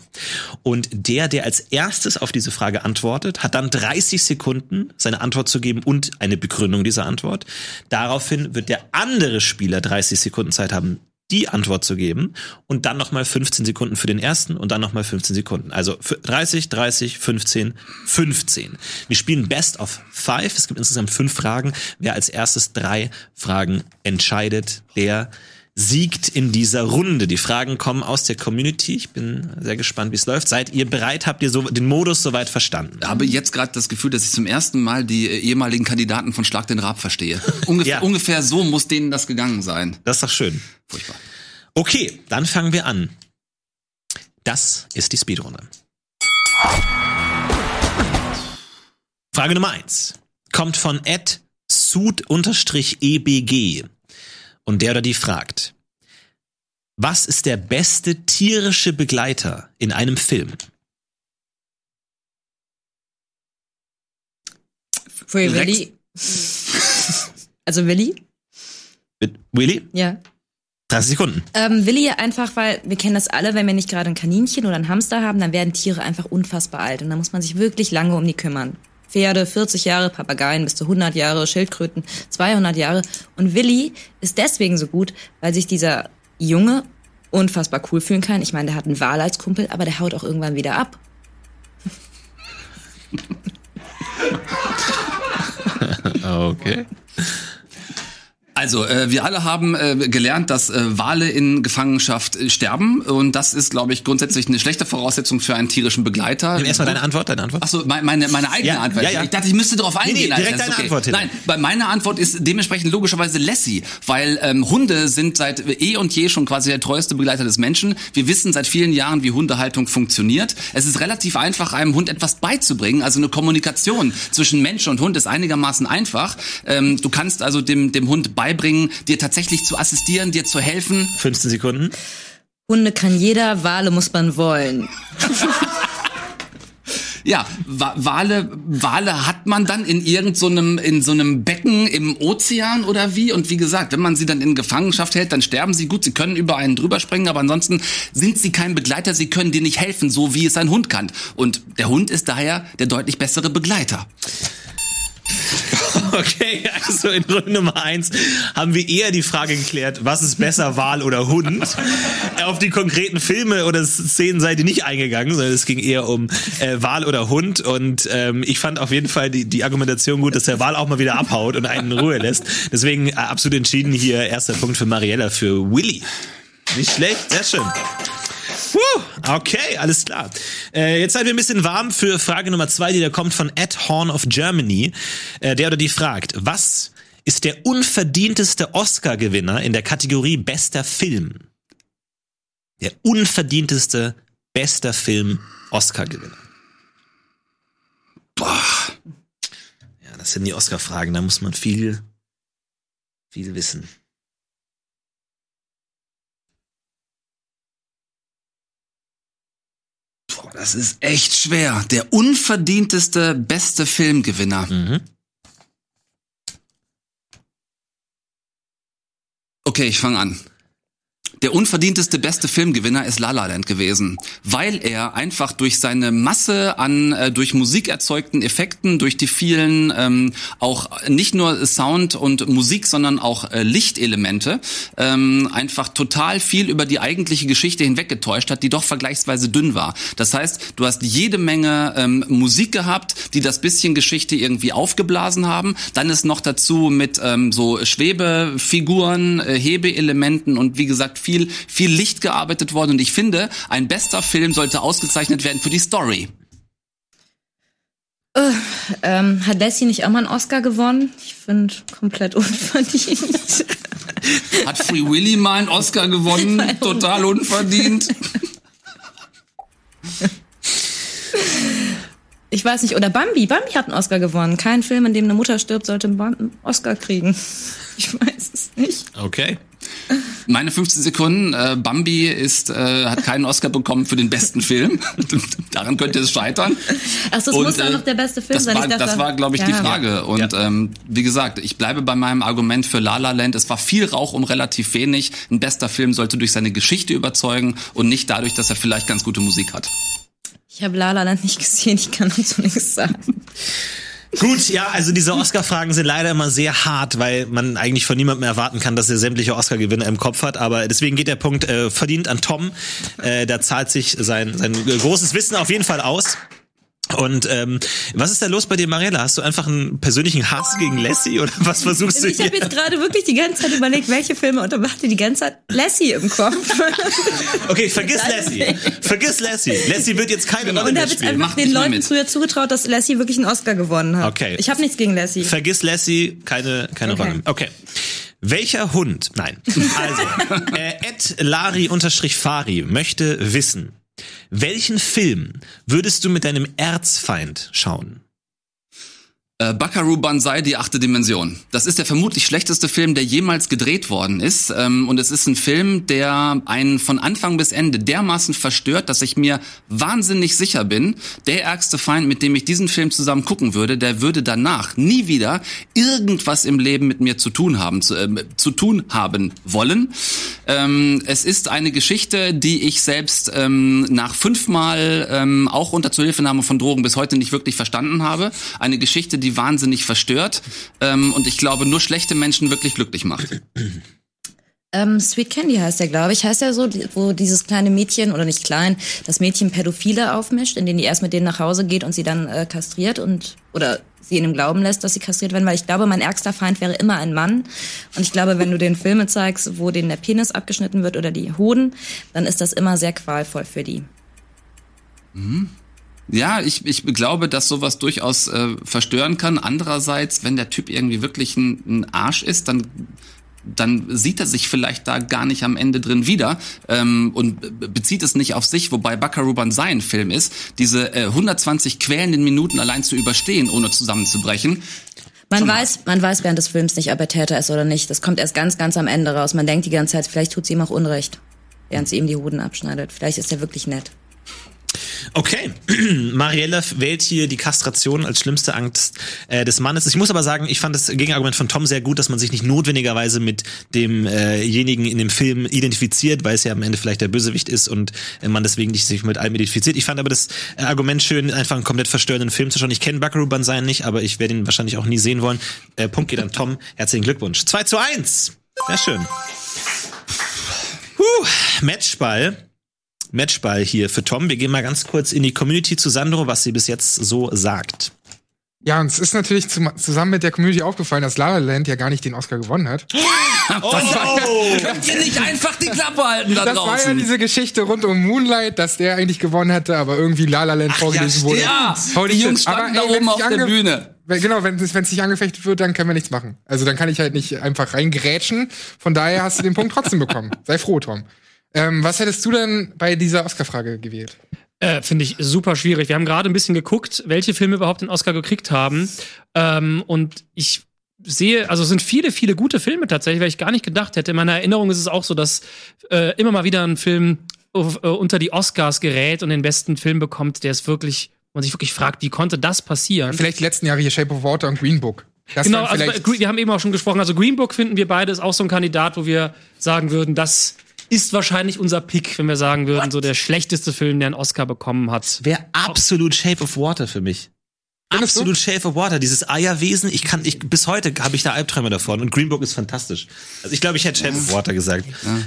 und der, der als erstes auf diese Frage antwortet, hat dann 30 Sekunden, seine Antwort zu geben und eine Begründung dieser Antwort. Daraufhin wird der andere Spieler 30 Sekunden Zeit haben, die Antwort zu geben und dann nochmal 15 Sekunden für den ersten und dann nochmal 15 Sekunden. Also für 30, 30, 15, 15. Wir spielen Best of Five. Es gibt insgesamt fünf Fragen. Wer als erstes drei Fragen entscheidet, der siegt in dieser Runde. Die Fragen kommen aus der Community. Ich bin sehr gespannt, wie es läuft. Seid ihr bereit? Habt ihr so den Modus soweit verstanden? habe jetzt gerade das Gefühl, dass ich zum ersten Mal die äh, ehemaligen Kandidaten von Schlag den Raab verstehe. Ungefähr, Ja. ungefähr so muss denen das gegangen sein. Das ist doch schön. Furchtbar. Okay, dann fangen wir an. Das ist die Speedrunde. Frage Nummer eins kommt von Ed Sud-EBG. Und der oder die fragt, was ist der beste tierische Begleiter in einem Film? Free? Willy. also Willy? Mit Willy? Ja. 30 Sekunden. Ähm, Willi einfach, weil wir kennen das alle, wenn wir nicht gerade ein Kaninchen oder ein Hamster haben, dann werden Tiere einfach unfassbar alt und da muss man sich wirklich lange um die kümmern. Pferde 40 Jahre, Papageien bis zu 100 Jahre, Schildkröten 200 Jahre und Willi ist deswegen so gut, weil sich dieser Junge unfassbar cool fühlen kann. Ich meine, der hat einen Wal als Kumpel, aber der haut auch irgendwann wieder ab. Okay. Also, äh, wir alle haben äh, gelernt, dass äh, Wale in Gefangenschaft äh, sterben. Und das ist, glaube ich, grundsätzlich eine schlechte Voraussetzung für einen tierischen Begleiter. Erstmal deine Antwort, deine Antwort. Ach so, mein- meine, meine eigene Ja, Antwort. ja, ja. Ich dachte, ich müsste darauf eingehen. nee, als direkt erstes. deine Antwort, Tim. Nein, bei meiner Antwort ist dementsprechend logischerweise Lassie, weil ähm, Hunde sind seit eh und je schon quasi der treueste Begleiter des Menschen. Wir wissen seit vielen Jahren, wie Hundehaltung funktioniert. Es ist relativ einfach, einem Hund etwas beizubringen. Also eine Kommunikation zwischen Mensch und Hund ist einigermaßen einfach. Ähm, du kannst also dem, dem Hund beibringen, dir tatsächlich zu assistieren, dir zu helfen. 15 Sekunden. Hunde kann jeder, Wale muss man wollen. Ja, Wa- Wale, Wale hat man dann in irgendeinem so in so einem Becken im Ozean oder wie? Und wie gesagt, wenn man sie dann in Gefangenschaft hält, dann sterben sie. Gut, sie können über einen drüber springen, aber ansonsten sind sie kein Begleiter. Sie können dir nicht helfen, so wie es ein Hund kann. Und der Hund ist daher der deutlich bessere Begleiter. Okay, also in Runde Nummer eins haben wir eher die Frage geklärt, was ist besser, Wal oder Hund? Auf die konkreten Filme oder Szenen seid ihr nicht eingegangen, sondern es ging eher um äh, Wal oder Hund. Und ähm, ich fand auf jeden Fall die, die Argumentation gut, dass der Wal auch mal wieder abhaut und einen in Ruhe lässt. Deswegen äh, absolut entschieden hier erster Punkt für Mariella, für Willy. Nicht schlecht, sehr schön. Puh, okay, alles klar. Äh, jetzt seid wir ein bisschen warm für Frage Nummer zwei, die da kommt von Ed Horn of Germany. Äh, der oder die fragt, was ist der unverdienteste Oscar-Gewinner in der Kategorie bester Film? Der unverdienteste bester Film Oscar-Gewinner. Boah. Ja, das sind die Oscar-Fragen, da muss man viel, viel wissen. Das ist echt schwer. Der unverdienteste beste Filmgewinner. Mhm. Okay, ich fange an. Der unverdienteste beste Filmgewinner ist La La Land gewesen, weil er einfach durch seine Masse an äh, durch Musik erzeugten Effekten, durch die vielen ähm, auch nicht nur Sound und Musik, sondern auch äh, Lichtelemente ähm, einfach total viel über die eigentliche Geschichte hinweggetäuscht hat, die doch vergleichsweise dünn war. Das heißt, du hast jede Menge ähm, Musik gehabt, die das bisschen Geschichte irgendwie aufgeblasen haben. Dann ist noch dazu mit ähm, so Schwebefiguren, äh, Hebeelementen und wie gesagt viel viel Licht gearbeitet worden. Und ich finde, ein bester Film sollte ausgezeichnet werden für die Story. Ähm, hat Lassie nicht auch mal einen Oscar gewonnen? Ich finde komplett unverdient. Hat Free Willy mal einen Oscar gewonnen? Total unverdient. Ich weiß nicht, oder Bambi. Bambi hat einen Oscar gewonnen. Kein Film, in dem eine Mutter stirbt, sollte einen Oscar kriegen. Ich weiß es nicht. Okay. Meine 15 Sekunden. Äh, Bambi ist, äh, hat keinen Oscar bekommen für den besten Film. Daran könnte es scheitern. Ach, das Und, muss doch äh, noch der beste Film das sein. War, ich dachte, das war, glaube ich, ja. die Frage. Und ähm, wie gesagt, ich bleibe bei meinem Argument für La La Land. Es war viel Rauch um relativ wenig. Ein bester Film sollte durch seine Geschichte überzeugen und nicht dadurch, dass er vielleicht ganz gute Musik hat. Ich habe La La Land nicht gesehen, ich kann dazu nichts sagen. Gut, ja, also diese Oscar-Fragen sind leider immer sehr hart, weil man eigentlich von niemandem erwarten kann, dass er sämtliche Oscar-Gewinner im Kopf hat. Aber deswegen geht der Punkt äh, verdient an Tom. Äh, da zahlt sich sein, sein großes Wissen auf jeden Fall aus. Und ähm, was ist da los bei dir, Mariella? Hast du einfach einen persönlichen Hass gegen Lassie oder was versuchst du Also Ich habe jetzt gerade wirklich die ganze Zeit überlegt, welche Filme und hatte die ganze Zeit Lassie im Kopf. Okay, vergiss Lassie. Vergiss Lassie. Lassie wird jetzt keine Rolle Und mehr habe jetzt einfach den Leuten mit. früher zugetraut, dass Lassie wirklich einen Oscar gewonnen hat. Okay. Ich habe nichts gegen Lassie. Vergiss Lassie, keine, keine Okay. Rolle. Okay. Welcher Hund, nein, also, äh, Ed Lari unterstrich Fari möchte wissen, welchen Film würdest du mit deinem Erzfeind schauen? Äh, Buckaroo Banzai, die achte Dimension. Das ist der vermutlich schlechteste Film, der jemals gedreht worden ist. Ähm, und es ist ein Film, der einen von Anfang bis Ende dermaßen verstört, dass ich mir wahnsinnig sicher bin, der ärgste Feind, mit dem ich diesen Film zusammen gucken würde, der würde danach nie wieder irgendwas im Leben mit mir zu tun haben, zu, äh, zu tun haben wollen. Ähm, es ist eine Geschichte, die ich selbst ähm, nach fünfmal ähm, auch unter Zuhilfenahme von Drogen bis heute nicht wirklich verstanden habe. Eine Geschichte, die wahnsinnig verstört ähm, und ich glaube nur schlechte Menschen wirklich glücklich macht. Ähm, Sweet Candy heißt der, glaube ich. Heißt der so, wo dieses kleine Mädchen, oder nicht klein, das Mädchen Pädophile aufmischt, in denen die erst mit denen nach Hause geht und sie dann äh, kastriert und, oder sie in dem Glauben lässt, dass sie kastriert werden, weil ich glaube, mein ärgster Feind wäre immer ein Mann. Und ich glaube, wenn du den Filme zeigst, wo denen der Penis abgeschnitten wird oder die Hoden, dann ist das immer sehr qualvoll für die. Ja, ich, ich glaube, dass sowas durchaus äh, verstören kann. Andererseits, wenn der Typ irgendwie wirklich ein, ein Arsch ist, dann dann sieht er sich vielleicht da gar nicht am Ende drin wieder ähm, und be- bezieht es nicht auf sich, wobei Buckaroo Banzai ein Film ist, diese äh, 120 quälenden Minuten allein zu überstehen, ohne zusammenzubrechen. Man weiß, man weiß während des Films nicht, ob er Täter ist oder nicht. Das kommt erst ganz, ganz am Ende raus. Man denkt die ganze Zeit, vielleicht tut sie ihm auch Unrecht, während sie ihm die Hoden abschneidet. Vielleicht ist er wirklich nett. Okay, Mariella wählt hier die Kastration als schlimmste Angst äh, des Mannes. Ich muss aber sagen, ich fand das Gegenargument von Tom sehr gut, dass man sich nicht notwendigerweise mit demjenigen in dem Film identifiziert, weil es ja am Ende vielleicht der Bösewicht ist und äh, man deswegen nicht sich mit allem identifiziert. Ich fand aber das äh, Argument schön, einfach einen komplett verstörenden Film zu schauen. Ich kenne Buckaroo Banzai nicht, aber ich werde ihn wahrscheinlich auch nie sehen wollen. Äh, Punkt geht an Tom. Herzlichen Glückwunsch. 2 zu 1. Sehr schön. Huh, Matchball. Matchball hier für Tom. Wir gehen mal ganz kurz in die Community zu Sandro, was sie bis jetzt so sagt. Ja, uns ist natürlich zum, zusammen mit der Community aufgefallen, dass La La Land ja gar nicht den Oscar gewonnen hat. Oh, Könnt ihr nicht einfach die Klappe halten da Das war ja draußen? diese Geschichte rund um Moonlight, dass der eigentlich gewonnen hätte, aber irgendwie La La Land vorgelesen wurde. ja, Holy die. Jungs standen da ey, wenn oben auf nicht der Bühne. Wenn- Genau, wenn es nicht angefechtet wird, dann können wir nichts machen. Also dann kann ich halt nicht einfach reingrätschen. Von daher hast du den Punkt trotzdem bekommen. Sei froh, Tom. Ähm, was hättest du denn bei dieser Oscar-Frage gewählt? Äh, Finde ich super schwierig. Wir haben gerade ein bisschen geguckt, welche Filme überhaupt den Oscar gekriegt haben. Ähm, und ich sehe, also es sind viele, viele gute Filme tatsächlich, weil ich gar nicht gedacht hätte. In meiner Erinnerung ist es auch so, dass äh, immer mal wieder ein Film äh, unter die Oscars gerät und den besten Film bekommt, der ist wirklich, man sich wirklich fragt, wie konnte das passieren? Vielleicht die letzten Jahre hier Shape of Water und Green Book. Das Genau, also wir haben eben auch schon gesprochen, also Green Book finden wir beide ist auch so ein Kandidat, wo wir sagen würden, das ist wahrscheinlich unser Pick, wenn wir sagen würden, so der schlechteste Film, der einen Oscar bekommen hat. Wäre absolut Shape of Water für mich. Absolut Shape of Water, dieses Eierwesen, ich kann, ich, bis heute habe ich da Albträume davon und Green Book ist fantastisch. Also ich glaube, ich hätte Shape of Water gesagt.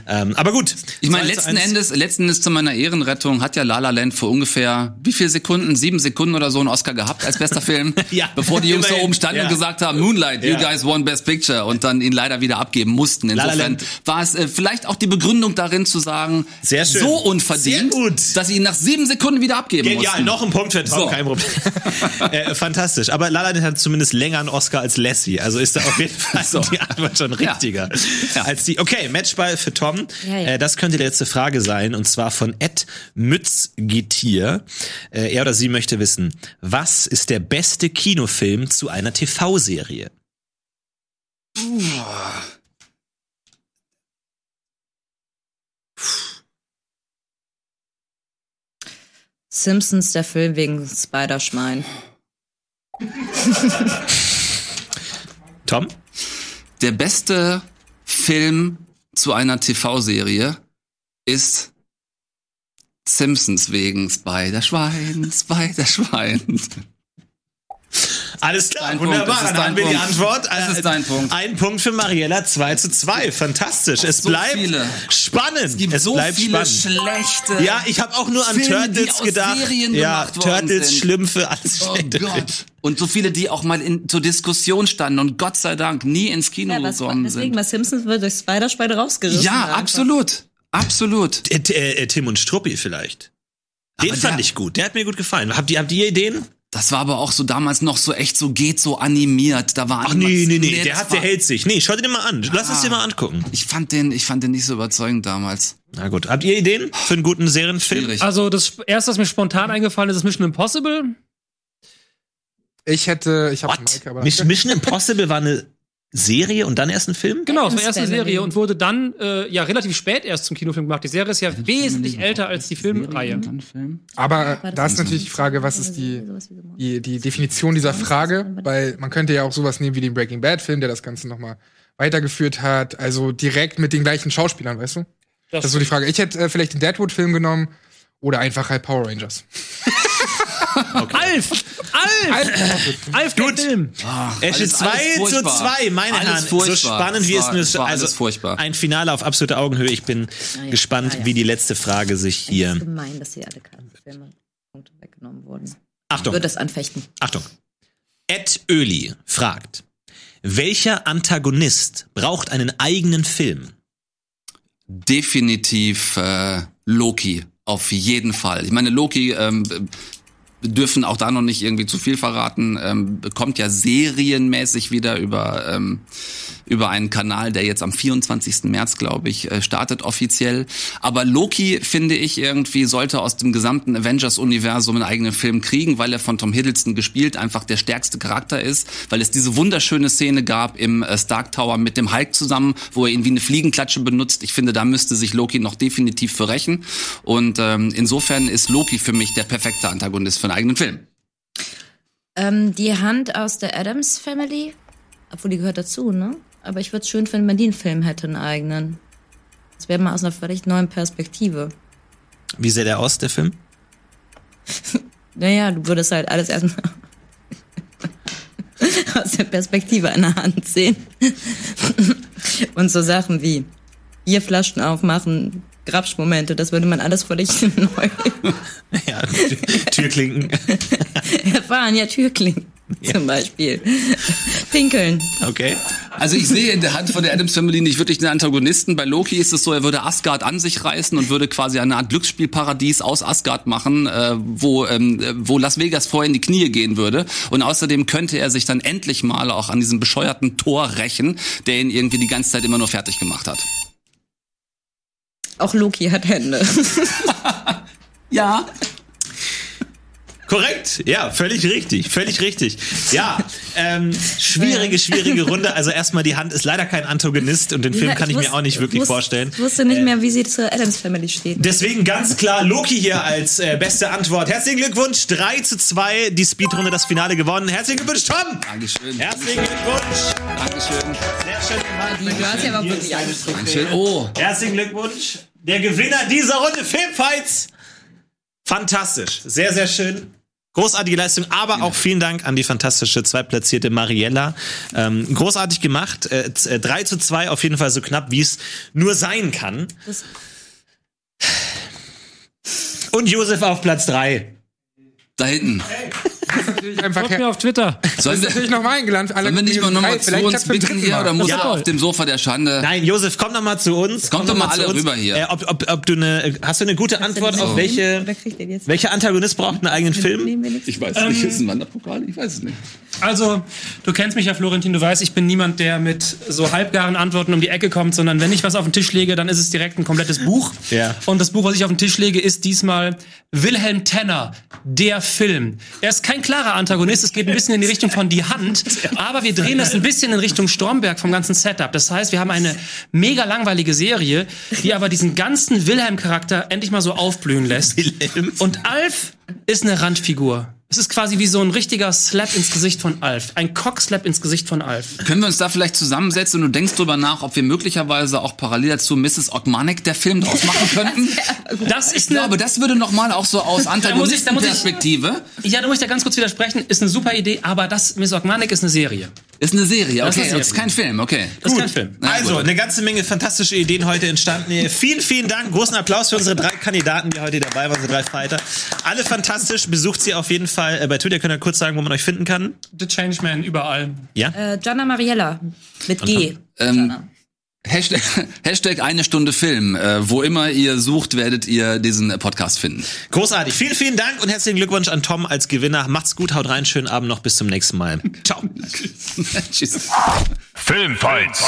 Ähm, aber gut. Ich meine, 2 zu letzten 1. Endes, letzten Endes zu meiner Ehrenrettung hat ja La La Land vor ungefähr wie viel Sekunden, sieben Sekunden oder so einen Oscar gehabt als bester Film, Ja, bevor die Jungs da oben standen Ja. und gesagt haben, Moonlight, you Ja. guys won Best Picture und dann ihn leider wieder abgeben mussten. La La Insofern Land. war es äh, vielleicht auch die Begründung darin zu sagen, Sehr schön. so unverdient, dass sie ihn nach sieben Sekunden wieder abgeben Genial, mussten. noch ein Punkt für Tom, So. kein Problem. äh, fantastisch. Aber La La Land hat zumindest länger einen Oscar als Lassie. Also ist da auf jeden Fall die Antwort schon richtiger. Als die. Okay, Matchball für Tom. Ja, ja. Äh, das könnte die letzte Frage sein. Und zwar von Ed Mützgetier. Äh, er oder sie möchte wissen, was ist der beste Kinofilm zu einer TV-Serie? Simpsons, der Film wegen Spider-Schwein. Tom? Der beste Film zu einer TV-Serie ist Simpsons wegen Spider-Schwein, Spider-Schwein. Alles klar, Dein wunderbar. Dann haben wir die Punkt. Antwort. Das ist Äh, dein Punkt. Ein Punkt für Mariella, 2 zu 2. Fantastisch. Es So bleibt viele. spannend. Es, gibt so bleibt viele spannend. schlechte. Ja, ich habe auch nur an Filme, die Turtles aus gedacht. Serien Ja, gemacht worden Turtles, sind. Schlümpfe, alles Oh schlechte Filme. Gott. Und so viele, die auch mal in, zur Diskussion standen und Gott sei Dank nie ins Kino Ja, was, gekommen deswegen, sind. weil Simpsons wird durch Spider-Schwein rausgerissen. Ja, einfach. absolut. Absolut. Äh, äh, äh, Tim und Struppi vielleicht. Den Aber fand der- ich gut. Der hat mir gut gefallen. Habt ihr, habt ihr Ideen? Das war aber auch so damals noch so echt so geht so animiert. Da war Ach nee, nee, nee. Der hat, der hält sich. Nee, schau dir den mal an. Lass es Ah. dir mal angucken. Ich fand den, ich fand den nicht so überzeugend damals. Na gut. Habt ihr Ideen für einen guten Serienfilm? Schwierig. Also das erste, was mir spontan eingefallen ist, ist Mission Impossible. Ich hätte, ich habe? Mike, aber Mission, Mission Impossible war eine Serie und dann erst ein Film? Genau, das war erst eine. Serie und wurde dann äh, ja relativ spät erst zum Kinofilm gemacht. Die Serie ist ja wesentlich älter als die Filmreihe. Aber das da ist natürlich die Frage, was ist die, die, die Definition dieser Frage, weil man könnte ja auch sowas nehmen wie den Breaking Bad Film, der das Ganze nochmal weitergeführt hat, also direkt mit den gleichen Schauspielern, weißt du? Das ist so die Frage. Ich hätte äh, vielleicht den Deadwood Film genommen oder einfach halt Power Rangers. Alf! Alf! Alf, der Film! Es Alles- ist 2 alles zu furchtbar. 2, meine Alles Herren. So furchtbar. spannend wie Es es war- nur es alles also furchtbar. Ein Finale auf absoluter Augenhöhe. Ich bin ja. gespannt, Ah, ja. wie die letzte Frage sich Es hier. ist gemein, dass hier alle Filme Punkte weggenommen wurden. Ich Achtung, würde das anfechten. Achtung. Ed Öli fragt: Welcher Antagonist braucht einen eigenen Film? Definitiv äh, Loki. Auf jeden Fall. Ich meine, Loki, ähm, dürfen auch da noch nicht irgendwie zu viel verraten, ähm, kommt ja serienmäßig wieder über, ähm, über einen Kanal, der jetzt am 24. März, glaube ich, äh, startet offiziell. Aber Loki, finde ich, irgendwie sollte aus dem gesamten Avengers-Universum einen eigenen Film kriegen, weil er von Tom Hiddleston gespielt einfach der stärkste Charakter ist, weil es diese wunderschöne Szene gab im äh, Stark Tower mit dem Hulk zusammen, wo er ihn wie eine Fliegenklatsche benutzt. Ich finde, da müsste sich Loki noch definitiv für rächen. Und ähm, insofern ist Loki für mich der perfekte Antagonist für einen eigenen Film. Ähm, die Hand aus der Adams Family, obwohl die gehört dazu, ne? Aber ich würde es schön finden, wenn die einen Film hätte, einen eigenen. Das wäre mal aus einer völlig neuen Perspektive. Wie sähe der aus, der Film? Naja, du würdest halt alles erstmal aus der Perspektive einer Hand sehen. Und so Sachen wie Bierflaschen aufmachen, Grabschmomente, das würde man alles völlig neu Ja, Türklinken. erfahren. Ja, Türklingen zum Beispiel. Pinkeln. Okay. Also ich sehe in der Hand von der Adams Family nicht wirklich den Antagonisten. Bei Loki ist es so, er würde Asgard an sich reißen und würde quasi eine Art Glücksspielparadies aus Asgard machen, äh, wo, ähm, äh, wo Las Vegas vorher in die Knie gehen würde. Und außerdem könnte er sich dann endlich mal auch an diesem bescheuerten Tor rächen, der ihn irgendwie die ganze Zeit immer nur fertig gemacht hat. Auch Loki hat Hände. Ja. Korrekt, ja, völlig richtig, völlig richtig. Ja, ähm, schwierige, schwierige Runde. Also erstmal, die Hand ist leider kein Antagonist und den Film Ja, kann ich, mir wusste- auch nicht wirklich wusste- vorstellen. Ich wusste nicht mehr, wie sie zur Adams Family steht. Deswegen ganz klar Loki hier als äh, beste Antwort. Herzlichen Glückwunsch, 3 zu 2, die Speedrunde, das Finale gewonnen. Herzlichen Glückwunsch, Tom! Dankeschön. Herzlichen Glückwunsch! Dankeschön. Sehr schön gemacht. Du hast ja aber wirklich. Dankeschön. Oh. Herzlichen Glückwunsch. der Gewinner dieser Runde Filmfights. Fantastisch. Sehr, sehr schön. Großartige Leistung, aber auch vielen Dank an die fantastische zweitplatzierte Mariella. Ähm, großartig gemacht. Äh, z- äh, 3 zu 2 auf jeden Fall so knapp, wie es nur sein kann. Das- Und Josef auf Platz 3. Da hinten. Natürlich einfach Folgt mir auf Twitter. Sollen wir, natürlich noch mal eingeladen. Alle sollen wir nicht mal nochmal zu Vielleicht uns bitten hier oder muss Ja. er auf dem Sofa der Schande? Nein, Josef, komm noch mal zu uns. Kommt Komm doch mal alle rüber hier. Äh, ob, ob, ob du eine, hast du eine gute Antwort auf welche, den jetzt? welcher Antagonist braucht einen eigenen Film? Ich weiß nicht, ist ein Wanderpokal? Ich weiß es nicht. Also, du kennst mich ja, Florentin, du weißt, ich bin niemand, der mit so halbgaren Antworten um die Ecke kommt, sondern wenn ich was auf den Tisch lege, dann ist es direkt ein komplettes Buch. Ja. Und das Buch, was ich auf den Tisch lege, ist diesmal Wilhelm Tenner, der Film. Er ist kein klarer Antagonist, es geht ein bisschen in die Richtung von Die Hand, aber wir drehen das ein bisschen in Richtung Stromberg vom ganzen Setup. Das heißt, wir haben eine mega langweilige Serie, die aber diesen ganzen Wilhelm-Charakter endlich mal so aufblühen lässt. Wilhelm. Und Alf ist eine Randfigur. Es ist quasi wie so ein richtiger Slap ins Gesicht von Alf. Ein Cockslap ins Gesicht von Alf. Können wir uns da vielleicht zusammensetzen und du denkst drüber nach, ob wir möglicherweise auch parallel dazu Mrs. Ogmanik der Film draus machen könnten? Das ist Ich glaube, eine, das würde noch mal auch so aus Antagonistenperspektive. ja, da muss ich da ganz kurz widersprechen. Ist eine super Idee, aber das Miss Ogmanik ist eine Serie. Ist eine Serie, Das ist okay. Das ist Serie. kein Film, okay. Das ist kein Film. Na Also, gut. eine ganze Menge fantastische Ideen heute entstanden. hier. Vielen, vielen Dank. Großen Applaus für unsere drei Kandidaten, die heute dabei waren, unsere drei Fighter. Alle fantastisch. Besucht sie auf jeden Fall äh, bei Twitter. Könnt ihr kurz sagen, wo man euch finden kann? The Changeman überall. Ja? Äh, Gianna Mariella mit G. Ähm. Hashtag, Hashtag eine Stunde Film. Äh, wo immer ihr sucht, werdet ihr diesen Podcast finden. Großartig. Vielen, vielen Dank und herzlichen Glückwunsch an Tom als Gewinner. Macht's gut, haut rein, schönen Abend noch. Bis zum nächsten Mal. Ciao. Tschüss. Filmfights.